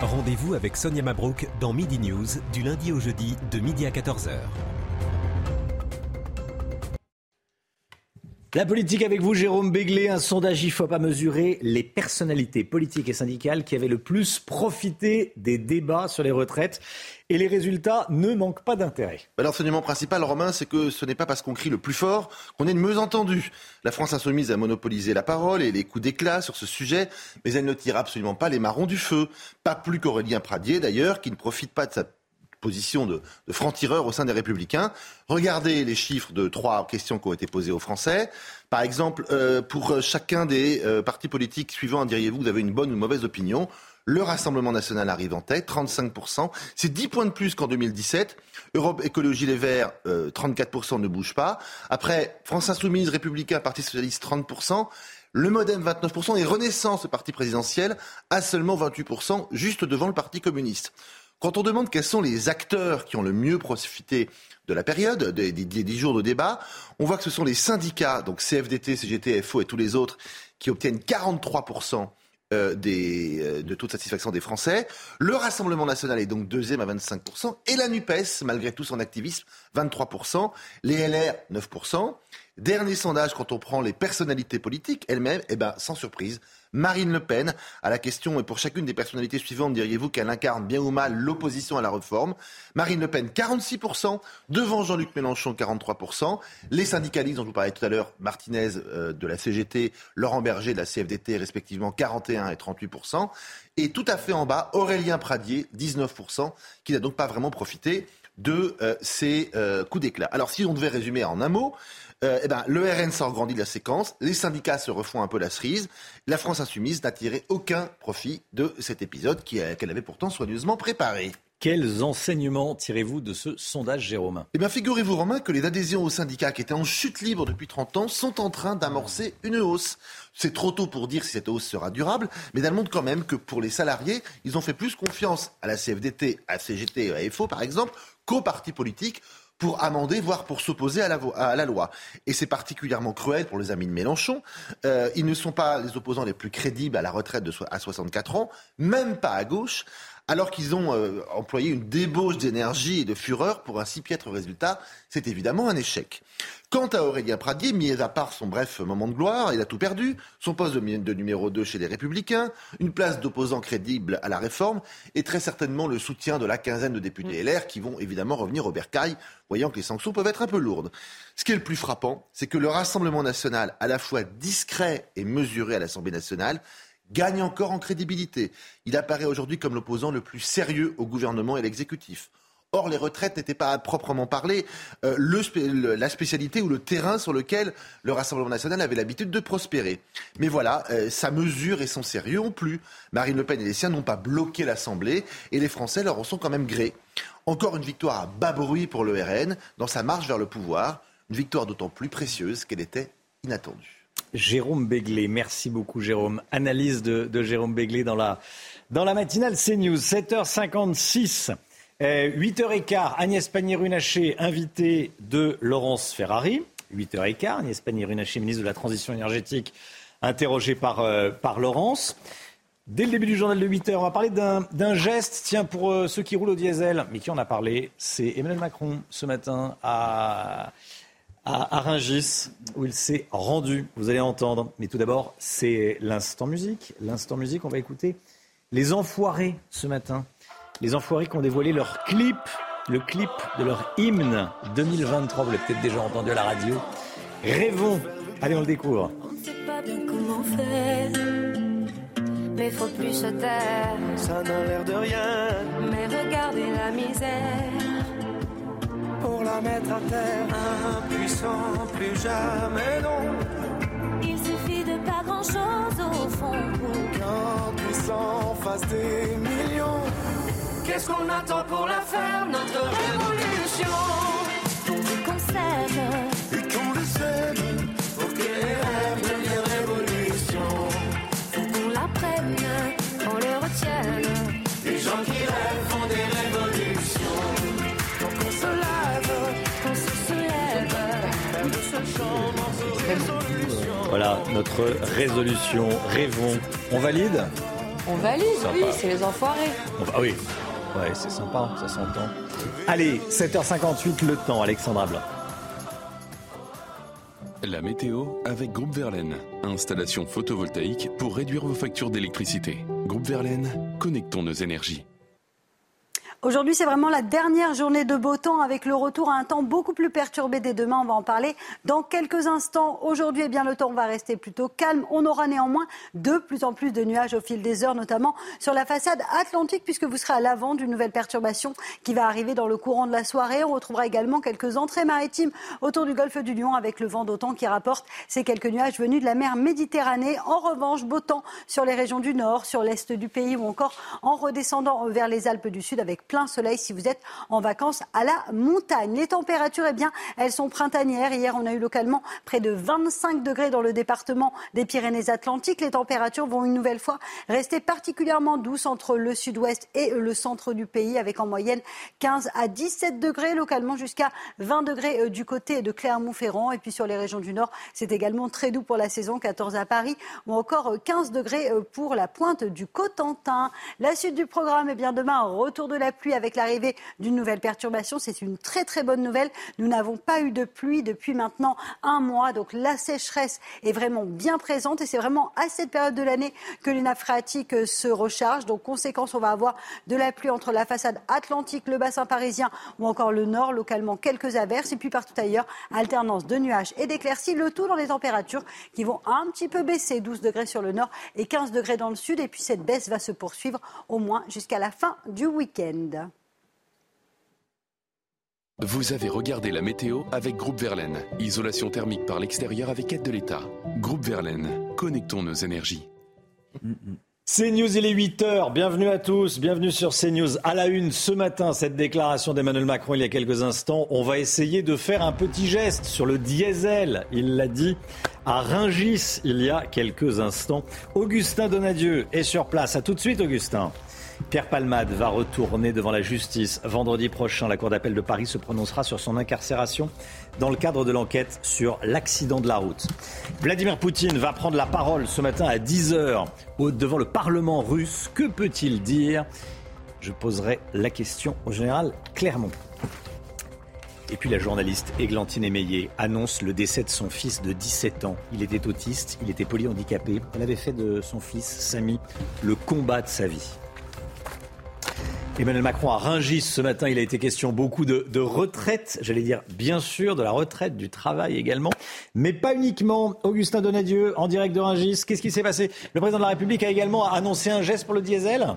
Rendez-vous avec Sonia Mabrouk dans Midi News du lundi au jeudi de midi à 14h. La politique avec vous, Jérôme Béglé. Un sondage IFOP a mesuré les personnalités politiques et syndicales qui avaient le plus profité des débats sur les retraites. Et les résultats ne manquent pas d'intérêt. Bah, l'enseignement principal, Romain, c'est que ce n'est pas parce qu'on crie le plus fort qu'on est le mieux entendu. La France insoumise a monopolisé la parole et les coups d'éclat sur ce sujet, mais elle ne tire absolument pas les marrons du feu. Pas plus qu'Aurélien Pradier, d'ailleurs, qui ne profite pas de sa position de, franc-tireur au sein des Républicains. Regardez les chiffres de trois questions qui ont été posées aux Français. Par exemple, euh, pour chacun des euh, partis politiques suivants, diriez-vous que vous avez une bonne ou mauvaise opinion? Le Rassemblement national arrive en tête, 35%. C'est 10 points de plus qu'en 2017. Europe Écologie Les Verts, 34% euh, ne bouge pas. Après, France Insoumise, Républicain, Parti Socialiste, 30%. Le Modem, 29%. Et Renaissance, le parti présidentiel, a seulement 28%, juste devant le Parti communiste. Quand on demande quels sont les acteurs qui ont le mieux profité de la période, des, dix jours de débat, on voit que ce sont les syndicats, donc CFDT, CGT, FO et tous les autres, qui obtiennent 43% euh, des, euh, de toute satisfaction des Français. Le Rassemblement national est donc deuxième à 25%. Et la NUPES, malgré tout son activisme, 23%. Les LR, 9%. Dernier sondage, quand on prend les personnalités politiques elles-mêmes, eh ben, sans surprise, Marine Le Pen. À la question, et pour chacune des personnalités suivantes, diriez-vous qu'elle incarne bien ou mal l'opposition à la réforme? Marine Le Pen, 46%, devant Jean-Luc Mélenchon, 43%. Les syndicalistes dont je vous parlais tout à l'heure, Martinez euh, de la CGT, Laurent Berger de la CFDT, respectivement 41 et 38%. Et tout à fait en bas, Aurélien Pradier, 19%, qui n'a donc pas vraiment profité de euh, ces euh, coups d'éclat. Alors si on devait résumer en un mot, euh, eh ben, le RN grandit de la séquence, les syndicats se refont un peu la cerise, la France insoumise n'a tiré aucun profit de cet épisode qu'elle avait pourtant soigneusement préparé. Quels enseignements tirez-vous de ce sondage, Jérôme? Eh bien, figurez-vous, Romain, que les adhésions aux syndicats qui étaient en chute libre depuis 30 ans sont en train d'amorcer une hausse. C'est trop tôt pour dire si cette hausse sera durable, mais elle montre quand même que pour les salariés, ils ont fait plus confiance à la CFDT, à CGT, à FO, par exemple, qu'aux partis politiques pour amender, voire pour s'opposer à la, loi. Et c'est particulièrement cruel pour les amis de Mélenchon. Euh, ils ne sont pas les opposants les plus crédibles à la retraite de, à 64 ans, même pas à gauche alors qu'ils ont euh, employé une débauche d'énergie et de fureur pour un si piètre résultat, c'est évidemment un échec. Quant à Aurélien Pradier, mis à part son bref moment de gloire, il a tout perdu. Son poste de, numéro 2 chez les Républicains, une place d'opposant crédible à la réforme et très certainement le soutien de la quinzaine de députés mm. LR qui vont évidemment revenir au bercail, voyant que les sanctions peuvent être un peu lourdes. Ce qui est le plus frappant, c'est que le Rassemblement national, à la fois discret et mesuré à l'Assemblée nationale, gagne encore en crédibilité. Il apparaît aujourd'hui comme l'opposant le plus sérieux au gouvernement et à l'exécutif. Or, les retraites n'étaient pas à proprement parler euh, la spécialité ou le terrain sur lequel le Rassemblement national avait l'habitude de prospérer. Mais voilà, euh, sa mesure et son sérieux ont plu. Marine Le Pen et les siens n'ont pas bloqué l'Assemblée et les Français leur en sont quand même gré. Encore une victoire à bas bruit pour le RN dans sa marche vers le pouvoir. Une victoire d'autant plus précieuse qu'elle était inattendue. Jérôme Béglé. Merci beaucoup, Jérôme. Analyse de, Jérôme Béglé dans la, dans la matinale CNews. 7h56. 8h15, Agnès Pannier-Runacher, invitée de Laurence Ferrari. 8h15, Agnès Pannier-Runacher, ministre de la Transition énergétique, interrogée par, euh, Laurence. Dès le début du journal de 8h, on va parler d'un geste, tiens, pour euh, ceux qui roulent au diesel. Mais qui en a parlé C'est Emmanuel Macron, ce matin, à à où il s'est rendu. Vous allez entendre. Mais tout d'abord, c'est l'instant musique. L'instant musique, on va écouter les Enfoirés ce matin. Les Enfoirés qui ont dévoilé leur clip, le clip de leur hymne 2023. Vous l'avez peut-être déjà entendu à la radio. Rêvons. Allez, on le découvre. On ne sait pas bien comment faire, mais faut plus se taire. Ça n'a l'air de rien, mais regardez la misère pour la mettre à terre. Impuissant, plus jamais non. Il suffit de pas grand chose au fond. Qu'un puissant fasse des millions. Qu'est-ce qu'on attend pour la faire, notre révolution? Qu'on s'aime. Et qu'on le sème pour que les rêves deviennent révolution. Faut qu'on l'apprenne, qu'on le retienne. Les gens qui rêvent font des révolutions. Pour qu'on se voilà notre résolution. Rêvons. On valide On valide, oui, c'est les enfoirés. Ah oui, ouais, c'est sympa, ça s'entend. Allez, 7h58, le temps, Alexandra Blanc. La météo avec Groupe Verlaine. Installation photovoltaïque pour réduire vos factures d'électricité. Groupe Verlaine, connectons nos énergies. Aujourd'hui, c'est vraiment la dernière journée de beau temps avec le retour à un temps beaucoup plus perturbé dès demain. On va en parler dans quelques instants. Aujourd'hui, eh bien, le temps va rester plutôt calme. On aura néanmoins de plus en plus de nuages au fil des heures, notamment sur la façade atlantique, puisque vous serez à l'avant d'une nouvelle perturbation qui va arriver dans le courant de la soirée. On retrouvera également quelques entrées maritimes autour du golfe du Lion avec le vent d'autant qui rapporte ces quelques nuages venus de la mer Méditerranée. En revanche, beau temps sur les régions du nord, sur l'est du pays ou encore en redescendant vers les Alpes du Sud avec plein soleil si vous êtes en vacances à la montagne. Les températures, eh bien, elles sont printanières. Hier, on a eu localement près de 25 degrés dans le département des Pyrénées-Atlantiques. Les températures vont une nouvelle fois rester particulièrement douces entre le sud-ouest et le centre du pays, avec en moyenne 15 à 17 degrés, localement jusqu'à 20 degrés euh, du côté de Clermont-Ferrand. Et puis sur les régions du nord, c'est également très doux pour la saison, 14 à Paris, ou encore 15 degrés euh, pour la pointe du Cotentin. La suite du programme, eh bien, demain, retour de la pluie avec l'arrivée d'une nouvelle perturbation. C'est une très très bonne nouvelle. Nous n'avons pas eu de pluie depuis maintenant un mois. Donc la sécheresse est vraiment bien présente et c'est vraiment à cette période de l'année que les nappes phréatiques euh, se rechargent. Donc conséquence, on va avoir de la pluie entre la façade atlantique, le bassin parisien ou encore le nord, localement quelques averses et puis partout ailleurs, alternance de nuages et d'éclaircies. Le tout dans des températures qui vont un petit peu baisser, 12 degrés sur le nord et 15 degrés dans le sud. Et puis cette baisse va se poursuivre au moins jusqu'à la fin du week-end. Vous avez regardé la météo avec Groupe Verlaine. Isolation thermique par l'extérieur avec aide de l'État. Groupe Verlaine, connectons nos énergies. CNews, il est 8h. Bienvenue à tous. Bienvenue sur CNews. À la une, ce matin, cette déclaration d'Emmanuel Macron il y a quelques instants. On va essayer de faire un petit geste sur le diesel. Il l'a dit à Ringis il y a quelques instants. Augustin Donadieu est sur place. À tout de suite, Augustin. Pierre Palmade va retourner devant la justice. Vendredi prochain, la Cour d'appel de Paris se prononcera sur son incarcération dans le cadre de l'enquête sur l'accident de la route. Vladimir Poutine va prendre la parole ce matin à 10h devant le Parlement russe. Que peut-il dire? Je poserai la question au général Clermont. Et puis la journaliste Églantine Émeillé annonce le décès de son fils de 17 ans. Il était autiste, il était polyhandicapé. Elle avait fait de son fils, Samy, le combat de sa vie. Emmanuel Macron à Ringis ce matin, il a été question beaucoup de, retraite, j'allais dire bien sûr de la retraite, du travail également, mais pas uniquement. Augustin Donadieu en direct de Ringis, qu'est-ce qui s'est passé? Le président de la République a également annoncé un geste pour le diesel.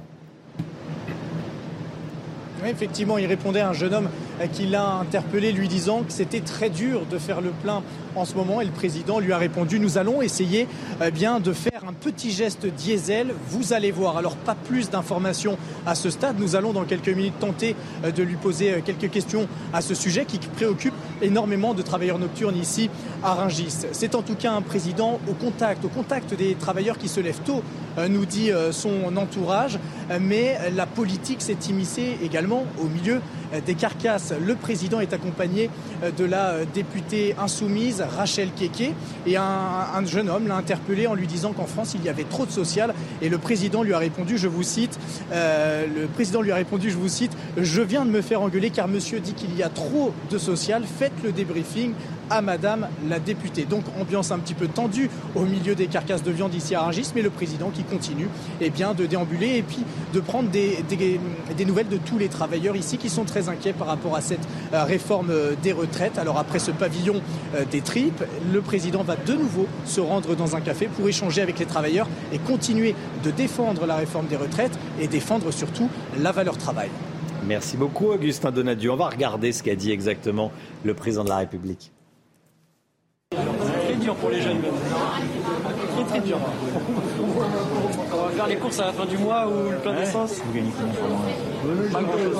Oui, effectivement, il répondait à un jeune homme qui l'a interpellé, lui disant que c'était très dur de faire le plein en ce moment. Et le président lui a répondu Nous allons essayer eh bien, de faire un petit geste diesel. Vous allez voir. Alors, pas plus d'informations à ce stade. Nous allons dans quelques minutes tenter euh, de lui poser euh, quelques questions à ce sujet qui préoccupe énormément de travailleurs nocturnes ici à Ringis. C'est en tout cas un président au contact, au contact des travailleurs qui se lèvent tôt, euh, nous dit son entourage. Mais la politique s'est immiscée également au milieu des carcasses. Le président est accompagné de la députée insoumise Rachel Keke et un, un jeune homme l'a interpellé en lui disant qu'en France il y avait trop de social. Et le président lui a répondu, je vous cite, euh, le président lui a répondu, je vous cite, je viens de me faire engueuler car monsieur dit qu'il y a trop de social, faites le débriefing à Madame la députée. Donc ambiance un petit peu tendue au milieu des carcasses de viande ici à Rungis, mais le président qui continue eh bien, de déambuler et puis de prendre des, des, nouvelles de tous les travailleurs ici qui sont très inquiets par rapport à cette euh, réforme euh, des retraites. Alors après ce pavillon euh, des tripes, le président va de nouveau se rendre dans un café pour échanger avec les travailleurs et continuer de défendre la réforme des retraites et défendre surtout la valeur travail. Merci beaucoup Augustin Donadieu. On va regarder ce qu'a dit exactement le président de la République. Très dur pour les jeunes Très très dur. On va faire les courses à la fin du mois ou le plein d'essence. Vous gagnez combien Pas grand chose.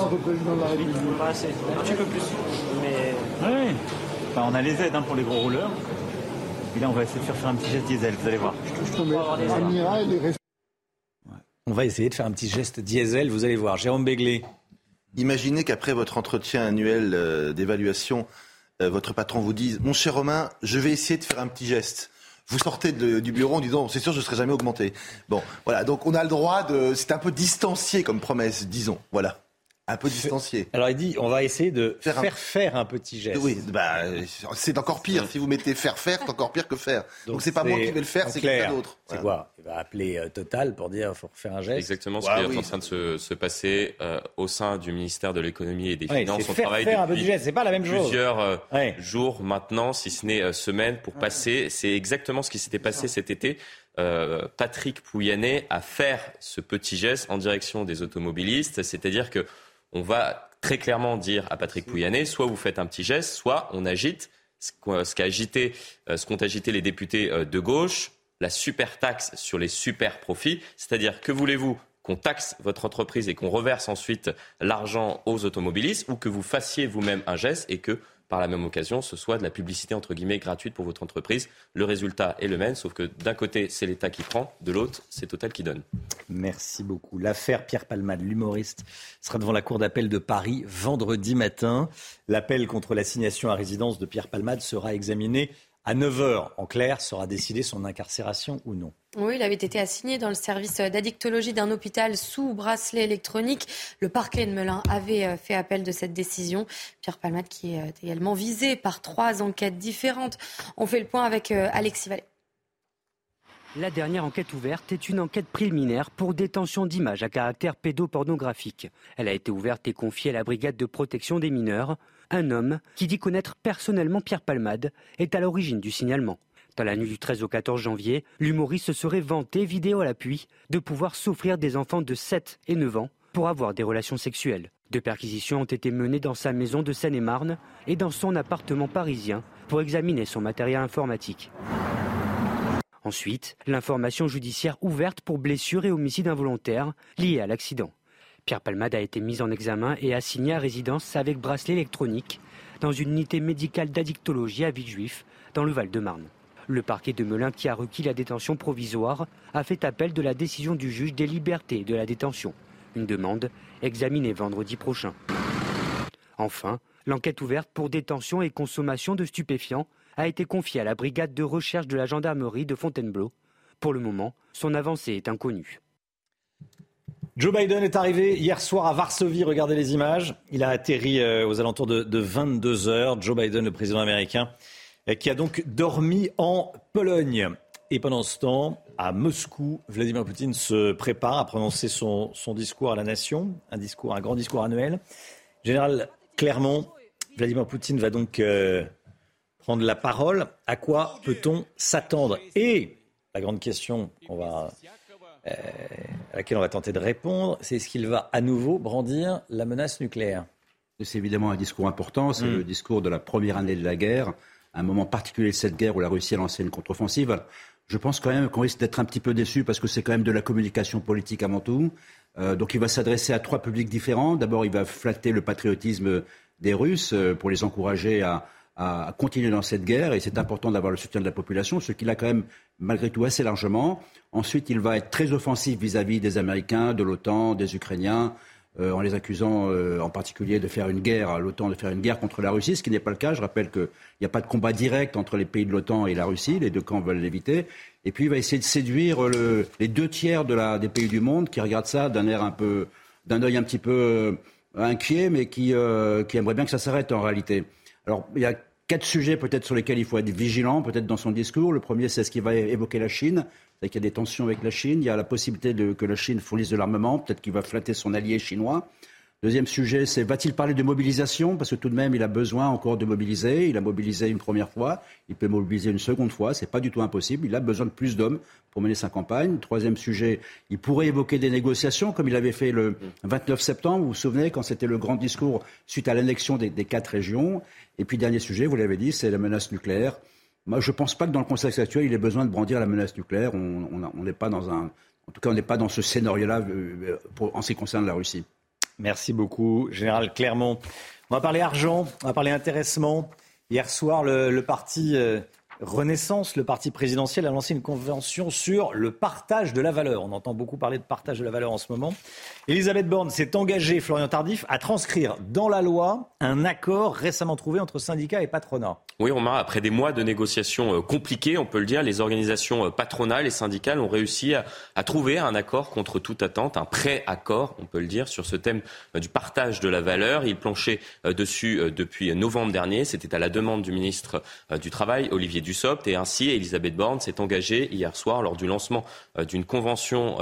Pas assez. Un petit peu plus. Mais. Oui. Enfin, on a les aides hein, pour les gros rouleurs. Et là, on va essayer de faire, faire un petit geste diesel, vous allez voir. On va essayer de faire un petit geste diesel, vous allez voir. Jérôme Béglé. Imaginez qu'après votre entretien annuel euh, d'évaluation, euh, votre patron vous dise Mon cher Romain, je vais essayer de faire un petit geste. Vous sortez de, du bureau en disant C'est sûr, je ne serai jamais augmenté. Bon, voilà. Donc, on a le droit de. C'est un peu distancié comme promesse, disons. Voilà. un peu distancié. Alors il dit, on va essayer de faire, faire, un... petit geste. Oui, bah, c'est encore pire. Si vous mettez faire faire, c'est encore pire que faire. Donc c'est pas moi qui vais le faire, c'est quelqu'un d'autre. C'est quoi Il va appeler euh, Total pour dire, faut faire un geste. Exactement ce qui est en train de se, passer euh, au sein du ministère de l'économie et des finances. On faire, travaille faire un petit geste, c'est pas la même chose. Plusieurs euh, jours maintenant, si ce n'est semaines, pour passer. C'est exactement ce qui s'était passé cet été. Patrick Pouyanné à faire ce petit geste en direction des automobilistes, c'est-à-dire que on va très clairement dire à Patrick Pouyanné, soit vous faites un petit geste, soit on agite ce qu'ont agité, euh, ce qu'ont agité les députés euh, de gauche, la super taxe sur les super profits, c'est-à-dire que voulez-vous qu'on taxe votre entreprise et qu'on reverse ensuite l'argent aux automobilistes ou que vous fassiez vous-même un geste et que par la même occasion, ce soit de la publicité entre guillemets gratuite pour votre entreprise. Le résultat est le même, sauf que d'un côté, c'est l'État qui prend, de l'autre, c'est Total qui donne. Merci beaucoup. L'affaire Pierre Palmade, l'humoriste, sera devant la Cour d'appel de Paris vendredi matin. L'appel contre l'assignation à résidence de Pierre Palmade sera examiné à 9h. En clair, sera décidé son incarcération ou non. Oui, il avait été assigné dans le service d'addictologie d'un hôpital sous bracelet électronique. Le parquet de Melun avait euh, fait appel de cette décision. Pierre Palmade qui est euh, également visé par trois enquêtes différentes. On fait le point avec euh, Alexis Vallée. La dernière enquête ouverte est une enquête préliminaire pour détention d'images à caractère pédopornographique. Elle a été ouverte et confiée à la brigade de protection des mineurs. Un homme qui dit connaître personnellement Pierre Palmade est à l'origine du signalement. Dans la nuit du 13 au 14 janvier, l'humoriste se serait vanté, vidéo à l'appui, de pouvoir souffrir des enfants de 7 et 9 ans pour avoir des relations sexuelles. Deux perquisitions ont été menées dans sa maison de Seine-et-Marne et dans son appartement parisien pour examiner son matériel informatique. Ensuite, l'information judiciaire ouverte pour blessure et homicide involontaire liés à l'accident. Pierre Palmade a été mis en examen et assigné à résidence avec bracelet électronique dans une unité médicale d'addictologie à Villejuif, dans le Val-de-Marne. Le parquet de Melun, qui a requis la détention provisoire, a fait appel de la décision du juge des libertés de la détention. Une demande examinée vendredi prochain. Enfin, l'enquête ouverte pour détention et consommation de stupéfiants a été confiée à la brigade de recherche de la gendarmerie de Fontainebleau. Pour le moment, son avancée est inconnue. Joe Biden est arrivé hier soir à Varsovie. Regardez les images. Il a atterri euh, aux alentours de, 22 heures. Joe Biden, le président américain, euh, qui a donc dormi en Pologne. Et pendant ce temps, à Moscou, Vladimir Poutine se prépare à prononcer son, discours à la nation, un discours, un grand discours annuel. Général Clermont, Vladimir Poutine va donc euh, prendre la parole. À quoi peut-on s'attendre? Et la grande question va, euh, à laquelle on va tenter de répondre, c'est est-ce qu'il va à nouveau brandir la menace nucléaire C'est évidemment un discours important. C'est hmm. le discours de la première année de la guerre, un moment particulier de cette guerre où la Russie a lancé une contre-offensive. Je pense quand même qu'on risque d'être un petit peu déçu parce que c'est quand même de la communication politique avant tout. Euh, donc il va s'adresser à trois publics différents. D'abord, il va flatter le patriotisme des Russes euh, pour les encourager à, à continuer dans cette guerre et c'est important d'avoir le soutien de la population, ce qu'il a quand même malgré tout assez largement. Ensuite, il va être très offensif vis-à-vis des Américains, de l'OTAN, des Ukrainiens, euh, en les accusant euh, en particulier de faire une guerre, à l'OTAN de faire une guerre contre la Russie, ce qui n'est pas le cas. Je rappelle qu'il n'y a pas de combat direct entre les pays de l'OTAN et la Russie, les deux camps veulent l'éviter. Et puis il va essayer de séduire le, les deux tiers de la, des pays du monde qui regardent ça d'un air un peu, d'un œil un petit peu euh, inquiet, mais qui, qui aimerait bien que ça s'arrête en réalité. Alors, il y a quatre sujets peut-être sur lesquels il faut être vigilant, peut-être dans son discours. Le premier, c'est ce qu'il va évoquer la Chine. Qu'il y a des tensions avec la Chine. Il y a la possibilité de, que la Chine fournisse de l'armement. Peut-être qu'il va flatter son allié chinois. Deuxième sujet, c'est va-t-il parler de mobilisation? Parce que tout de même, il a besoin encore de mobiliser. Il a mobilisé une première fois, il peut mobiliser une seconde fois. C'est pas du tout impossible. Il a besoin de plus d'hommes pour mener sa campagne. Troisième sujet, il pourrait évoquer des négociations, comme il avait fait le 29 septembre. Vous vous souvenez, quand c'était le grand discours suite à l'annexion des, quatre régions? Et puis dernier sujet, vous l'avez dit, c'est la menace nucléaire. Moi, je ne pense pas que dans le contexte actuel, il ait besoin de brandir la menace nucléaire. On n'est pas dans un, en tout cas, on n'est pas dans ce scénario-là euh, en ce qui concerne la Russie. Merci beaucoup, Général Clermont. On va parler argent, on va parler intéressement. Hier soir, le, parti euh, Renaissance, le parti présidentiel, a lancé une convention sur le partage de la valeur. On entend beaucoup parler de partage de la valeur en ce moment. Elisabeth Borne s'est engagée, Florian Tardif, à transcrire dans la loi un accord récemment trouvé entre syndicats et patronat. Oui, Romain, après des mois de négociations euh, compliquées, on peut le dire, les organisations euh, patronales et syndicales ont réussi à, trouver un accord contre toute attente, un pré-accord, on peut le dire, sur ce thème euh, du partage de la valeur. Ils planchaient dessus depuis novembre dernier. C'était à la demande du ministre du Travail, Olivier Et ainsi, Elisabeth Borne s'est engagée hier soir lors du lancement d'une convention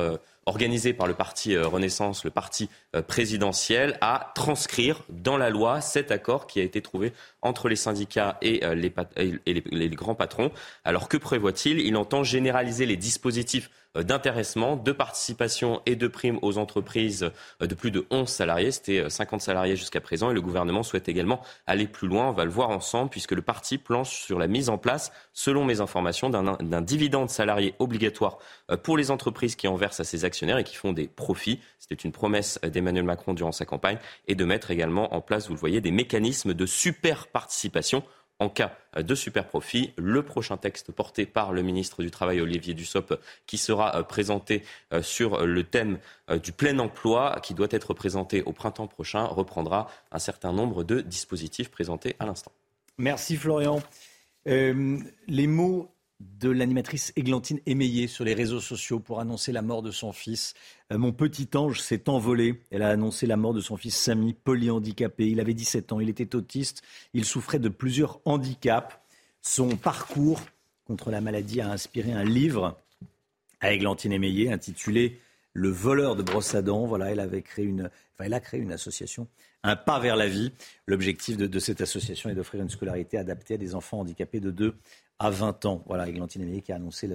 organisée par le parti Renaissance, le parti présidentiel, à transcrire dans la loi cet accord qui a été trouvé entre les syndicats et, les, grands patrons. Alors que prévoit-il? Il entend généraliser les dispositifs euh, d'intéressement, de participation et de primes aux entreprises euh, de plus de 11 salariés. C'était 50 euh, salariés jusqu'à présent et le gouvernement souhaite également aller plus loin. On va le voir ensemble puisque le parti planche sur la mise en place, selon mes informations, d'un dividende salarié obligatoire pour les entreprises qui en versent à ses actionnaires et qui font des profits. C'était une promesse d'Emmanuel Macron durant sa campagne et de mettre également en place, vous le voyez, des mécanismes de super participation en cas de super profit. Le prochain texte porté par le ministre du Travail, Olivier Dussopt, qui sera euh, présenté euh, sur le thème euh, du plein emploi, qui doit être présenté au printemps prochain, reprendra un certain nombre de dispositifs présentés à l'instant. Merci Florian. les mots de l'animatrice Églantine Émeillé sur les réseaux sociaux pour annoncer la mort de son fils. Euh, mon petit ange s'est envolé. Elle a annoncé la mort de son fils Samy, polyhandicapé. Il avait 17 ans, il était autiste, il souffrait de plusieurs handicaps. Son parcours contre la maladie a inspiré un livre à Églantine Émeillé intitulé Le voleur de brosse à dents. Voilà, elle avait créé une, elle a créé une association, un pas vers la vie. L'objectif de, de cette association est d'offrir une scolarité adaptée à des enfants handicapés de 2 à 20 ans. Voilà, Églantine Amélie qui a annoncé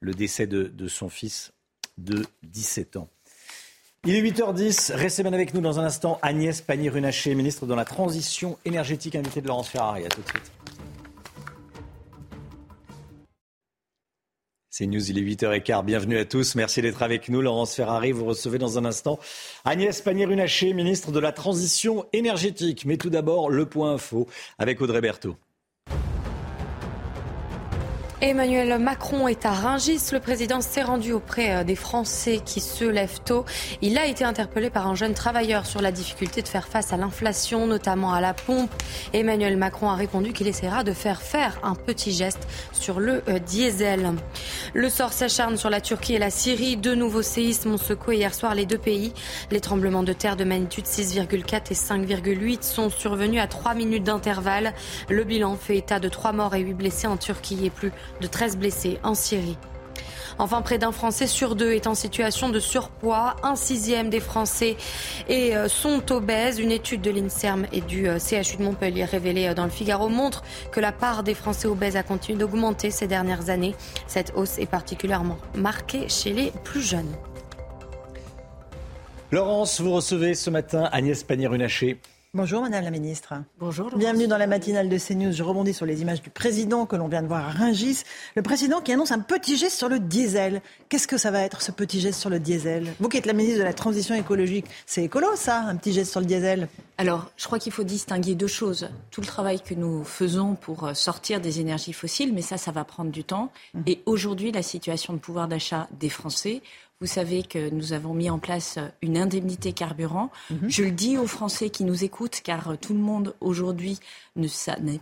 le, décès de, son fils de 17 ans. Il est 8h10. Restez bien avec nous dans un instant. Agnès Pannier-Runacher, ministre de la Transition énergétique, invitée de Laurence Ferrari. À tout de suite. C'est News, il est 8h15. Bienvenue à tous. Merci d'être avec nous. Laurence Ferrari, vous recevez dans un instant Agnès Pannier-Runacher, ministre de la Transition énergétique. Mais tout d'abord, le point info avec Audrey Berthaud. Emmanuel Macron est à Rungis. Le président s'est rendu auprès euh, des Français qui se lèvent tôt. Il a été interpellé par un jeune travailleur sur la difficulté de faire face à l'inflation, notamment à la pompe. Emmanuel Macron a répondu qu'il essaiera de faire faire un petit geste sur le euh, diesel. Le sort s'acharne sur la Turquie et la Syrie. Deux nouveaux séismes ont secoué hier soir les deux pays. Les tremblements de terre de magnitude 6,4 et 5,8 sont survenus à trois minutes d'intervalle. Le bilan fait état de trois morts et huit blessés en Turquie et plus de 13 blessés en Syrie. Enfin, près d'un Français sur deux est en situation de surpoids. Un sixième des Français et euh, sont obèses. Une étude de l'INSERM et du euh, CHU de Montpellier révélée euh, dans le Figaro montre que la part des Français obèses a continué d'augmenter ces dernières années. Cette hausse est particulièrement marquée chez les plus jeunes. Laurence, vous recevez ce matin Agnès Pannier-Runacher. Bonjour Madame la Ministre. Bonjour. Bienvenue dans la matinale de CNews. Je rebondis sur les images du président que l'on vient de voir à Ringis. Le président qui annonce un petit geste sur le diesel. Qu'est-ce que ça va être ce petit geste sur le diesel? Vous qui êtes la ministre de la Transition écologique, c'est écolo ça, un petit geste sur le diesel? Alors, je crois qu'il faut distinguer deux choses. Tout le travail que nous faisons pour euh, sortir des énergies fossiles, mais ça, ça va prendre du temps. Mmh. Et aujourd'hui, la situation de pouvoir d'achat des Français, vous savez que nous avons mis en place une indemnité carburant. Mhm. Je le dis aux Français qui nous écoutent, car tout le monde aujourd'hui n'a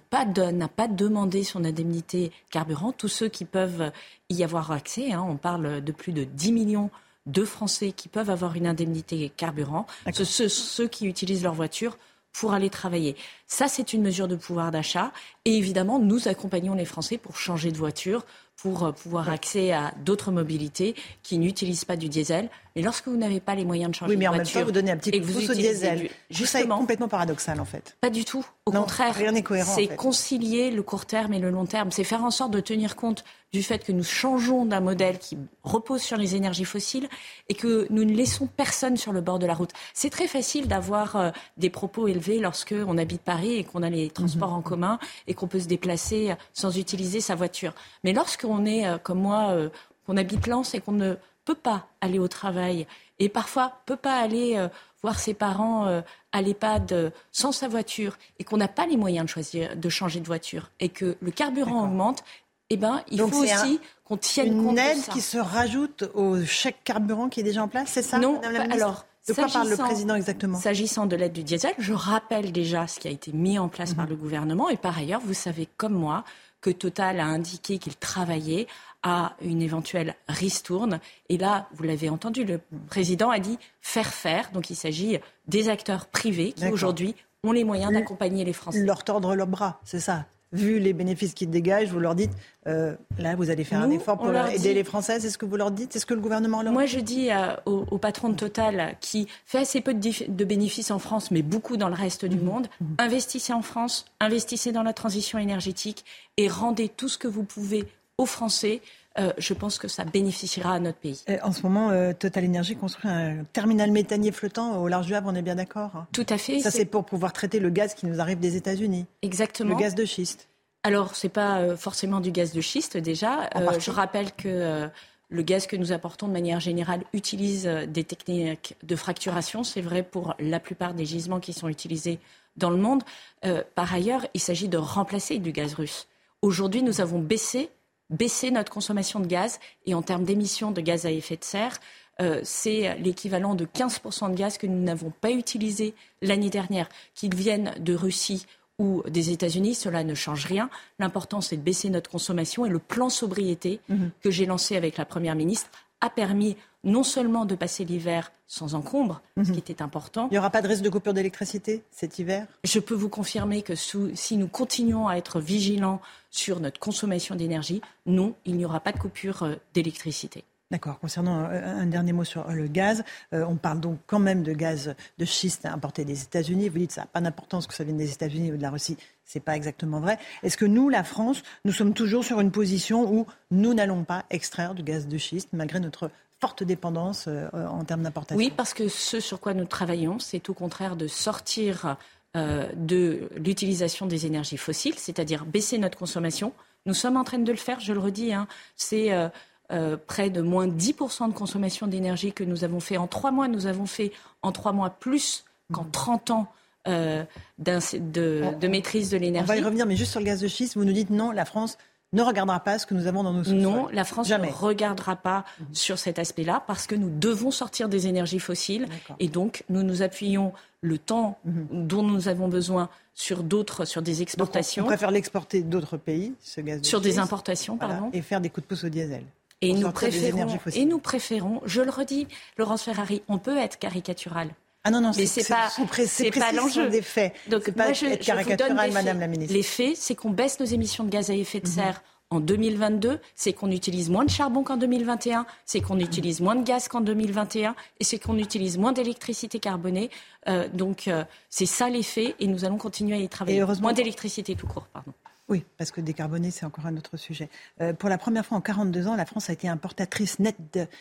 pas, de, pas demandé son indemnité carburant. Tous ceux qui peuvent y avoir accès, hein, on parle de plus de 10 millions de Français qui peuvent avoir une indemnité carburant. Ceux, ceux qui utilisent leur voiture pour aller travailler. Ça, c'est une mesure de pouvoir d'achat. Et évidemment, nous accompagnons les Français pour changer de voiture, pour euh, pouvoir accéder à d'autres mobilités qui n'utilisent pas du diesel. Mais lorsque vous n'avez pas les moyens de changer oui, mais en même temps, vous donnez un petit coup de pouce au diesel. Justement, c'est complètement paradoxal en fait. Pas du tout. Au contraire, rien n'est cohérent. C'est concilier le court terme et le long terme. C'est faire en sorte de tenir compte du fait que nous changeons d'un modèle qui repose sur les énergies fossiles et que nous ne laissons personne sur le bord de la route. C'est très facile d'avoir euh, des propos élevés lorsque on habite Paris et qu'on a les transports en commun et qu'on peut se déplacer sans utiliser sa voiture. Mais lorsqu'on est euh, comme moi, euh, qu'on habite Lens et qu'on ne peut pas aller au travail et parfois peut pas aller euh, voir ses parents euh, à l'EHPAD euh, sans sa voiture et qu'on n'a pas les moyens de choisir de changer de voiture et que le carburant augmente, eh ben, il Donc faut aussi un- qu'on tienne une compte de aide ça. qui se rajoute au chèque carburant qui est déjà en place, c'est ça Non, Madame la alors. de quoi parle le président exactement? S'agissant de l'aide du diesel, je rappelle déjà ce qui a été mis en place Mhm. par le gouvernement. Et par ailleurs, vous savez comme moi que Total a indiqué qu'il travaillait à une éventuelle ristourne. Et là, vous l'avez entendu, le président a dit faire faire. Donc il s'agit des acteurs privés qui D'accord. aujourd'hui ont les moyens d'accompagner les Français. Leur tordre leurs bras, c'est ça? Vu les bénéfices qu'ils dégagent, vous leur dites euh, là, vous allez faire un effort pour leur aider dit- les Français. C'est ce que vous leur dites C'est ce que le gouvernement leur Moi, je dis euh, au, au patron de Total, qui fait assez peu de, bénéfices en France, mais beaucoup dans le reste du monde, investissez en France, investissez dans la transition énergétique et rendez tout ce que vous pouvez aux Français. Euh, je pense que ça bénéficiera à notre pays. En ce moment, euh, Total Energy construit un terminal méthanier flottant au large du Havre, on est bien d'accord hein Tout à fait. Ça, c'est pour pouvoir traiter le gaz qui nous arrive des États-Unis. Exactement. Le gaz de schiste. Alors, c'est pas euh, forcément du gaz de schiste déjà. Euh, je rappelle que le gaz que nous apportons de manière générale utilise des techniques de fracturation. C'est vrai pour la plupart des gisements qui sont utilisés dans le monde. Euh, par ailleurs, il s'agit de remplacer du gaz russe. Aujourd'hui, nous avons baissé, baissé notre consommation de gaz et en termes d'émissions de gaz à effet de serre, euh, c'est l'équivalent de 15% de gaz que nous n'avons pas utilisé l'année dernière, qu'ils viennent de Russie ou des États-Unis, cela ne change rien. L'important, c'est de baisser notre consommation et le plan sobriété Mhm. que j'ai lancé avec la Première ministre a permis non seulement de passer l'hiver sans encombre, ce Mhm. qui était important. Il n'y aura pas de risque de coupure d'électricité cet hiver? Je peux vous confirmer que sous- si nous continuons à être vigilants sur notre consommation d'énergie, non, il n'y aura pas de coupure euh, d'électricité. D'accord. Concernant euh, un dernier mot sur le gaz, euh, on parle donc quand même de gaz de schiste importé des États-Unis. Vous dites que ça n'a pas d'importance que ça vienne des États-Unis ou de la Russie. C'est pas exactement vrai. Est-ce que nous, la France, nous sommes toujours sur une position où nous n'allons pas extraire du gaz de schiste malgré notre forte dépendance euh, en termes d'importation? Oui, parce que ce sur quoi nous travaillons, c'est au contraire de sortir euh, de l'utilisation des énergies fossiles, c'est-à-dire baisser notre consommation. Nous sommes en train de le faire, je le redis, hein, c'est euh, euh, près de moins 10% de consommation d'énergie que nous avons fait en trois mois. Nous avons fait en trois mois plus qu'en 30 ans euh, de, de maîtrise de On va y l'énergie. revenir, mais juste sur le gaz de schiste, vous nous dites non, la France ne regardera pas ce que nous avons dans nos sous-sols. Non, la France Jamais. ne regardera pas Mhm. sur cet aspect-là parce que nous devons sortir des énergies fossiles et donc nous nous appuyons le temps dont nous avons besoin sur d'autres, sur des Mhm. Donc, on- exportations, on préfère l'exporter d'autres pays, ce gaz de sur des importations, voilà, pardon. et faire des coups de pouce au diesel. Et nous, préférons, et nous préférons, je le redis, Laurence Ferrari, on peut être caricatural. Ah non, non, mais c'est- pas, c'est pas l'enjeu. des faits. Donc, C'est pas moi, je, caricatural, Madame faits. la ministre. Les faits, c'est qu'on baisse nos émissions de gaz à effet de Mhm. serre en 2022, c'est qu'on utilise moins de charbon qu'en 2021, c'est qu'on utilise moins de gaz qu'en 2021, et c'est qu'on utilise moins d'électricité carbonée. Euh, donc, euh, c'est ça les faits, et nous allons continuer à y travailler. Et heureusement- Moins d'électricité tout court, pardon. Oui, parce que décarboner, c'est encore un autre sujet. Euh, pour la première fois en 42 ans, la France a été importatrice nette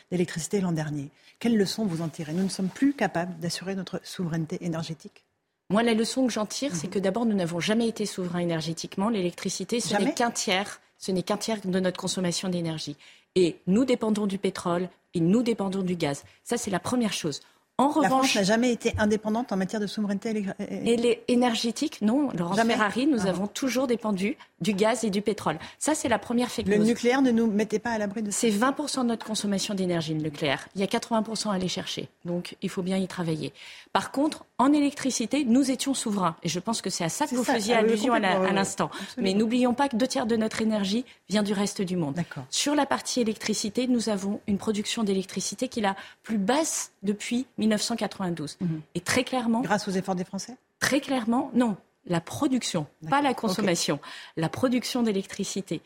d'électricité l'an dernier. Quelles leçons vous en tirez? Nous ne sommes plus capables d'assurer notre souveraineté énergétique Moi, la leçon que j'en tire, c'est que d'abord, nous n'avons jamais été souverains énergétiquement. L'électricité, ce n'est qu'un tiers, ce n'est qu'un tiers de notre consommation d'énergie. Et nous dépendons du pétrole et nous dépendons du gaz. Ça, c'est la première chose. En La France revanche, n'a jamais été indépendante en matière de souveraineté les énergétiques, non. Jamais. Ferrari, nous Ah. avons toujours dépendu du gaz et du pétrole. Ça, c'est la première fake Le news. nucléaire ne nous mettait pas à l'abri de ça. C'est 20% de notre consommation d'énergie, le nucléaire. Il y a 80% à aller chercher. Donc, il faut bien y travailler. Par contre, en électricité, nous étions souverains. Et je pense que c'est à ça que vous ça, faisiez ah allusion à l'instant. Mais n'oublions pas que deux tiers de notre énergie vient du reste du monde. Sur la partie électricité, nous avons une production d'électricité qui est la plus basse depuis 1992. Et très clairement. Grâce aux efforts des Français? Très clairement, non. La production, pas la consommation. La production d'électricité.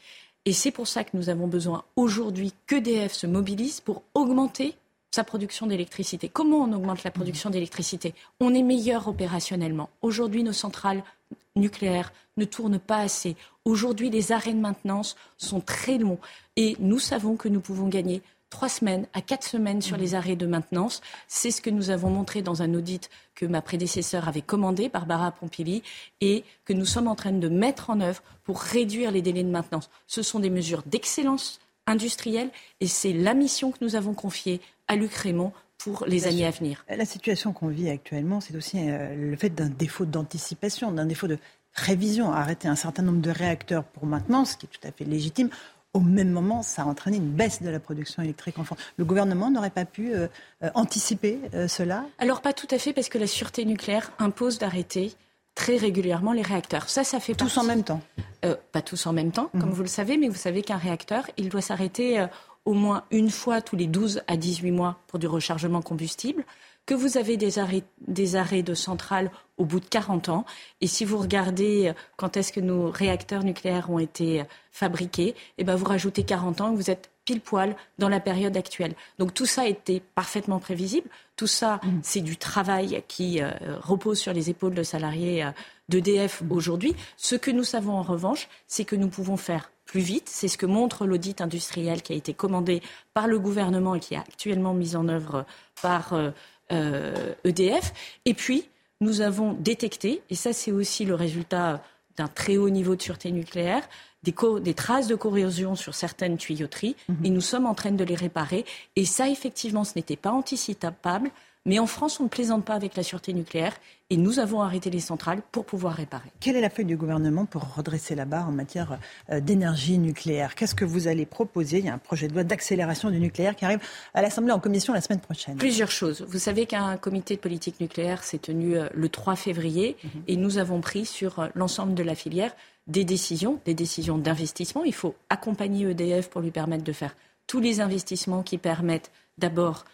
Et c'est pour ça que nous avons besoin aujourd'hui qu'EDF se mobilise pour augmenter sa production d'électricité. Comment on augmente la production d'électricité? On est meilleur opérationnellement. Aujourd'hui, nos centrales nucléaires ne tournent pas assez. Aujourd'hui, les arrêts de maintenance sont très longs. Et nous savons que nous pouvons gagner trois semaines à quatre semaines sur les arrêts de maintenance. C'est ce que nous avons montré dans un audit que ma prédécesseur avait commandé, Barbara Pompili, et que nous sommes en train de mettre en œuvre pour réduire les délais de maintenance. Ce sont des mesures d'excellence industrielle et c'est la mission que nous avons confiée à Luc Raymond pour les années à venir. La situation qu'on vit actuellement, c'est aussi euh, le fait d'un défaut d'anticipation, d'un défaut de révision, arrêter un certain nombre de réacteurs pour maintenant, ce qui est tout à fait légitime. Au même moment, ça a entraîné une baisse de la production électrique en France. Le gouvernement n'aurait pas pu euh, euh, anticiper euh, cela? Alors pas tout à fait, parce que la sûreté nucléaire impose d'arrêter très régulièrement les réacteurs. Ça, ça fait tous en même temps? pas tous en même temps, comme vous le savez, mais vous savez qu'un réacteur, il doit s'arrêter au moins une fois tous les 12 à 18 mois pour du rechargement combustible que vous avez des arrêts, des arrêts de centrales au bout de 40 ans. Et si vous regardez euh, quand est-ce que nos réacteurs nucléaires ont été euh, fabriqués, eh ben vous rajoutez 40 ans et vous êtes pile poil dans la période actuelle. Donc tout ça été parfaitement prévisible. Tout ça, mmh. c'est du travail qui euh, repose sur les épaules de salariés d'EDF mmh. aujourd'hui. Ce que nous savons en revanche, c'est que nous pouvons faire plus vite. C'est ce que montre l'audit industriel qui a été commandé par le gouvernement et qui est actuellement mis en œuvre par. Euh, e et puis, nous avons détecté, et ça c'est aussi le résultat d'un très haut niveau de sûreté nucléaire, des, des traces de corrosion sur certaines tuyauteries, mhm. et nous sommes en train de les réparer. Et ça, effectivement, ce n'était pas anticipable. Mais en France, on ne plaisante pas avec la sûreté nucléaire et nous avons arrêté les centrales pour pouvoir réparer. Quelle est la feuille du gouvernement pour redresser la barre en matière euh, d'énergie nucléaire? Qu'est-ce que vous allez proposer? Il y a un projet de loi d'accélération du nucléaire qui arrive à l'Assemblée en commission la semaine prochaine. Plusieurs choses. Vous savez qu'un comité de politique nucléaire s'est tenu euh, le 3 février mhm. et nous avons pris sur euh, l'ensemble de la filière des décisions, des décisions d'investissement. Il faut accompagner EDF pour lui permettre de faire tous les investissements qui permettent d'abord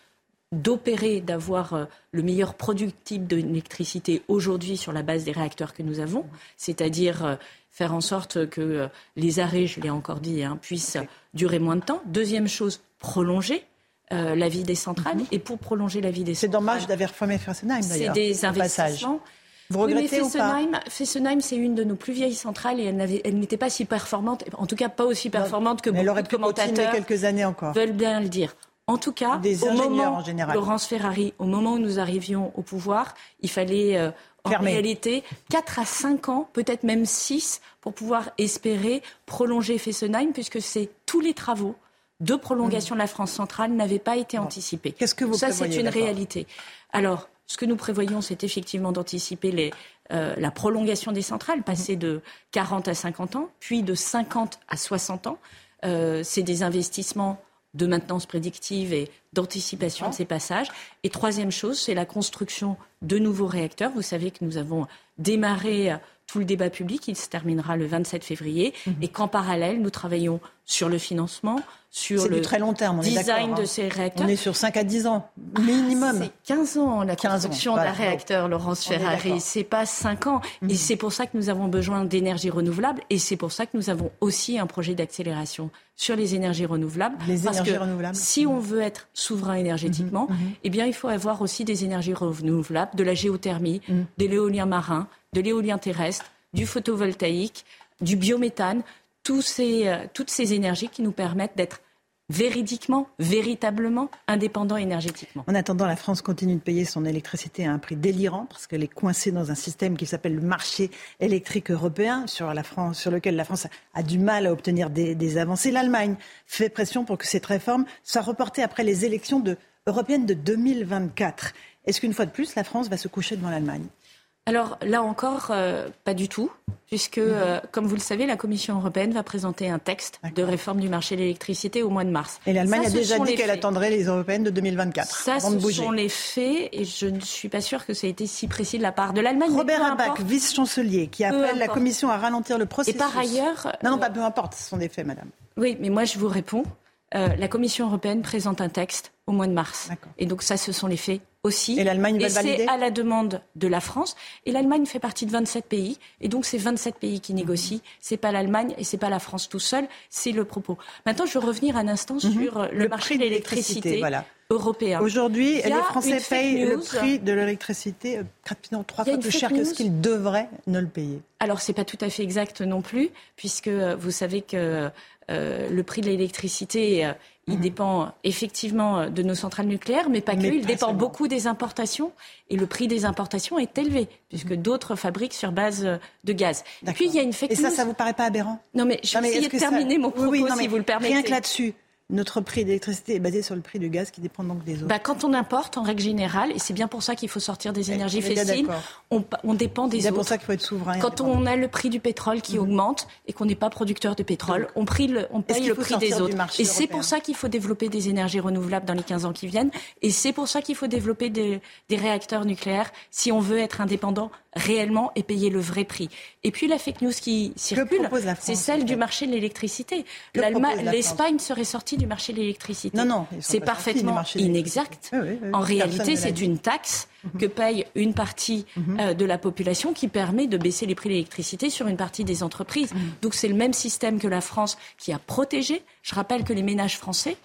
d'opérer, d'avoir euh, le meilleur productible d'électricité aujourd'hui sur la base des réacteurs que nous avons, c'est-à-dire euh, faire en sorte que euh, les arrêts, je l'ai encore dit, hein, puissent durer moins de temps. Deuxième chose, prolonger la vie des centrales. Mhm. Et pour prolonger la vie des centrales... C'est dommage d'avoir fermé Fessenheim, d'ailleurs. C'est des investissements... Vous regrettez ou pas Fessenheim, c'est une de nos plus vieilles centrales et elle, n'était pas si performante, en tout cas pas aussi performante que beaucoup elle aurait pu commentateurs quelques années encore. veulent bien le dire. En tout cas, Des au moment, en général. Laurence Ferrari, au moment où nous arrivions au pouvoir, il fallait euh, en réalité 4 à 5 ans, peut-être même 6, pour pouvoir espérer prolonger Fessenheim, puisque c'est tous les travaux de prolongation de la France centrale n'avaient pas été anticipés. Qu'est-ce que vous Ça, c'est une réalité. Alors, ce que nous prévoyons, c'est effectivement d'anticiper euh, la prolongation des centrales, passer de 40 à 50 ans, puis de 50 à 60 ans. Euh, c'est des investissements de maintenance prédictive et d'anticipation de ces passages. Et troisième chose, c'est la construction de nouveaux réacteurs. Vous savez que nous avons démarré tout le débat public. Il se terminera le 27 février. Mhm. Et qu'en parallèle, nous travaillons sur le financement, sur le très long terme, design de hein. ces réacteurs. On est sur 5 à 10 ans, minimum. c'est 15 ans la construction d'un réacteur, Laurence Ferrari. C'est pas 5 ans. Et mhm. c'est pour ça que nous avons besoin d'énergie renouvelable. Et c'est pour ça que nous avons aussi un projet d'accélération sur les énergies renouvelables. Les parce énergies que renouvelables. Si on veut être souverain énergétiquement, Mhm, eh bien, il faut avoir aussi des énergies renouvelables, de la géothermie, de l'éolien marin, de l'éolien terrestre, du photovoltaïque, du biométhane, euh, toutes ces énergies qui nous permettent d'être véridiquement, véritablement indépendants énergétiquement. En attendant, la France continue de payer son électricité à un prix délirant parce qu'elle est coincée dans un système qui s'appelle le marché électrique européen sur, lequel la France a du mal à obtenir des, des avancées. L'Allemagne fait pression pour que cette réforme soit reportée après les élections de, européennes de 2024. Est-ce qu'une fois de plus, la France va se coucher devant l'Allemagne? Alors là encore, euh, pas du tout, puisque, euh, comme vous le savez, la Commission européenne va présenter un texte de réforme du marché de l'électricité au mois de mars. Et l'Allemagne a déjà dit qu'elle attendrait les européennes de 2024. Ça, avant de ce bouger. sont les faits, et je ne suis pas sûre que ça ait été si précis de la part de l'Allemagne. Robert peu Abac, importe. vice-chancelier, qui appelle la. Commission à ralentir le processus. Et par ailleurs, Non, non, euh, pas peu importe, ce sont des faits, madame. Oui, mais moi je vous réponds. Euh, la Commission européenne présente un texte au mois de mars. Et donc ça, ce sont les faits aussi. Et l'Allemagne va Et le valider c'est à la demande de la France. Et l'Allemagne fait partie de 27 pays. Et donc c'est 27 pays qui négocient. C'est pas l'Allemagne et c'est pas la France tout seul. C'est le propos. Maintenant, je veux revenir un instant sur euh, le, marché de l'électricité voilà. européen. Aujourd'hui, les Français payent le prix de l'électricité euh, pratiquement trois fois plus cher que ce qu'ils devraient ne le payer. Alors, c'est pas tout à fait exact non plus, puisque euh, vous savez que le prix de l'électricité, euh, il dépend effectivement euh, de nos centrales nucléaires, mais pas que. Il pas dépend seulement. beaucoup des importations, et le prix des importations est élevé, puisque d'autres fabriquent sur base euh, de gaz. Et puis, il y a une fake Et ça, news. ça vous paraît pas aberrant? Non, mais je vais essayer de ça- terminer mon propos, oui, non, si vous le permettez. Rien que là-dessus. Notre prix d'électricité est basé sur le prix du gaz qui dépend donc des autres. Bah, quand on importe, en règle générale, et c'est bien pour ça qu'il faut sortir des énergies est bien fossiles, on, dépend des C'est autres. pour ça qu'il faut être souverain. Quand on a le prix du pétrole qui augmente et qu'on n'est pas producteur de pétrole, on, prie le- on paye le prix des autres. Et c'est pour ça qu'il faut développer des énergies renouvelables dans les 15 ans qui viennent. Et c'est pour ça qu'il faut développer des, des réacteurs nucléaires si on veut être indépendant réellement et payer le vrai prix. Et puis la fake news qui circule, c'est celle du marché de l'électricité. L'Espagne serait sortie du marché de l'électricité. Non, non, c'est parfaitement inexact. Oui, oui, oui. En réalité, c'est une taxe Mhm. que paye une partie euh, de la population qui permet de baisser les prix de l'électricité sur une partie des entreprises. Mhm. Donc c'est le même système que la France qui a protégé. Je rappelle que les ménages français,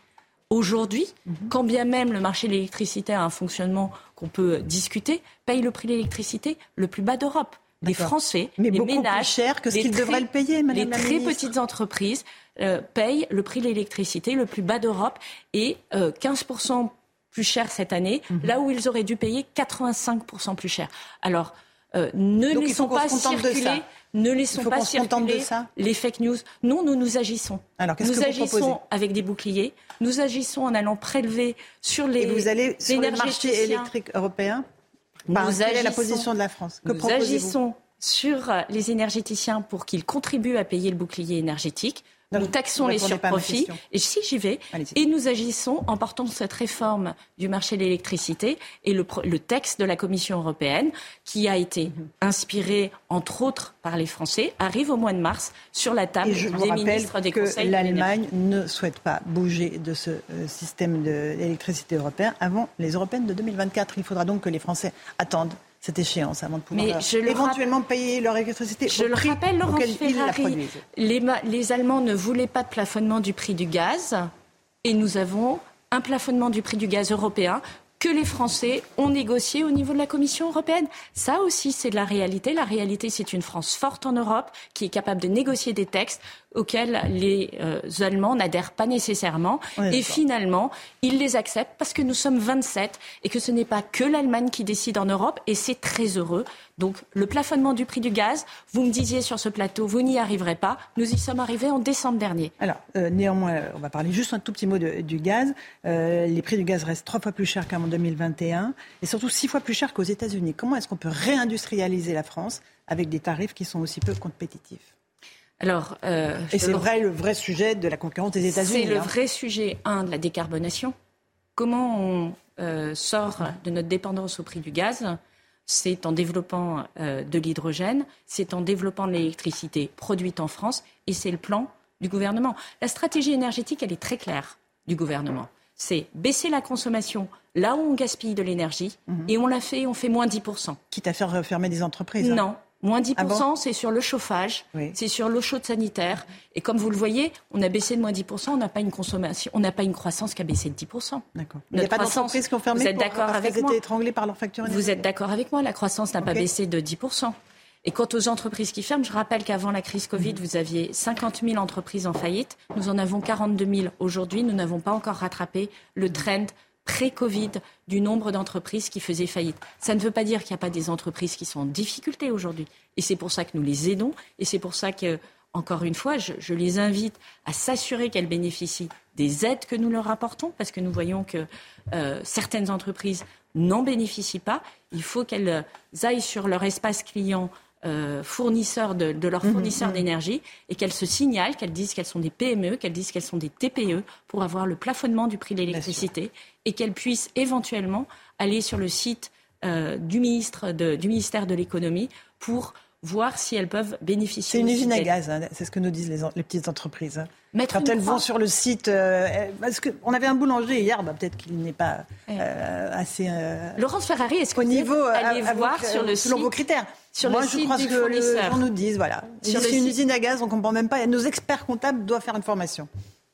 aujourd'hui, Mhm. quand bien même le marché de l'électricité a un fonctionnement qu'on peut discuter, payent le prix de l'électricité le plus bas d'Europe. Les D'accord. Français, Mais les beaucoup plus ménages, cher que ce qu'ils devraient le payer, Madame Les la très petites entreprises euh, payent le prix de l'électricité le plus bas d'Europe et euh, 15% plus cher cette année, Mhm. là où ils auraient dû payer 85% plus cher. Alors, euh, ne Donc, laissons pas circuler, ne Il laissons faut pas de circuler ça les fake news. Non, nous nous agissons. Alors, nous que vous agissons proposez avec des boucliers. Nous agissons en allant prélever sur les Et vous allez sur le marché électrique européen Nous Par- Quelle est la agissons- position de la France Que Nous agissons sur les énergéticiens pour qu'ils contribuent à payer le bouclier énergétique. Nous taxons les surprofits. Et si j'y vais, et nous agissons en portant cette réforme du marché de l'électricité et le, texte de la Commission européenne, qui a été Mhm. inspiré entre autres par les Français, arrive au mois de mars sur la table Et je vous des ministres des que conseils. l'Allemagne ne souhaite pas bouger de ce euh, système d'électricité européen avant les européennes de 2024. Il faudra donc que les Français attendent cette échéance avant de pouvoir Mais euh, je le éventuellement payer leur électricité Je au le prix rappelle, Laurence Ferrari, les, les Allemands ne voulaient pas de plafonnement du prix du gaz et nous avons un plafonnement du prix du gaz européen que les Français ont négocié au niveau de la Commission européenne. Ça aussi, c'est de la réalité. La réalité, c'est une France forte en Europe qui est capable de négocier des textes auxquels les euh, Allemands n'adhèrent pas nécessairement. Et finalement, ils les acceptent parce que nous sommes 27 et que ce n'est pas que l'Allemagne qui décide en Europe et c'est très heureux. Donc le plafonnement du prix du gaz, vous me disiez sur ce plateau, vous n'y arriverez pas. Nous y sommes arrivés en décembre dernier. Alors, euh, néanmoins, euh, on va parler juste un tout petit mot de- du gaz. Euh, les prix du gaz restent trois fois plus chers qu'en 2021 et surtout six fois plus chers qu'aux États-Unis. Comment est-ce qu'on peut réindustrialiser la France avec des tarifs qui sont aussi peu compétitifs? Alors, euh, Et c'est vrai le vrai sujet de la concurrence des États-Unis. C'est le hein. vrai sujet, un, de la décarbonation. Comment on euh, sort de notre dépendance au prix du gaz? C'est en développant euh, de l'hydrogène, c'est en développant de l'électricité produite en France, et c'est le plan du gouvernement. La stratégie énergétique, elle est très claire du gouvernement. C'est baisser la consommation là où on gaspille de l'énergie, et on l'a fait, on fait moins 10%. Quitte à faire fermer des entreprises. hein. Non. Moins 10%, Ah bon c'est sur le chauffage, Oui. c'est sur l'eau chaude sanitaire. Et comme vous le voyez, on a baissé de moins 10%, on n'a pas une consommation, on n'a pas une croissance qui a baissé de 10%. D'accord. Il n'y a pas d'entreprises qui ont fermé Vous êtes pour- d'accord avec moi étaient étranglées par leur facture Vous êtes d'accord avec moi, la croissance n'a pas baissé de 10%. Et quant aux entreprises qui ferment, je rappelle qu'avant la crise Covid, vous aviez 50 000 entreprises en faillite. Nous en avons 42 000 aujourd'hui. Nous n'avons pas encore rattrapé le trend pré-Covid du nombre d'entreprises qui faisaient faillite. Ça ne veut pas dire qu'il n'y a pas des entreprises qui sont en difficulté aujourd'hui. Et c'est pour ça que nous les aidons. Et c'est pour ça que, encore une fois, je, je les invite à s'assurer qu'elles bénéficient des aides que nous leur apportons, parce que nous voyons que euh, certaines entreprises n'en bénéficient pas. Il faut qu'elles aillent sur leur espace client euh, fournisseurs de, de leurs Mhm, fournisseurs mhm. d'énergie et qu'elles se signalent, qu'elles disent qu'elles sont des PME, qu'elles disent qu'elles sont des TPE pour avoir le plafonnement du prix de l'électricité et qu'elles puissent éventuellement aller sur le site euh, du, ministre de- du ministère de l'économie pour voir si elles peuvent bénéficier. C'est une usine à gaz, hein, c'est ce que nous disent les, en- les petites entreprises. hein. Quand elles vont sur le site, euh, parce qu'on avait un boulanger hier, bah, peut-être qu'il n'est pas euh, assez. euh, Laurence Ferrari, est-ce que vous niveau à voir sur le selon site vos critères sur Moi, le je crois du que fournisseur. gens nous disent, voilà. Sur c'est une site- usine à gaz, on comprend même pas. Nos experts comptables doivent faire une formation.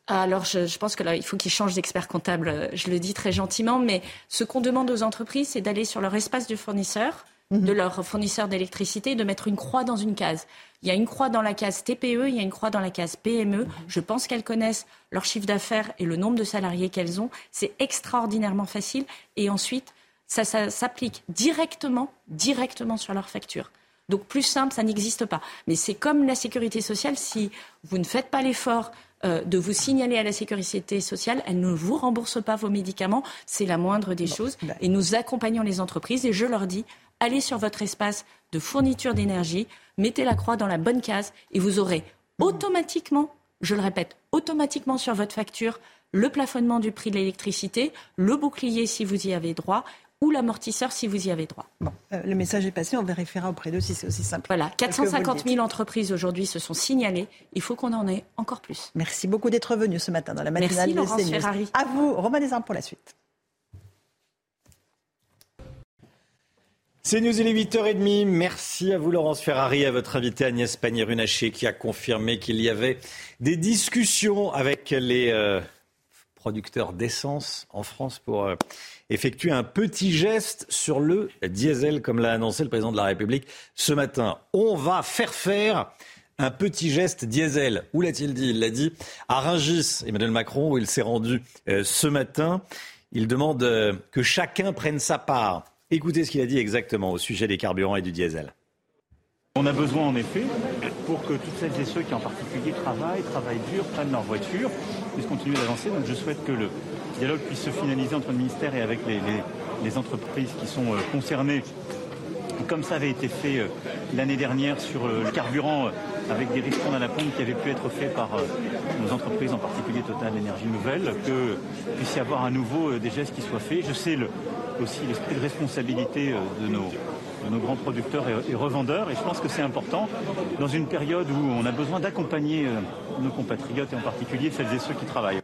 Alors, je, je pense que là, il faut qu'ils changent d'expert comptable. Je le dis très gentiment, mais ce qu'on demande aux entreprises, c'est d'aller sur leur espace de fournisseur, Mhm. de leur fournisseur d'électricité, et de mettre une croix dans une case. Il y a une croix dans la case TPE, il y a une croix dans la case PME. Mhm. Je pense qu'elles connaissent leur chiffre d'affaires et le nombre de salariés qu'elles ont. C'est extraordinairement facile. Et ensuite, ça, ça s'applique directement, directement sur leur facture. Donc plus simple, ça n'existe pas. Mais c'est comme la sécurité sociale, si vous ne faites pas l'effort euh, de vous signaler à la sécurité sociale. Elle ne vous rembourse pas vos médicaments. C'est la moindre des choses. bah. Et nous accompagnons les entreprises. Et je leur dis, allez sur votre espace de fourniture d'énergie, mettez la croix dans la bonne case et vous aurez automatiquement, je le répète, automatiquement sur votre facture, le plafonnement du prix de l'électricité, le bouclier si vous y avez droit ou l'amortisseur si vous y avez droit. Euh, le message est passé, on vérifiera auprès d'eux si c'est aussi simple. Voilà, que vous le 450 dites. 000 entreprises aujourd'hui se sont signalées. Il faut qu'on en ait encore plus. Merci beaucoup d'être venu ce matin dans la Merci, matinale de Laurence CNews. Ferrari. À vous, Romain Desarmes pour la suite. C'est News, il est 8h30. Merci à vous, Laurence Ferrari, à votre invité Agnès Pannier-Runacher, qui a confirmé qu'il y avait des discussions avec les euh, producteurs d'essence en France pour euh, effectuer un petit geste sur le diesel, comme l'a annoncé le président de la République ce matin. On va faire faire un petit geste diesel. Où l'a-t-il dit? Il l'a dit à Rungis, Emmanuel Macron, où il s'est rendu euh, ce matin. Il demande euh, que chacun prenne sa part. Écoutez ce qu'il a dit exactement au sujet des carburants et du diesel. On a besoin en effet, pour que toutes celles et ceux qui en particulier travaillent, travaillent dur, prennent leur voiture, puissent continuer d'avancer. Donc je souhaite que le dialogue puisse se finaliser entre le ministère et avec les, entreprises qui sont euh, concernées. Comme ça avait été fait euh, l'année dernière sur euh, le carburant avec des ristournes à la pompe qui avaient pu être faits par nos entreprises, en particulier Total Énergie Nouvelle, que puisse y avoir à nouveau des gestes qui soient faits. Je sais aussi l'esprit de responsabilité de nos, de nos grands producteurs et, et revendeurs. Et je pense que c'est important dans une période où on a besoin d'accompagner euh, nos compatriotes et en particulier celles et ceux qui travaillent.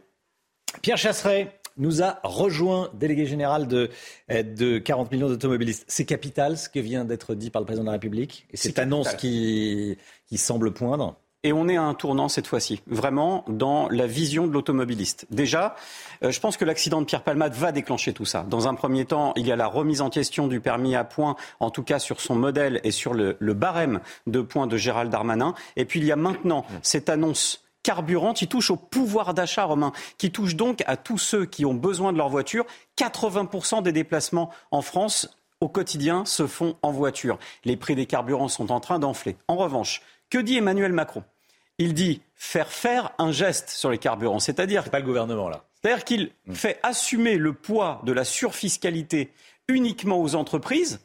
Pierre Chasseret nous a rejoint, délégué général de, euh, de 40 millions d'automobilistes. C'est capital ce que vient d'être dit par le président de la République et cette annonce qui, qui semble poindre. Et on est à un tournant cette fois-ci, vraiment dans la vision de l'automobiliste. Déjà, euh, je pense que l'accident de Pierre Palmade va déclencher tout ça. Dans un premier temps, il y a la remise en question du permis à points, en tout cas sur son modèle et sur le, le barème de points de Gérald Darmanin. Et puis il y a maintenant cette annonce carburant qui touche au pouvoir d'achat, Romain, qui touche donc à tous ceux qui ont besoin de leur voiture. 80% des déplacements en France au quotidien se font en voiture. Les prix des carburants sont en train d'enfler. En revanche, que dit Emmanuel Macron? Il dit faire faire un geste sur les carburants, c'est-à-dire pas le gouvernement là. C'est-à-dire qu'il fait assumer le poids de la surfiscalité uniquement aux entreprises.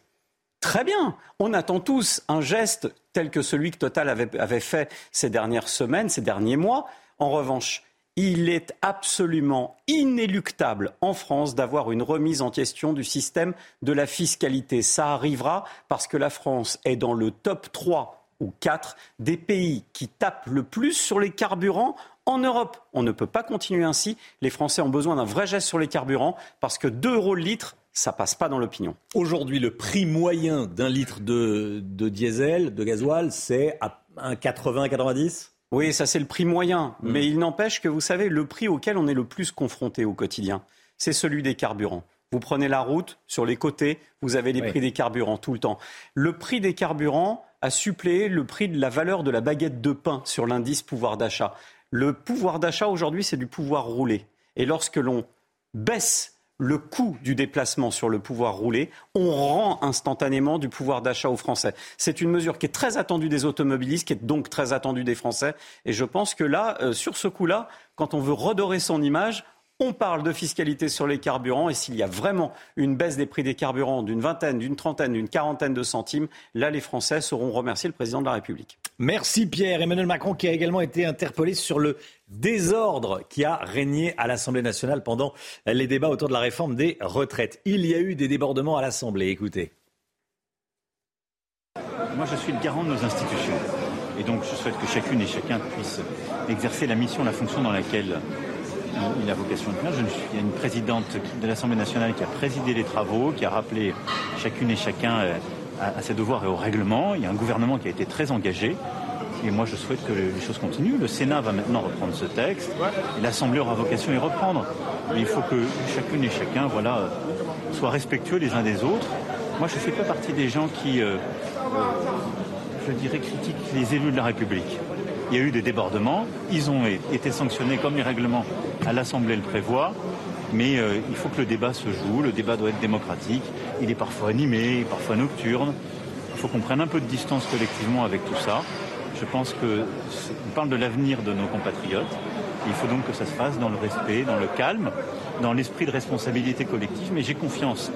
Très bien, on attend tous un geste tel que celui que Total avait, avait fait ces dernières semaines, ces derniers mois. En revanche, il est absolument inéluctable en France d'avoir une remise en question du système de la fiscalité. Ça arrivera parce que la France est dans le top 3 ou 4 des pays qui tapent le plus sur les carburants en Europe. On ne peut pas continuer ainsi. Les Français ont besoin d'un vrai geste sur les carburants parce que 2 euros le litre, ça passe pas dans l'opinion. Aujourd'hui, le prix moyen d'un litre de, de diesel, de gasoil, c'est à 1,80-90 Oui, ça c'est le prix moyen. Mais il n'empêche que vous savez, le prix auquel on est le plus confronté au quotidien, c'est celui des carburants. Vous prenez la route, sur les côtés, vous avez les Oui. prix des carburants tout le temps. Le prix des carburants a suppléé le prix de la valeur de la baguette de pain sur l'indice pouvoir d'achat. Le pouvoir d'achat aujourd'hui, c'est du pouvoir roulé. Et lorsque l'on baisse le coût du déplacement sur le pouvoir roulé, on rend instantanément du pouvoir d'achat aux Français. C'est une mesure qui est très attendue des automobilistes, qui est donc très attendue des Français. Et je pense que là, euh, sur ce coup-là, quand on veut redorer son image, on parle de fiscalité sur les carburants et s'il y a vraiment une baisse des prix des carburants d'une vingtaine, d'une trentaine, d'une quarantaine de centimes, là les Français sauront remercier le président de la République. Merci Pierre. Emmanuel Macron qui a également été interpellé sur le désordre qui a régné à l'Assemblée nationale pendant les débats autour de la réforme des retraites. Il y a eu des débordements à l'Assemblée. Écoutez. Moi, je suis le garant de nos institutions. Et donc, je souhaite que chacune et chacun puisse exercer la mission, la fonction dans laquelle il a vocation de suis- Il y a une présidente de l'Assemblée nationale qui a présidé les travaux, qui a rappelé chacune et chacun euh, à, ses devoirs et au règlement. Il y a un gouvernement qui a été très engagé. Et moi, je souhaite que les choses continuent. Le Sénat va maintenant reprendre ce texte. L'Assemblée aura vocation à y reprendre. Mais il faut que chacune et chacun, voilà, euh, soient respectueux les uns des autres. Moi, je ne fais pas partie des gens qui, euh, je dirais, critiquent les élus de la République. Il y a eu des débordements, ils ont été sanctionnés comme les règlements à l'Assemblée le prévoient, mais euh, il faut que le débat se joue, le débat doit être démocratique, il est parfois animé, parfois nocturne, il faut qu'on prenne un peu de distance collectivement avec tout ça. Je pense que c'est- on parle de l'avenir de nos compatriotes Il faut donc que ça se fasse dans le respect, dans le calme, dans l'esprit de responsabilité collective. Mais j'ai confiance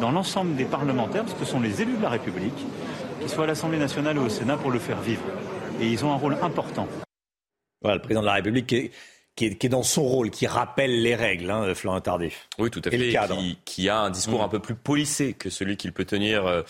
dans l'ensemble des parlementaires, parce que ce sont les élus de la République, qu'ils soient à l'Assemblée nationale ou au Sénat, pour le faire vivre. Et ils ont un rôle important. Voilà, le président de la République qui est, qui est, qui est dans son rôle, qui rappelle les règles, hein, Florent Tardif. Oui, tout à Et le fait. cadre. Qui, qui a un discours Mm. un peu plus policé que celui qu'il peut tenir euh,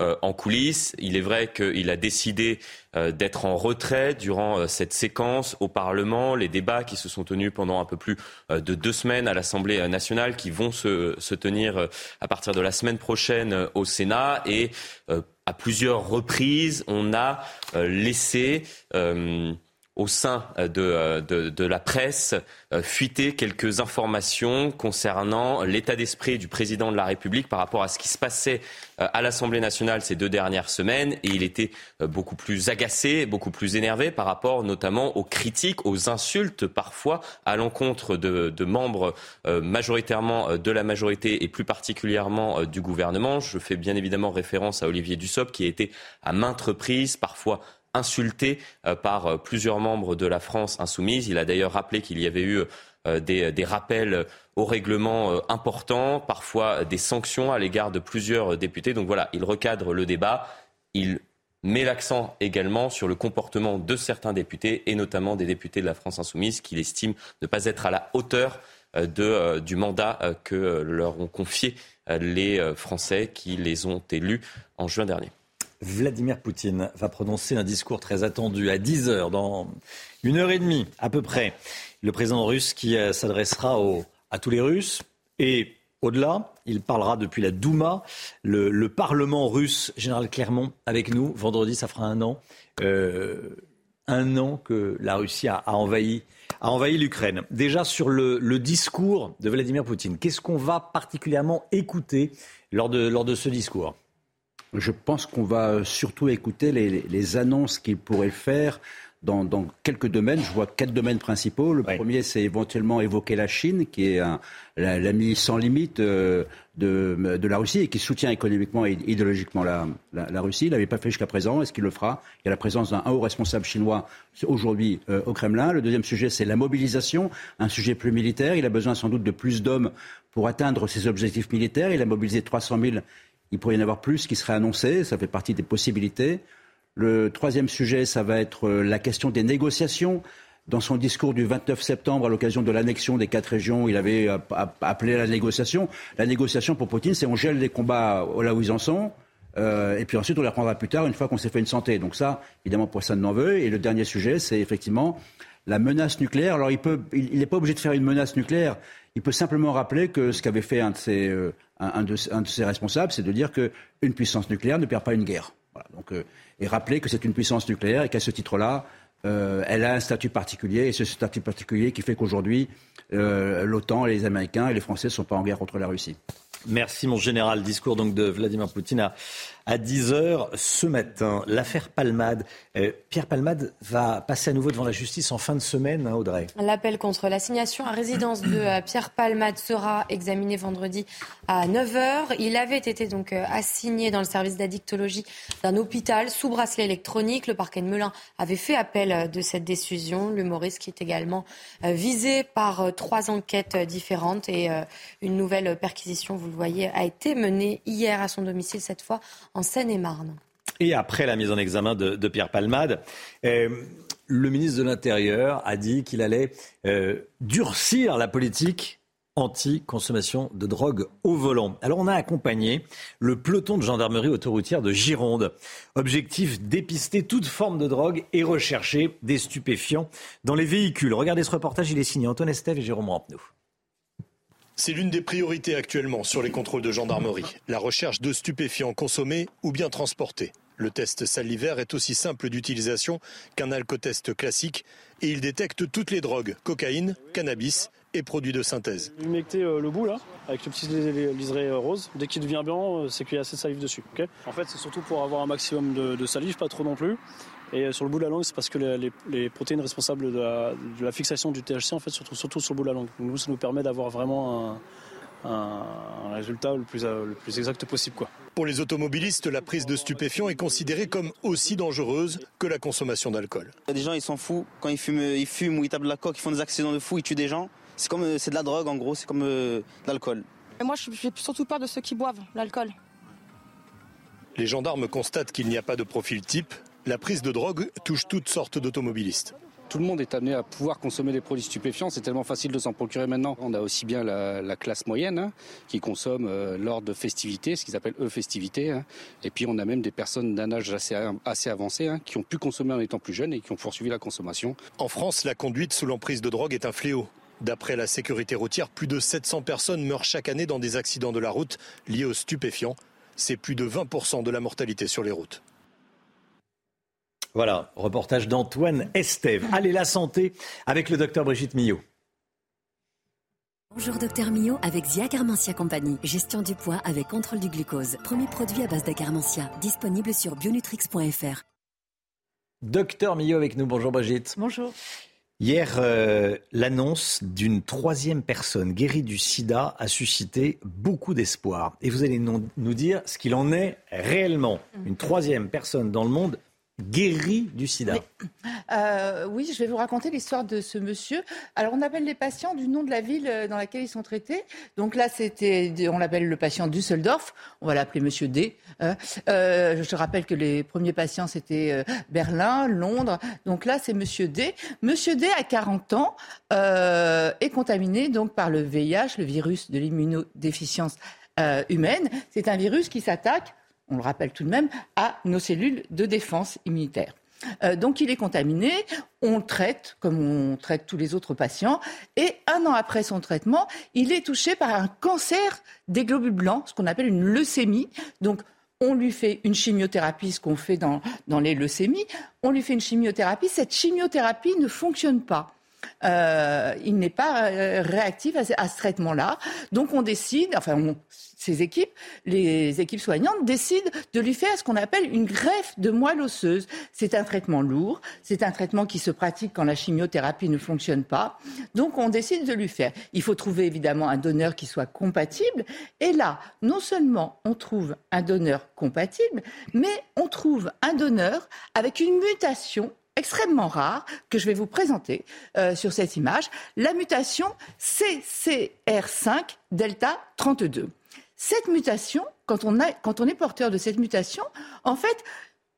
euh, en coulisses. Il est vrai qu'il a décidé euh, d'être en retrait durant euh, cette séquence au Parlement. Les débats qui se sont tenus pendant un peu plus euh, de deux semaines à l'Assemblée nationale, qui vont se, se tenir euh, à partir de la semaine prochaine euh, au Sénat. Et euh, à plusieurs reprises, on a euh, laissé. Au sein euh, de, euh, de, de la presse euh, fuiter quelques informations concernant l'état d'esprit du président de la République par rapport à ce qui se passait à l'Assemblée nationale ces deux dernières semaines. Et il était beaucoup plus agacé, beaucoup plus énervé par rapport notamment aux critiques, aux insultes parfois à l'encontre de, de membres majoritairement de la majorité et plus particulièrement du gouvernement. Je fais bien évidemment référence à Olivier Dussopt qui a été à maintes reprises parfois insulté euh, par euh, plusieurs membres de la France insoumise. Il a d'ailleurs rappelé qu'il y avait eu euh, des, rappels au règlement importants, parfois des sanctions à l'égard de plusieurs députés. Donc voilà, il recadre le débat. Il met l'accent également sur le comportement de certains députés, et notamment des députés de la France insoumise, qu'il estime ne pas être à la hauteur du mandat que leur ont confié les Français qui les ont élus en juin dernier. Vladimir Poutine va prononcer un discours très attendu à 10 heures, dans une heure et demie à peu près. Le président russe qui euh, s'adressera à tous les Russes et au-delà, il parlera depuis la Douma, le, le Parlement russe, Général Clermont, avec nous. Vendredi, ça fera un an. Euh, un an que la Russie a, envahi, l'Ukraine. Déjà sur le, discours de Vladimir Poutine, qu'est-ce qu'on va particulièrement écouter lors de ce discours? Je pense qu'on va surtout écouter les, les annonces qu'il pourrait faire dans, dans quelques domaines. Je vois quatre domaines principaux. Le premier, c'est éventuellement évoquer la Chine, qui est l'ami sans limite euh, de, de la Russie et qui soutient économiquement et idéologiquement la, la- la Russie. Il l'avait pas fait jusqu'à présent. Est-ce qu'il le fera? Il y a la présence d'un haut responsable chinois aujourd'hui euh, au Kremlin. Le deuxième sujet, c'est la mobilisation, un sujet plus militaire. Il a besoin sans doute de plus d'hommes pour atteindre ses objectifs militaires. Il a mobilisé 300 000 il pourrait y en avoir plus qui seraient annoncés, ça fait partie des possibilités. Le troisième sujet, ça va être euh, la question des négociations. Dans son discours du 29 septembre, à l'occasion de l'annexion des quatre régions, il avait app- appelé à la négociation. La négociation pour Poutine, c'est on gèle les combats là où ils en sont, euh, et puis ensuite on les reprendra plus tard, une fois qu'on s'est fait une santé. Donc ça, évidemment, personne n'en veut. Et le dernier sujet, c'est effectivement la menace nucléaire. Alors il peut, il n'est pas obligé de faire une menace nucléaire. Il peut simplement rappeler que ce qu'avait fait un de ses, euh, un, de, ses responsables, c'est de dire qu'une puissance nucléaire ne perd pas une guerre. Donc, euh, et rappeler que c'est une puissance nucléaire et qu'à ce titre-là, euh, elle a un statut particulier et ce statut particulier qui fait qu'aujourd'hui, l'OTAN, les Américains et les Français ne sont pas en guerre contre la Russie. Merci mon général. Discours donc de Vladimir Poutine à 10h ce matin. L'affaire Palmade. Euh, Pierre Palmade va passer à nouveau devant la justice en fin de semaine, hein, Audrey. L'appel contre l'assignation à résidence de euh, Pierre Palmade sera examiné vendredi à 9h. Il avait été donc euh, assigné dans le service d'addictologie d'un hôpital sous bracelet électronique. Le parquet de Melun avait fait appel de cette décision. L'humoriste qui est également visé par trois enquêtes différentes et une nouvelle perquisition, vous le voyez, a été menée hier à son domicile, cette fois en Seine-et-Marne. Et après la mise en examen de, Pierre Palmade, euh, le ministre de l'Intérieur a dit qu'il allait euh, durcir la politique anti-consommation de drogue au volant. Alors on a accompagné le peloton de gendarmerie autoroutière de Gironde. Objectif dépister toute forme de drogue et rechercher des stupéfiants dans les véhicules. Regardez ce reportage, il est signé Antoine Estève et Jérôme Rampenou. C'est l'une des priorités actuellement sur les contrôles de gendarmerie, la recherche de stupéfiants consommés ou bien transportés. Le test salivaire est aussi simple d'utilisation qu'un alcotest classique et il détecte toutes les drogues, cocaïne, cannabis et produits de synthèse. Humecter euh, le bout là, avec le petit lis- liseré euh, rose. Dès qu'il devient blanc, euh, c'est qu'il y a assez de salive dessus. en fait, c'est surtout pour avoir un maximum de salive, pas trop non plus. Et euh, sur le bout de la langue, c'est parce que les, les- les protéines responsables de la, de la fixation du THC en fait se retrouvent surtout sur le bout de la langue. Donc nous, ça nous permet d'avoir vraiment un, un, résultat le plus, le plus exact possible. Quoi. Pour les automobilistes, la prise de stupéfiants est considérée comme aussi dangereuse que la consommation d'alcool. Il y a des gens, ils s'en foutent. Quand ils fument, ils fument ou ils tapent de la coque, ils font des accidents de fou, ils tuent des gens. C'est comme, euh, c'est de la drogue en gros, c'est comme euh, de l'alcool. moi, j'ai surtout peur de ceux qui boivent l'alcool. Les gendarmes constatent qu'il n'y a pas de profil type. La prise de drogue touche toutes sortes d'automobilistes. Tout le monde est amené à pouvoir consommer des produits stupéfiants. C'est tellement facile de s'en procurer maintenant. On a aussi bien la, classe moyenne hein, qui consomme euh, lors de festivités, ce qu'ils appellent eux festivités. Hein. Et puis on a même des personnes d'un âge assez, assez avancé hein, qui ont pu consommer en étant plus jeunes et qui ont poursuivi la consommation. En France, la conduite sous l'emprise de drogue est un fléau. D'après la sécurité routière, plus de 700 personnes meurent chaque année dans des accidents de la route liés aux stupéfiants. C'est plus de 20% de la mortalité sur les routes. Voilà, reportage d'Antoine Estève. Allez, la santé avec le docteur Brigitte Millot. Bonjour docteur Millot avec Zia Carmentia Compagnie. Gestion du poids avec contrôle du glucose. Premier produit à base d'acarmentia. Disponible sur bionutrix.fr. Docteur Millot avec nous. Bonjour Brigitte. Bonjour. Hier, euh, l'annonce d'une troisième personne guérie du sida a suscité beaucoup d'espoir. Et vous allez nous dire ce qu'il en est réellement. Une troisième personne dans le monde guéri du sida. Euh, oui, je vais vous raconter l'histoire de ce monsieur. Alors, on appelle les patients du nom de la ville euh, dans laquelle ils sont traités. Donc là, c'était, on l'appelle le patient Düsseldorf. On va l'appeler Monsieur D. Hein. Euh, je rappelle que les premiers patients, c'était Berlin, Londres. Donc là, c'est Monsieur D. Monsieur D, à 40 ans, est contaminé donc par le VIH, le virus de l'immunodéficience humaine. C'est un virus qui s'attaque on le rappelle tout de même, à nos cellules de défense immunitaire. Euh, donc il est contaminé, on le traite comme on traite tous les autres patients, et un an après son traitement, il est touché par un cancer des globules blancs, ce qu'on appelle une leucémie. Donc on lui fait une chimiothérapie, ce qu'on fait dans, dans les leucémies, on lui fait une chimiothérapie, cette chimiothérapie ne fonctionne pas. Euh, il n'est pas euh, réactif à, ce traitement-là. Donc on décide, enfin ces équipes, les équipes soignantes décident de lui faire ce qu'on appelle une greffe de moelle osseuse. C'est un traitement lourd, c'est un traitement qui se pratique quand la chimiothérapie ne fonctionne pas. Donc on décide de lui faire. Il faut trouver évidemment un donneur qui soit compatible. Et là, non seulement on trouve un donneur compatible, mais on trouve un donneur avec une mutation extrêmement rare que je vais vous présenter euh, sur cette image, la mutation CCR5 delta 32. Cette mutation, quand on, a, quand on est porteur de cette mutation, en fait,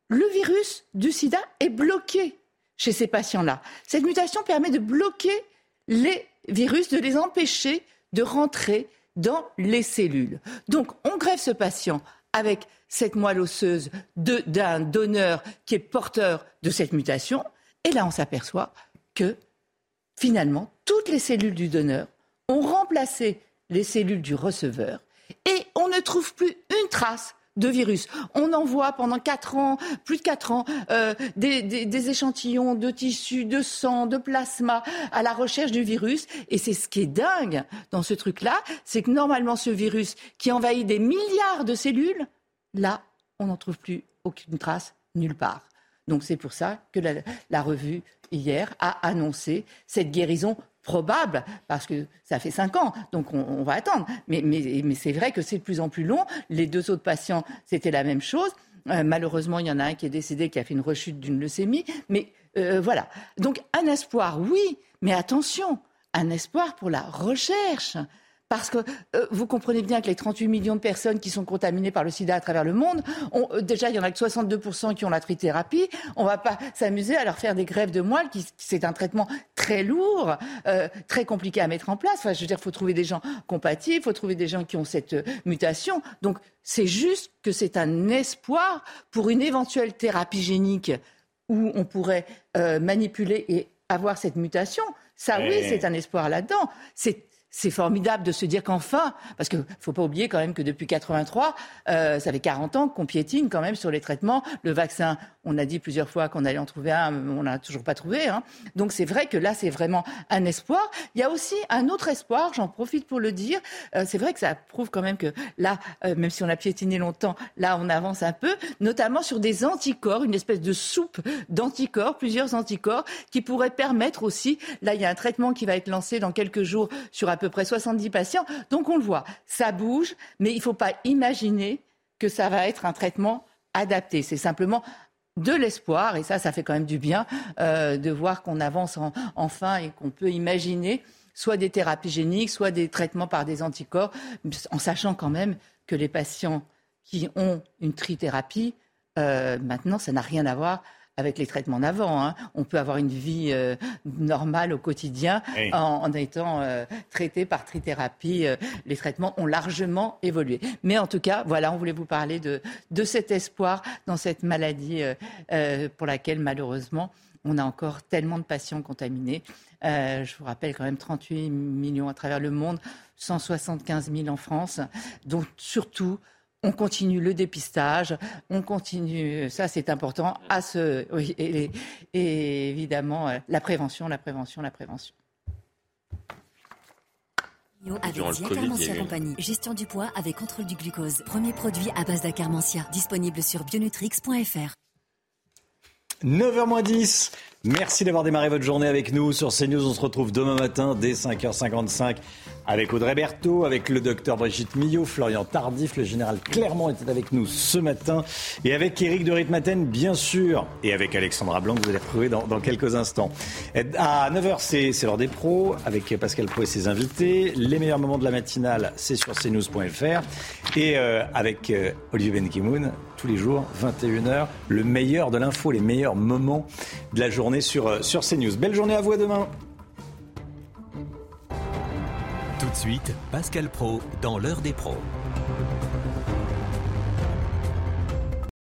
le virus du sida est bloqué chez ces patients-là. Cette mutation permet de bloquer les virus, de les empêcher de rentrer dans les cellules. Donc, on greffe ce patient avec cette moelle osseuse d'un donneur qui est porteur de cette mutation. Et là, on s'aperçoit que finalement, toutes les cellules du donneur ont remplacé les cellules du receveur et on ne trouve plus une trace de virus. On envoie pendant quatre ans, plus de quatre ans, euh, des, des, échantillons de tissus, de sang, de plasma à la recherche du virus. Et c'est ce qui est dingue dans ce truc-là, c'est que normalement ce virus qui envahit des milliards de cellules, là, on n'en trouve plus aucune trace nulle part. Donc c'est pour ça que la, revue hier a annoncé cette guérison probable, parce que ça fait cinq ans, donc on, va attendre. Mais, c'est vrai que c'est de plus en plus long. Les deux autres patients, c'était la même chose. Euh, malheureusement, il y en a un qui est décédé, qui a fait une rechute d'une leucémie. Mais euh, voilà. Donc un espoir, oui, mais attention, un espoir pour la recherche. Parce que euh, vous comprenez bien que les 38 millions de personnes qui sont contaminées par le sida à travers le monde, euh, déjà, il y en a que 62% qui ont la trithérapie. On ne va pas s'amuser à leur faire des grèves de moelle, qui, c'est un traitement très lourd, euh, très compliqué à mettre en place. Enfin, je veux dire, il faut trouver des gens compatibles, il faut trouver des gens qui ont cette mutation. Donc, c'est juste que c'est un espoir pour une éventuelle thérapie génique où on pourrait manipuler et avoir cette mutation. Ça, oui, c'est un espoir là-dedans. C'est c'est formidable de se dire qu'enfin, parce qu'il ne faut pas oublier quand même que depuis 83, euh, ça fait 40 ans qu'on piétine quand même sur les traitements. Le vaccin, on a dit plusieurs fois qu'on allait en trouver un, on n'a toujours pas trouvé. Hein. Donc c'est vrai que là, c'est vraiment un espoir. Il y a aussi un autre espoir, j'en profite pour le dire. Euh, c'est vrai que ça prouve quand même que là, euh, même si on a piétiné longtemps, là, on avance un peu, notamment sur des anticorps, une espèce de soupe d'anticorps, plusieurs anticorps, qui pourraient permettre aussi, là, il y a un traitement qui va être lancé dans quelques jours sur peu près 70 patients. Donc on le voit, ça bouge, mais il ne faut pas imaginer que ça va être un traitement adapté. C'est simplement de l'espoir, et ça, ça fait quand même du bien euh, de voir qu'on avance enfin et qu'on peut imaginer soit des thérapies géniques, soit des traitements par des anticorps, en sachant quand même que les patients qui ont une trithérapie, euh, maintenant, ça n'a rien à voir avec les traitements d'avant. Hein. On peut avoir une vie euh, normale au quotidien en, étant euh, traité par trithérapie. Euh, les traitements ont largement évolué. Mais en tout cas, voilà, on voulait vous parler de, de cet espoir dans cette maladie pour laquelle, malheureusement, on a encore tellement de patients contaminés. je vous rappelle quand même 38 millions à travers le monde, 175 000 en France. Donc surtout, on continue le dépistage, on continue, ça c'est important, à ce, et, évidemment euh, la prévention, la prévention, la prévention. Avec Compagnie. Gestion du poids avec contrôle du glucose. Premier produit à base d'Acarmentia. Disponible sur bionutrix.fr. 9h10. Merci d'avoir démarré votre journée avec nous sur CNews. On se retrouve demain matin dès 5h55 avec Audrey Berthaud, avec le docteur Brigitte Millot, Florian Tardif, le général Clermont était avec nous ce matin, et avec Éric de Ritmaten, bien sûr, et avec Alexandra Blanc, que vous allez retrouver dans, quelques instants. À 9h, c'est l'heure des pros, avec Pascal Pro et ses invités. Les meilleurs moments de la matinale, c'est sur cnews.fr. Et euh, avec euh, Olivier Benkimoun, tous les jours, 21h, le meilleur de l'info, les meilleurs moments de la journée sur, euh, sur CNews. Belle journée à vous, à demain. Tout de suite, Pascal Pro dans l'heure des pros.